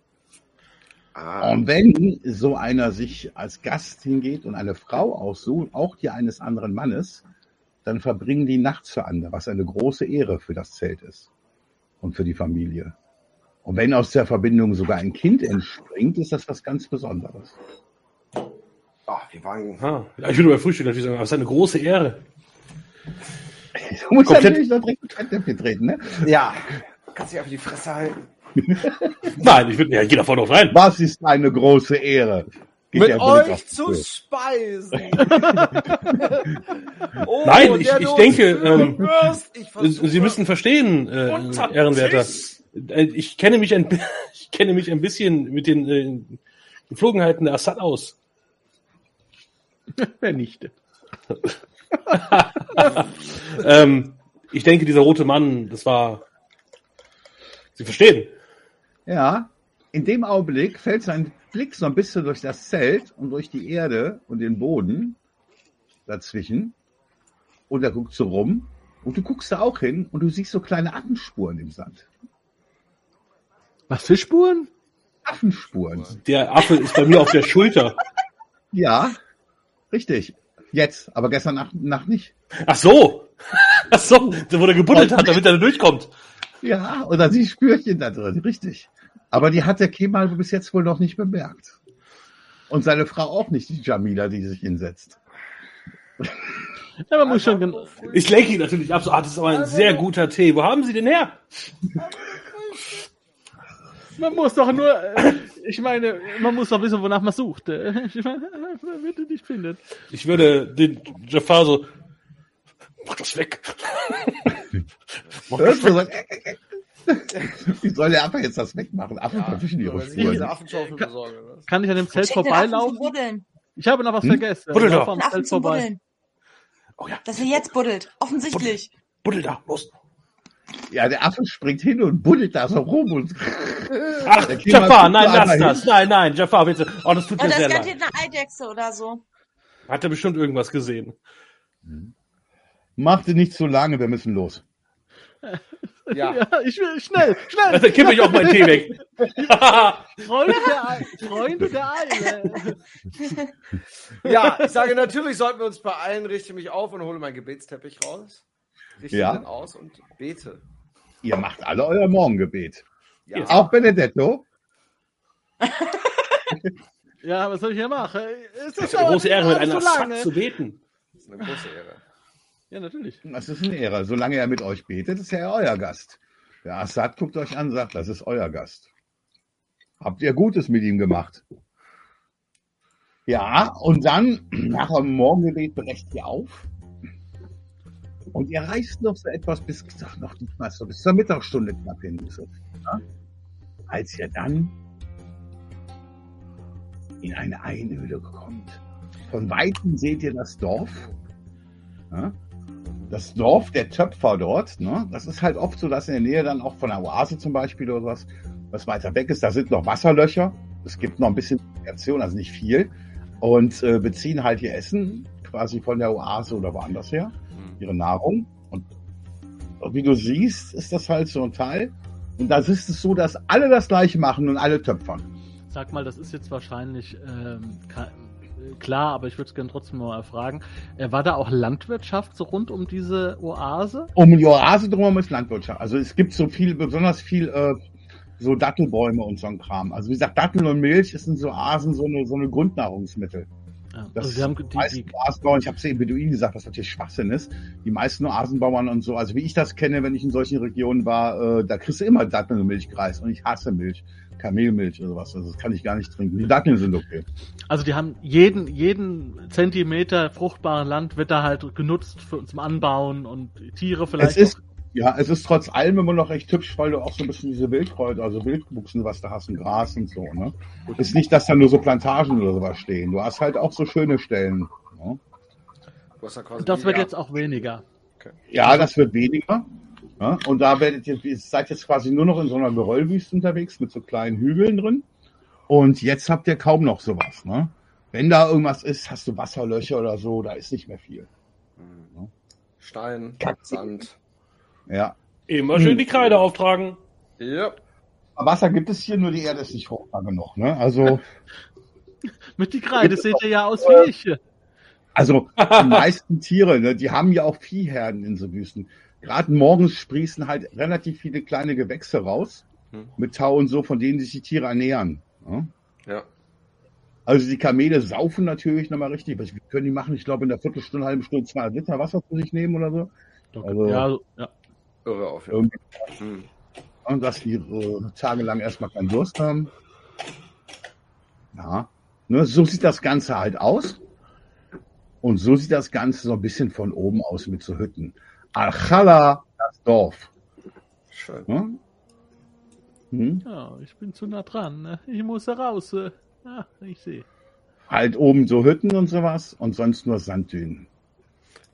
Ah, Und wenn so einer sich als Gast hingeht und eine Frau aussucht, auch die eines anderen Mannes, dann verbringen die nachts für andere, was eine große Ehre für das Zelt ist und für die Familie. Und wenn aus der Verbindung sogar ein Kind entspringt, ist das was ganz Besonderes. Ah, wir waren. Ah, ja, ich würde bei Frühstück natürlich sagen, aber es ist eine große Ehre. Du musst Komplett- natürlich noch direkt ins Fettnäpfchen treten, ne? Ja, kannst dich einfach die Fresse halten. Nein, ich würde, ja, geh da vorne drauf rein. Was ist eine große Ehre? Geht Mit euch auf zu Tür. speisen. oh, Nein, ich- der ich denke, ähm. Ich Sie müssen verstehen, äh, Ehrenwerter. Äh, Ich kenne mich ein, ich kenne mich ein bisschen mit den äh, Geflogenheiten der Assad aus. Wer nicht? Ähm, ich denke, dieser rote Mann, das war. Sie verstehen. Ja, in dem Augenblick fällt sein Blick so ein bisschen durch das Zelt und durch die Erde und den Boden dazwischen. Und er guckt so rum. Und du guckst da auch hin und du siehst so kleine Affenspuren im Sand. Was für Spuren? Affenspuren. Der Affe ist bei mir auf der Schulter. Ja, richtig. Jetzt, aber gestern Nacht, Nacht nicht. Ach so. Ach so, der wo der gebuddelt hat, damit er da durchkommt. Ja, und da siehst Spürchen da drin, richtig. Aber die hat der Kemal bis jetzt wohl noch nicht bemerkt. Und seine Frau auch nicht, die Jamila, die sich hinsetzt. Ja, man muss schon Ich lenke ihn natürlich ab. So, ah, das ist aber ein sehr guter Tee. Wo haben Sie den her? Man muss doch nur, äh, ich meine, man muss doch wissen, wonach man sucht. äh. Ich meine, man wird ihn nicht finden. Ich würde den Jafar so. Mach das weg. Mach das weg. Wie soll der Affe jetzt das wegmachen? Affen verfischen ihre Wenn ich diese Spuren. Affenschaufel oder? Kann ich an dem Zelt vorbeilaufen? Buddeln. Ich habe noch was Hm? vergessen. Buddel Ich doch. am Zelt vorbei. Buddeln. Oh ja, Dass er jetzt buddelt. Offensichtlich. buddel da, los. Ja, der Affe springt hin und buddelt da so rum und Ach, Jafar, nein, lass das. Nein, nein, Jafar, bitte. Oh, das tut Ja, mir da sehr ist garantiert leid. eine Eidechse oder so. Hat er bestimmt irgendwas gesehen. machte nicht zu lange, wir müssen los. Ja. Ja, ich will schnell, schnell. Dann kippe ich auch meinen Tee weg. Freunde der, Eile, Freunde der Eile. ja, ich sage, natürlich sollten wir uns beeilen, richte mich auf und hole meinen Gebetsteppich raus. Richte Ja. den aus und bete. Ihr macht alle euer Morgengebet. Ja. Auch Benedetto. Ja, was soll ich hier machen? Es Das ist eine große Ehre, mit einer so Assad lange. zu beten. Das ist eine große Ehre. Ja, natürlich. Das ist eine Ehre. Solange er mit euch betet, ist er euer Gast. Der Assad guckt euch an, sagt, das ist euer Gast. Habt ihr Gutes mit ihm gemacht? Ja, und dann nach dem Morgengebet brecht ihr auf. Und ihr reist noch so etwas bis, noch nicht mal so, bis zur Mittagsstunde knapp hin. So, ja? Als ihr dann in eine Einöde kommt. Von Weitem seht ihr das Dorf. Ja? Das Dorf der Töpfer dort, ne? das ist halt oft so, dass in der Nähe dann auch von der Oase zum Beispiel oder was, was weiter weg ist, da sind noch Wasserlöcher. Es gibt noch ein bisschen Variation, also nicht viel. Und äh, beziehen halt ihr Essen quasi von der Oase oder woanders her, ihre Nahrung. Und wie du siehst, ist das halt so ein Teil. Und da ist es so, dass alle das gleiche machen und alle töpfern. Sag mal, das ist jetzt wahrscheinlich ähm, äh, klar, aber ich würde es gerne trotzdem mal erfragen. Äh, war da auch Landwirtschaft so rund um diese Oase? Um die Oase drumherum ist Landwirtschaft. Also es gibt so viel, besonders viel äh, so Dattelbäume und so ein Kram. Also wie gesagt, Dattel und Milch ist in so Oasen so eine, so eine Grundnahrungsmittel. Ja. Das Also haben die meisten die, Oasenbauern, ich habe es eben Beduinen gesagt, was natürlich Schwachsinn ist. Die meisten Oasenbauern und so, also wie ich das kenne, wenn ich in solchen Regionen war, äh, da kriegst du immer Dattelmilchkreis und ich hasse Milch, Kamelmilch oder sowas. Also das kann ich gar nicht trinken. Die Datteln sind okay. also die haben jeden, jeden Zentimeter fruchtbaren Land wird da halt genutzt für, zum Anbauen und Tiere vielleicht. Es ist, auch- ja, es ist trotz allem immer noch recht hübsch, weil du auch so ein bisschen diese Wildkräuter, also Wildwuchsen, was da hast, und Gras und so, ne? Ist nicht, dass da nur so Plantagen oder sowas stehen. Du hast halt auch so schöne Stellen. Ne? Du hast ja quasi das wird jetzt auch weniger. Ja, das wird weniger. Ja, und da werdet ihr, ihr seid jetzt quasi nur noch in so einer Geröllwüste unterwegs mit so kleinen Hügeln drin. Und jetzt habt ihr kaum noch sowas. Ne? Wenn da irgendwas ist, hast du Wasserlöcher oder so, da ist nicht mehr viel. Mhm. Stein, Kack. Sand. Ja. Immer schön die Kreide auftragen. Ja. Wasser gibt es hier, nur die Erde ist nicht fruchtbar genug. Ne? Also, Mit die Kreide seht ihr ja aus wie ich. also die meisten Tiere, ne, die haben ja auch Viehherden in so Wüsten. Gerade morgens sprießen halt relativ viele kleine Gewächse raus Hm. mit Tau und so, von denen sich die Tiere ernähren. Ne? Ja. Also die Kamele saufen natürlich nochmal richtig. Was können die machen? Ich glaube, in der Viertelstunde, halben Stunde zwei Liter Wasser zu sich nehmen oder so. Also- ja, ja. Irre auf Fall. Mhm. und dass die äh, tagelang erstmal keinen Durst haben. Ja. Ne, so sieht das Ganze halt aus. Und so sieht das Ganze so ein bisschen von oben aus mit so Hütten. Alchala, das Dorf. Schön. Ne? Hm? ja, ich bin zu nah dran. Ne? Ich muss da raus. Ja, ich sehe. Halt oben so Hütten und sowas und sonst nur Sanddünen.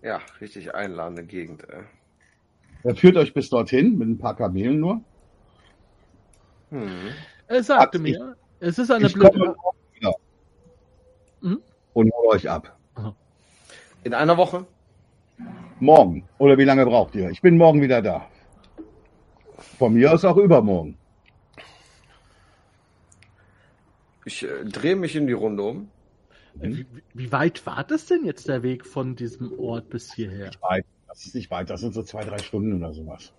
Ja, richtig einladende Gegend. Ey. Er führt euch bis dorthin mit ein paar Kamelen nur. Mhm. Er sagte mir, es ist eine Ich komme blöde. morgen wieder. Mhm. Und hol euch ab. In einer Woche? Morgen. Oder wie lange braucht ihr? Ich bin morgen wieder da. Von mir aus auch übermorgen. Ich äh, drehe mich in die Runde um. Wie, wie- wie weit war das denn jetzt der Weg von diesem Ort bis hierher? Weit. Das ist nicht weit. Das sind so zwei, drei Stunden oder sowas.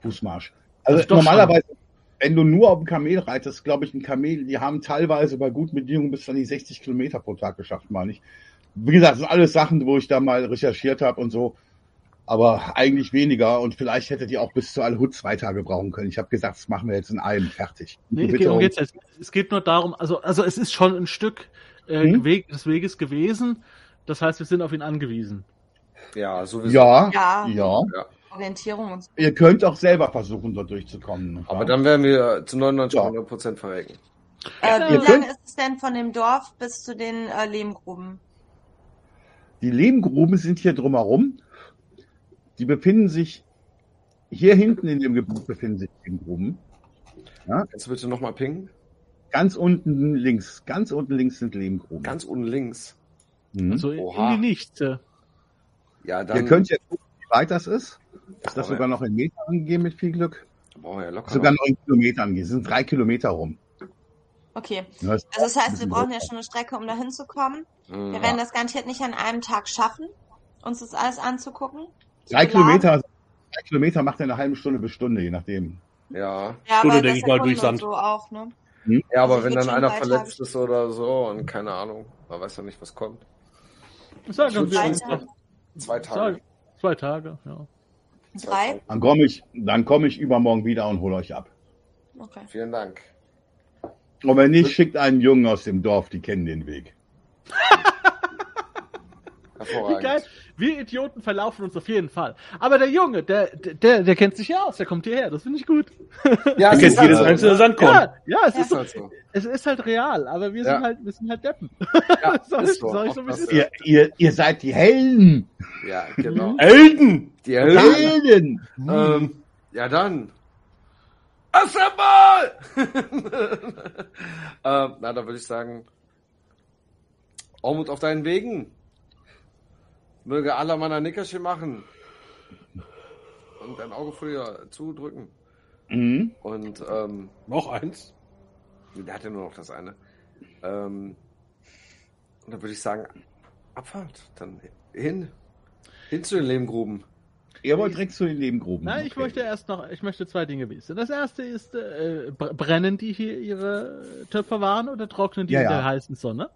Fußmarsch. Also doch normalerweise, wenn du nur auf dem Kamel reitest, glaube ich, ein Kamel, die haben teilweise bei guten Bedingungen bis an die 60 Kilometer pro Tag geschafft, meine ich. Wie gesagt, das sind alles Sachen, wo ich da mal recherchiert habe und so. Aber eigentlich weniger und vielleicht hättet ihr auch bis zu Al-Hud zwei Tage brauchen können. Ich habe gesagt, das machen wir jetzt in einem fertig. Nee, es geht, um um- jetzt, es geht nur darum, also, also es ist schon ein Stück äh, Hm? Weg, des Weges gewesen. Das heißt, wir sind auf ihn angewiesen. Ja, sowieso. ja, Ja. ja. Orientierung und so. Ihr könnt auch selber versuchen, dort durchzukommen. Aber wahr? dann werden wir zu 99 Ja. 100 Prozent verrecken. Äh, wie könnt- lange ist es denn von dem Dorf bis zu den äh, Lehmgruben? Die Lehmgruben sind hier drumherum. Die befinden sich hier hinten in dem Gebiet befinden sich Lehmgruben. Kannst du bitte nochmal pingen? Ganz unten links, ganz unten links sind Lehmgruben. Ganz unten links. Mhm. Also in Oha. die Nichts. Ja, dann Ihr könnt jetzt gucken, wie weit das ist. Ist das sogar noch in Meter angegeben mit viel Glück? brauchen wir ja locker. Sogar noch. noch in Kilometer angegeben. Es sind drei Kilometer rum. Okay. Ja, das- Also das heißt, wir brauchen ja schon eine Strecke, um da hinzukommen. Mhm. Wir werden das garantiert nicht an einem Tag schaffen, uns das alles anzugucken. Drei. Kilometer, drei Kilometer macht er eine halbe Stunde bis Stunde, je nachdem. Ja. Ja, Stunde, aber denk das ich mal, durch Sand. So auch, ne? Ja, aber Also wenn dann einer verletzt ist oder so und keine Ahnung, man weiß ja nicht, was kommt. Sagen wir Zwei uns Tage. Zwei Tage. Zwei Tage, ja. Drei? Dann komme ich, dann komme ich übermorgen wieder und hole euch ab. Okay. Vielen Dank. Und wenn nicht, schickt einen Jungen aus dem Dorf, die kennen den Weg. Wie geil. Wir Idioten verlaufen uns auf jeden Fall. Aber der Junge, der, der, der kennt sich ja aus, der kommt hierher. Das finde ich gut. Ja, kennst ist halt jedes so, einzelne ne? Sandkorn. Ja, ja, es Ja. ist so. halt so. Es ist halt real, aber wir Ja. sind halt, wir sind halt Deppen. Ja, Soll ist ich- so. soll ich so ein das. Ihr, ihr, ihr seid die Helden! Ja, genau. Elden! Die Helden. Helden! Ähm, ja, dann. Assemble! ähm, na, da würde ich sagen, Ormut auf deinen Wegen. Möge aller meiner Nickerchen machen. Und dein Auge früher zudrücken. Mhm. Und, ähm, Noch eins. der hat ja nur noch das eine. Ähm, und dann würde ich sagen, Abfahrt. Dann hin. Hin zu den Lehmgruben. Ihr wollt direkt zu den Lehmgruben. Nein, ich Okay. möchte erst noch, ich möchte zwei Dinge wissen. Das erste ist, äh, br- brennen die hier ihre Töpfe waren oder trocknen die Ja, in ja. der heißen Sonne?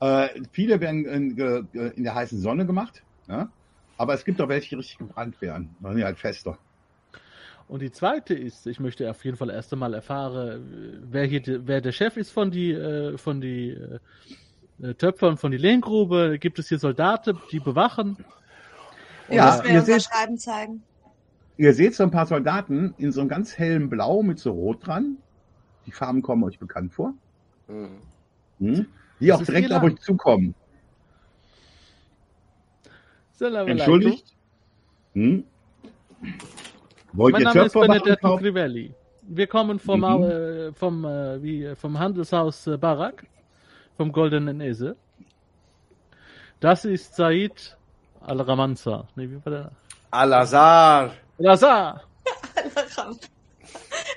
Äh, viele werden in, in der heißen Sonne gemacht, ja? aber es gibt auch welche, die richtig gebrannt werden. Dann sind die halt fester. Und die zweite ist, ich möchte auf jeden Fall erst einmal erfahren, wer hier wer der Chef ist von die äh, von die äh, Töpfern von die Lehngrube. Gibt es hier Soldaten, die bewachen? Ja, wir ihr unser seht, Schreiben zeigen. ihr seht so ein paar Soldaten in so einem ganz hellen Blau mit so Rot dran. Die Farben kommen euch bekannt vor. Mhm. Hm? Die Das auch direkt auf euch zukommen. Entschuldigt? Hm? Wollt Mein ihr Name ist Benedetto? Crivelli. Wir kommen vom, Mhm. äh, vom, äh, wie, vom Handelshaus äh, Barak, vom Goldenen Esel. Das ist Said Al-Ramanza. Nee, wie war der? Al-Azhar. Lazar!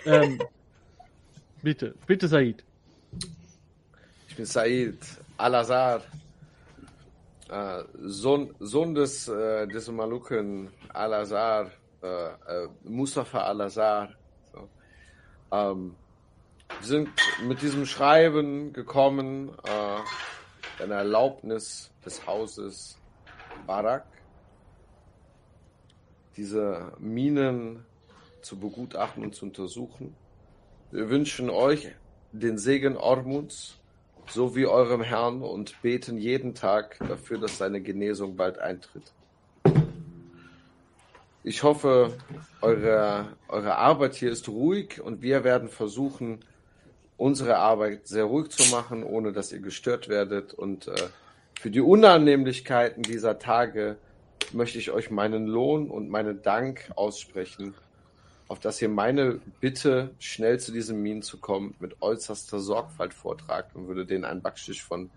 ähm, bitte, bitte Said. Bin Said Al-Azhar. Äh, Sohn, Sohn des, äh, des Maluken Al-Azhar, äh, äh, Mustafa Al-Azhar. So. Ähm, sind mit diesem Schreiben gekommen, äh, eine Erlaubnis des Hauses Barak, diese Minen zu begutachten und zu untersuchen. Wir wünschen euch den Segen Ormuts sowie eurem Herrn und beten jeden Tag dafür, dass seine Genesung bald eintritt. Ich hoffe, eure, eure Arbeit hier ist ruhig und wir werden versuchen, unsere Arbeit sehr ruhig zu machen, ohne dass ihr gestört werdet. Und äh, für die Unannehmlichkeiten dieser Tage möchte ich euch meinen Lohn und meinen Dank aussprechen, auf dass ihr meine Bitte, schnell zu diesen Minen zu kommen, mit äußerster Sorgfalt vortragt und würde denen einen Backstich von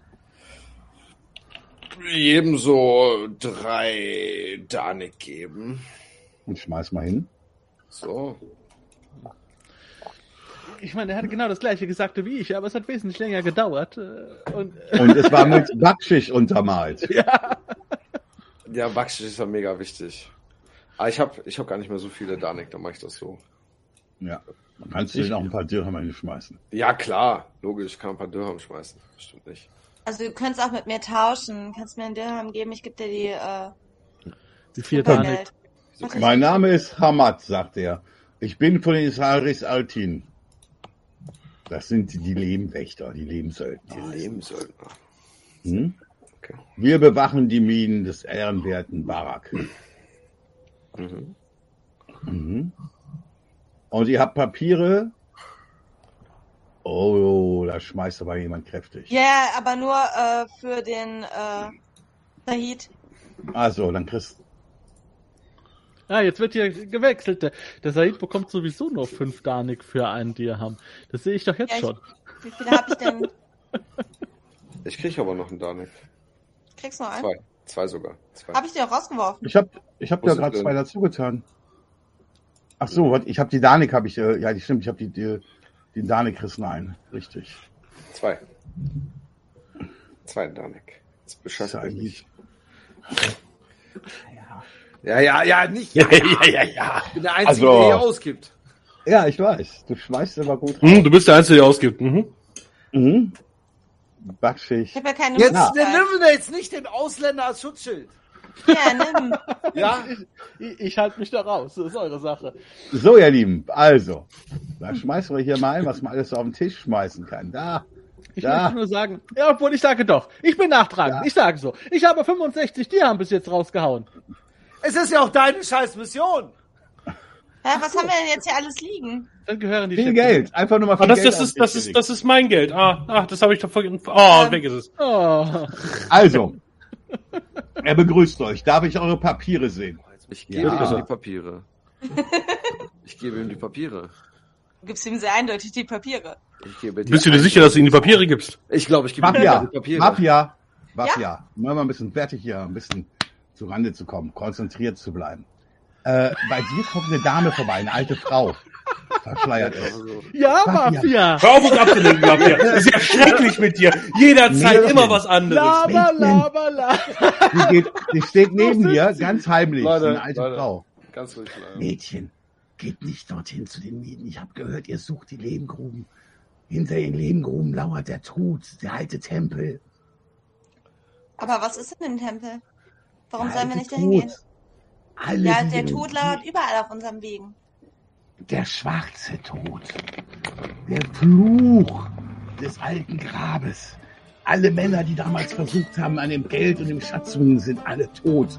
jedem so drei Danik geben. Und schmeiß mal hin. So. Ich meine, er hat genau das gleiche gesagt wie ich, aber es hat wesentlich länger gedauert. äh, Und, Und es war mit Backschicht untermalt. ja. Ja, Backstich ist ja mega wichtig. Aber ich habe ich hab gar nicht mehr so viele Danik, dann mache ich das so. Ja. Dann kannst du auch ein paar Dirham hinschmeißen. Ja, klar, logisch, kann ein paar Dirham schmeißen. Stimmt nicht. Also du könntest auch mit mir tauschen. Kannst mir einen Dirham geben, ich gebe dir die äh, Die vier Danik. Mein Name ist Hamad, sagt er. Ich bin von den Israelis Altin. Das sind die Lehmwächter, die Lehmsöldner. ich Lebenssöldner? Hm? Okay. Wir bewachen die Minen des ehrenwerten Barak. Mhm. Mhm. Und ihr habt Papiere. Oh, da schmeißt aber jemand kräftig. Ja, aber nur äh, für den äh, Sahid. Also, dann kriegst Ah, jetzt wird hier gewechselt. Der, der Said bekommt sowieso nur fünf Danik für einen Dirham. Das sehe ich doch jetzt Ja, ich- schon. Wie viele habe ich denn? Ich krieg aber noch einen Danik. Kriegst du noch einen? Zwei. Zwei sogar. Zwei. Habe ich dir auch rausgeworfen? Ich hab, ich hab Wo ja sind gerade zwei dazu getan. Ach so, ich habe die Danik, habe ich, äh, ja, die stimmt, ich habe die, die, den Danik kriegst du ein, richtig. Zwei. Zwei Danik. Ja euch eigentlich, nicht. Ja, ja, ja, nicht. Ja, ja, ja, ja. Ich bin der Einzige, Also- der hier ausgibt. ja, ich weiß, du schmeißt immer gut rein. Hm, du bist der Einzige, der ausgibt. Mhm. Mhm. Ich Backschicht. habe ja keine Jetzt Ja. nehmen wir jetzt nicht den Ausländer als Schutzschild. Ja, nimm. Ja? Ich, ich halte mich da raus. Das ist eure Sache. So, ihr Lieben, also, da schmeißen wir hier mal ein, was man alles so auf den Tisch schmeißen kann. Da, Ich Ja. möchte nur sagen, ja, obwohl ich sage doch, ich bin nachtragend. Ja. Ich sage so. Ich habe 65 Dirham bis jetzt rausgehauen. Es ist ja auch deine scheiß Mission. Ja, was haben wir denn jetzt hier alles liegen? Dann gehören die viel. Geld, einfach nur mal viel Ah, das, Geld das, ist, das, ist, das ist mein Geld. Ah, ach, das habe ich doch vergessen. Oh, Ähm. weg ist es. Oh. Also, er begrüßt euch. Darf ich eure Papiere sehen? Ich gebe Ja. ihm die Papiere. Ich gebe ihm die Papiere. Du gibst ihm sehr eindeutig die Papiere. Ich gebe die Bist du dir sicher, dass du ihm die Papiere gibst? Ich glaube, ich gebe ihm die Papiere. Mafia, Mafia. Mal ein bisschen fertig hier, ein bisschen zu Rande zu kommen, konzentriert zu bleiben. Äh, bei dir kommt eine Dame vorbei, eine alte Frau. Verschleiert ist. Ja, Mafia. Hör auf, uns abzulenken, Mafia. Das ist ja schrecklich mit dir. Jederzeit Nee. immer was anderes. Laber, laber, laber. Die, geht, die steht neben dir, ganz heimlich, Leute, eine alte Leute. Frau. Ganz ruhig bleiben. Mädchen, geht nicht dorthin zu den Minen. Ich habe gehört, ihr sucht die Lehmgruben. Hinter den Lehmgruben lauert der Tod, der alte Tempel. Aber was ist in dem Tempel? Warum sollen wir nicht dahin gehen? Alle Ja, der Tod lauert überall auf unserem Wegen. Der schwarze Tod. Der Fluch des alten Grabes. Alle Männer, die damals versucht haben, an dem Geld und dem Schatz zu sind alle tot.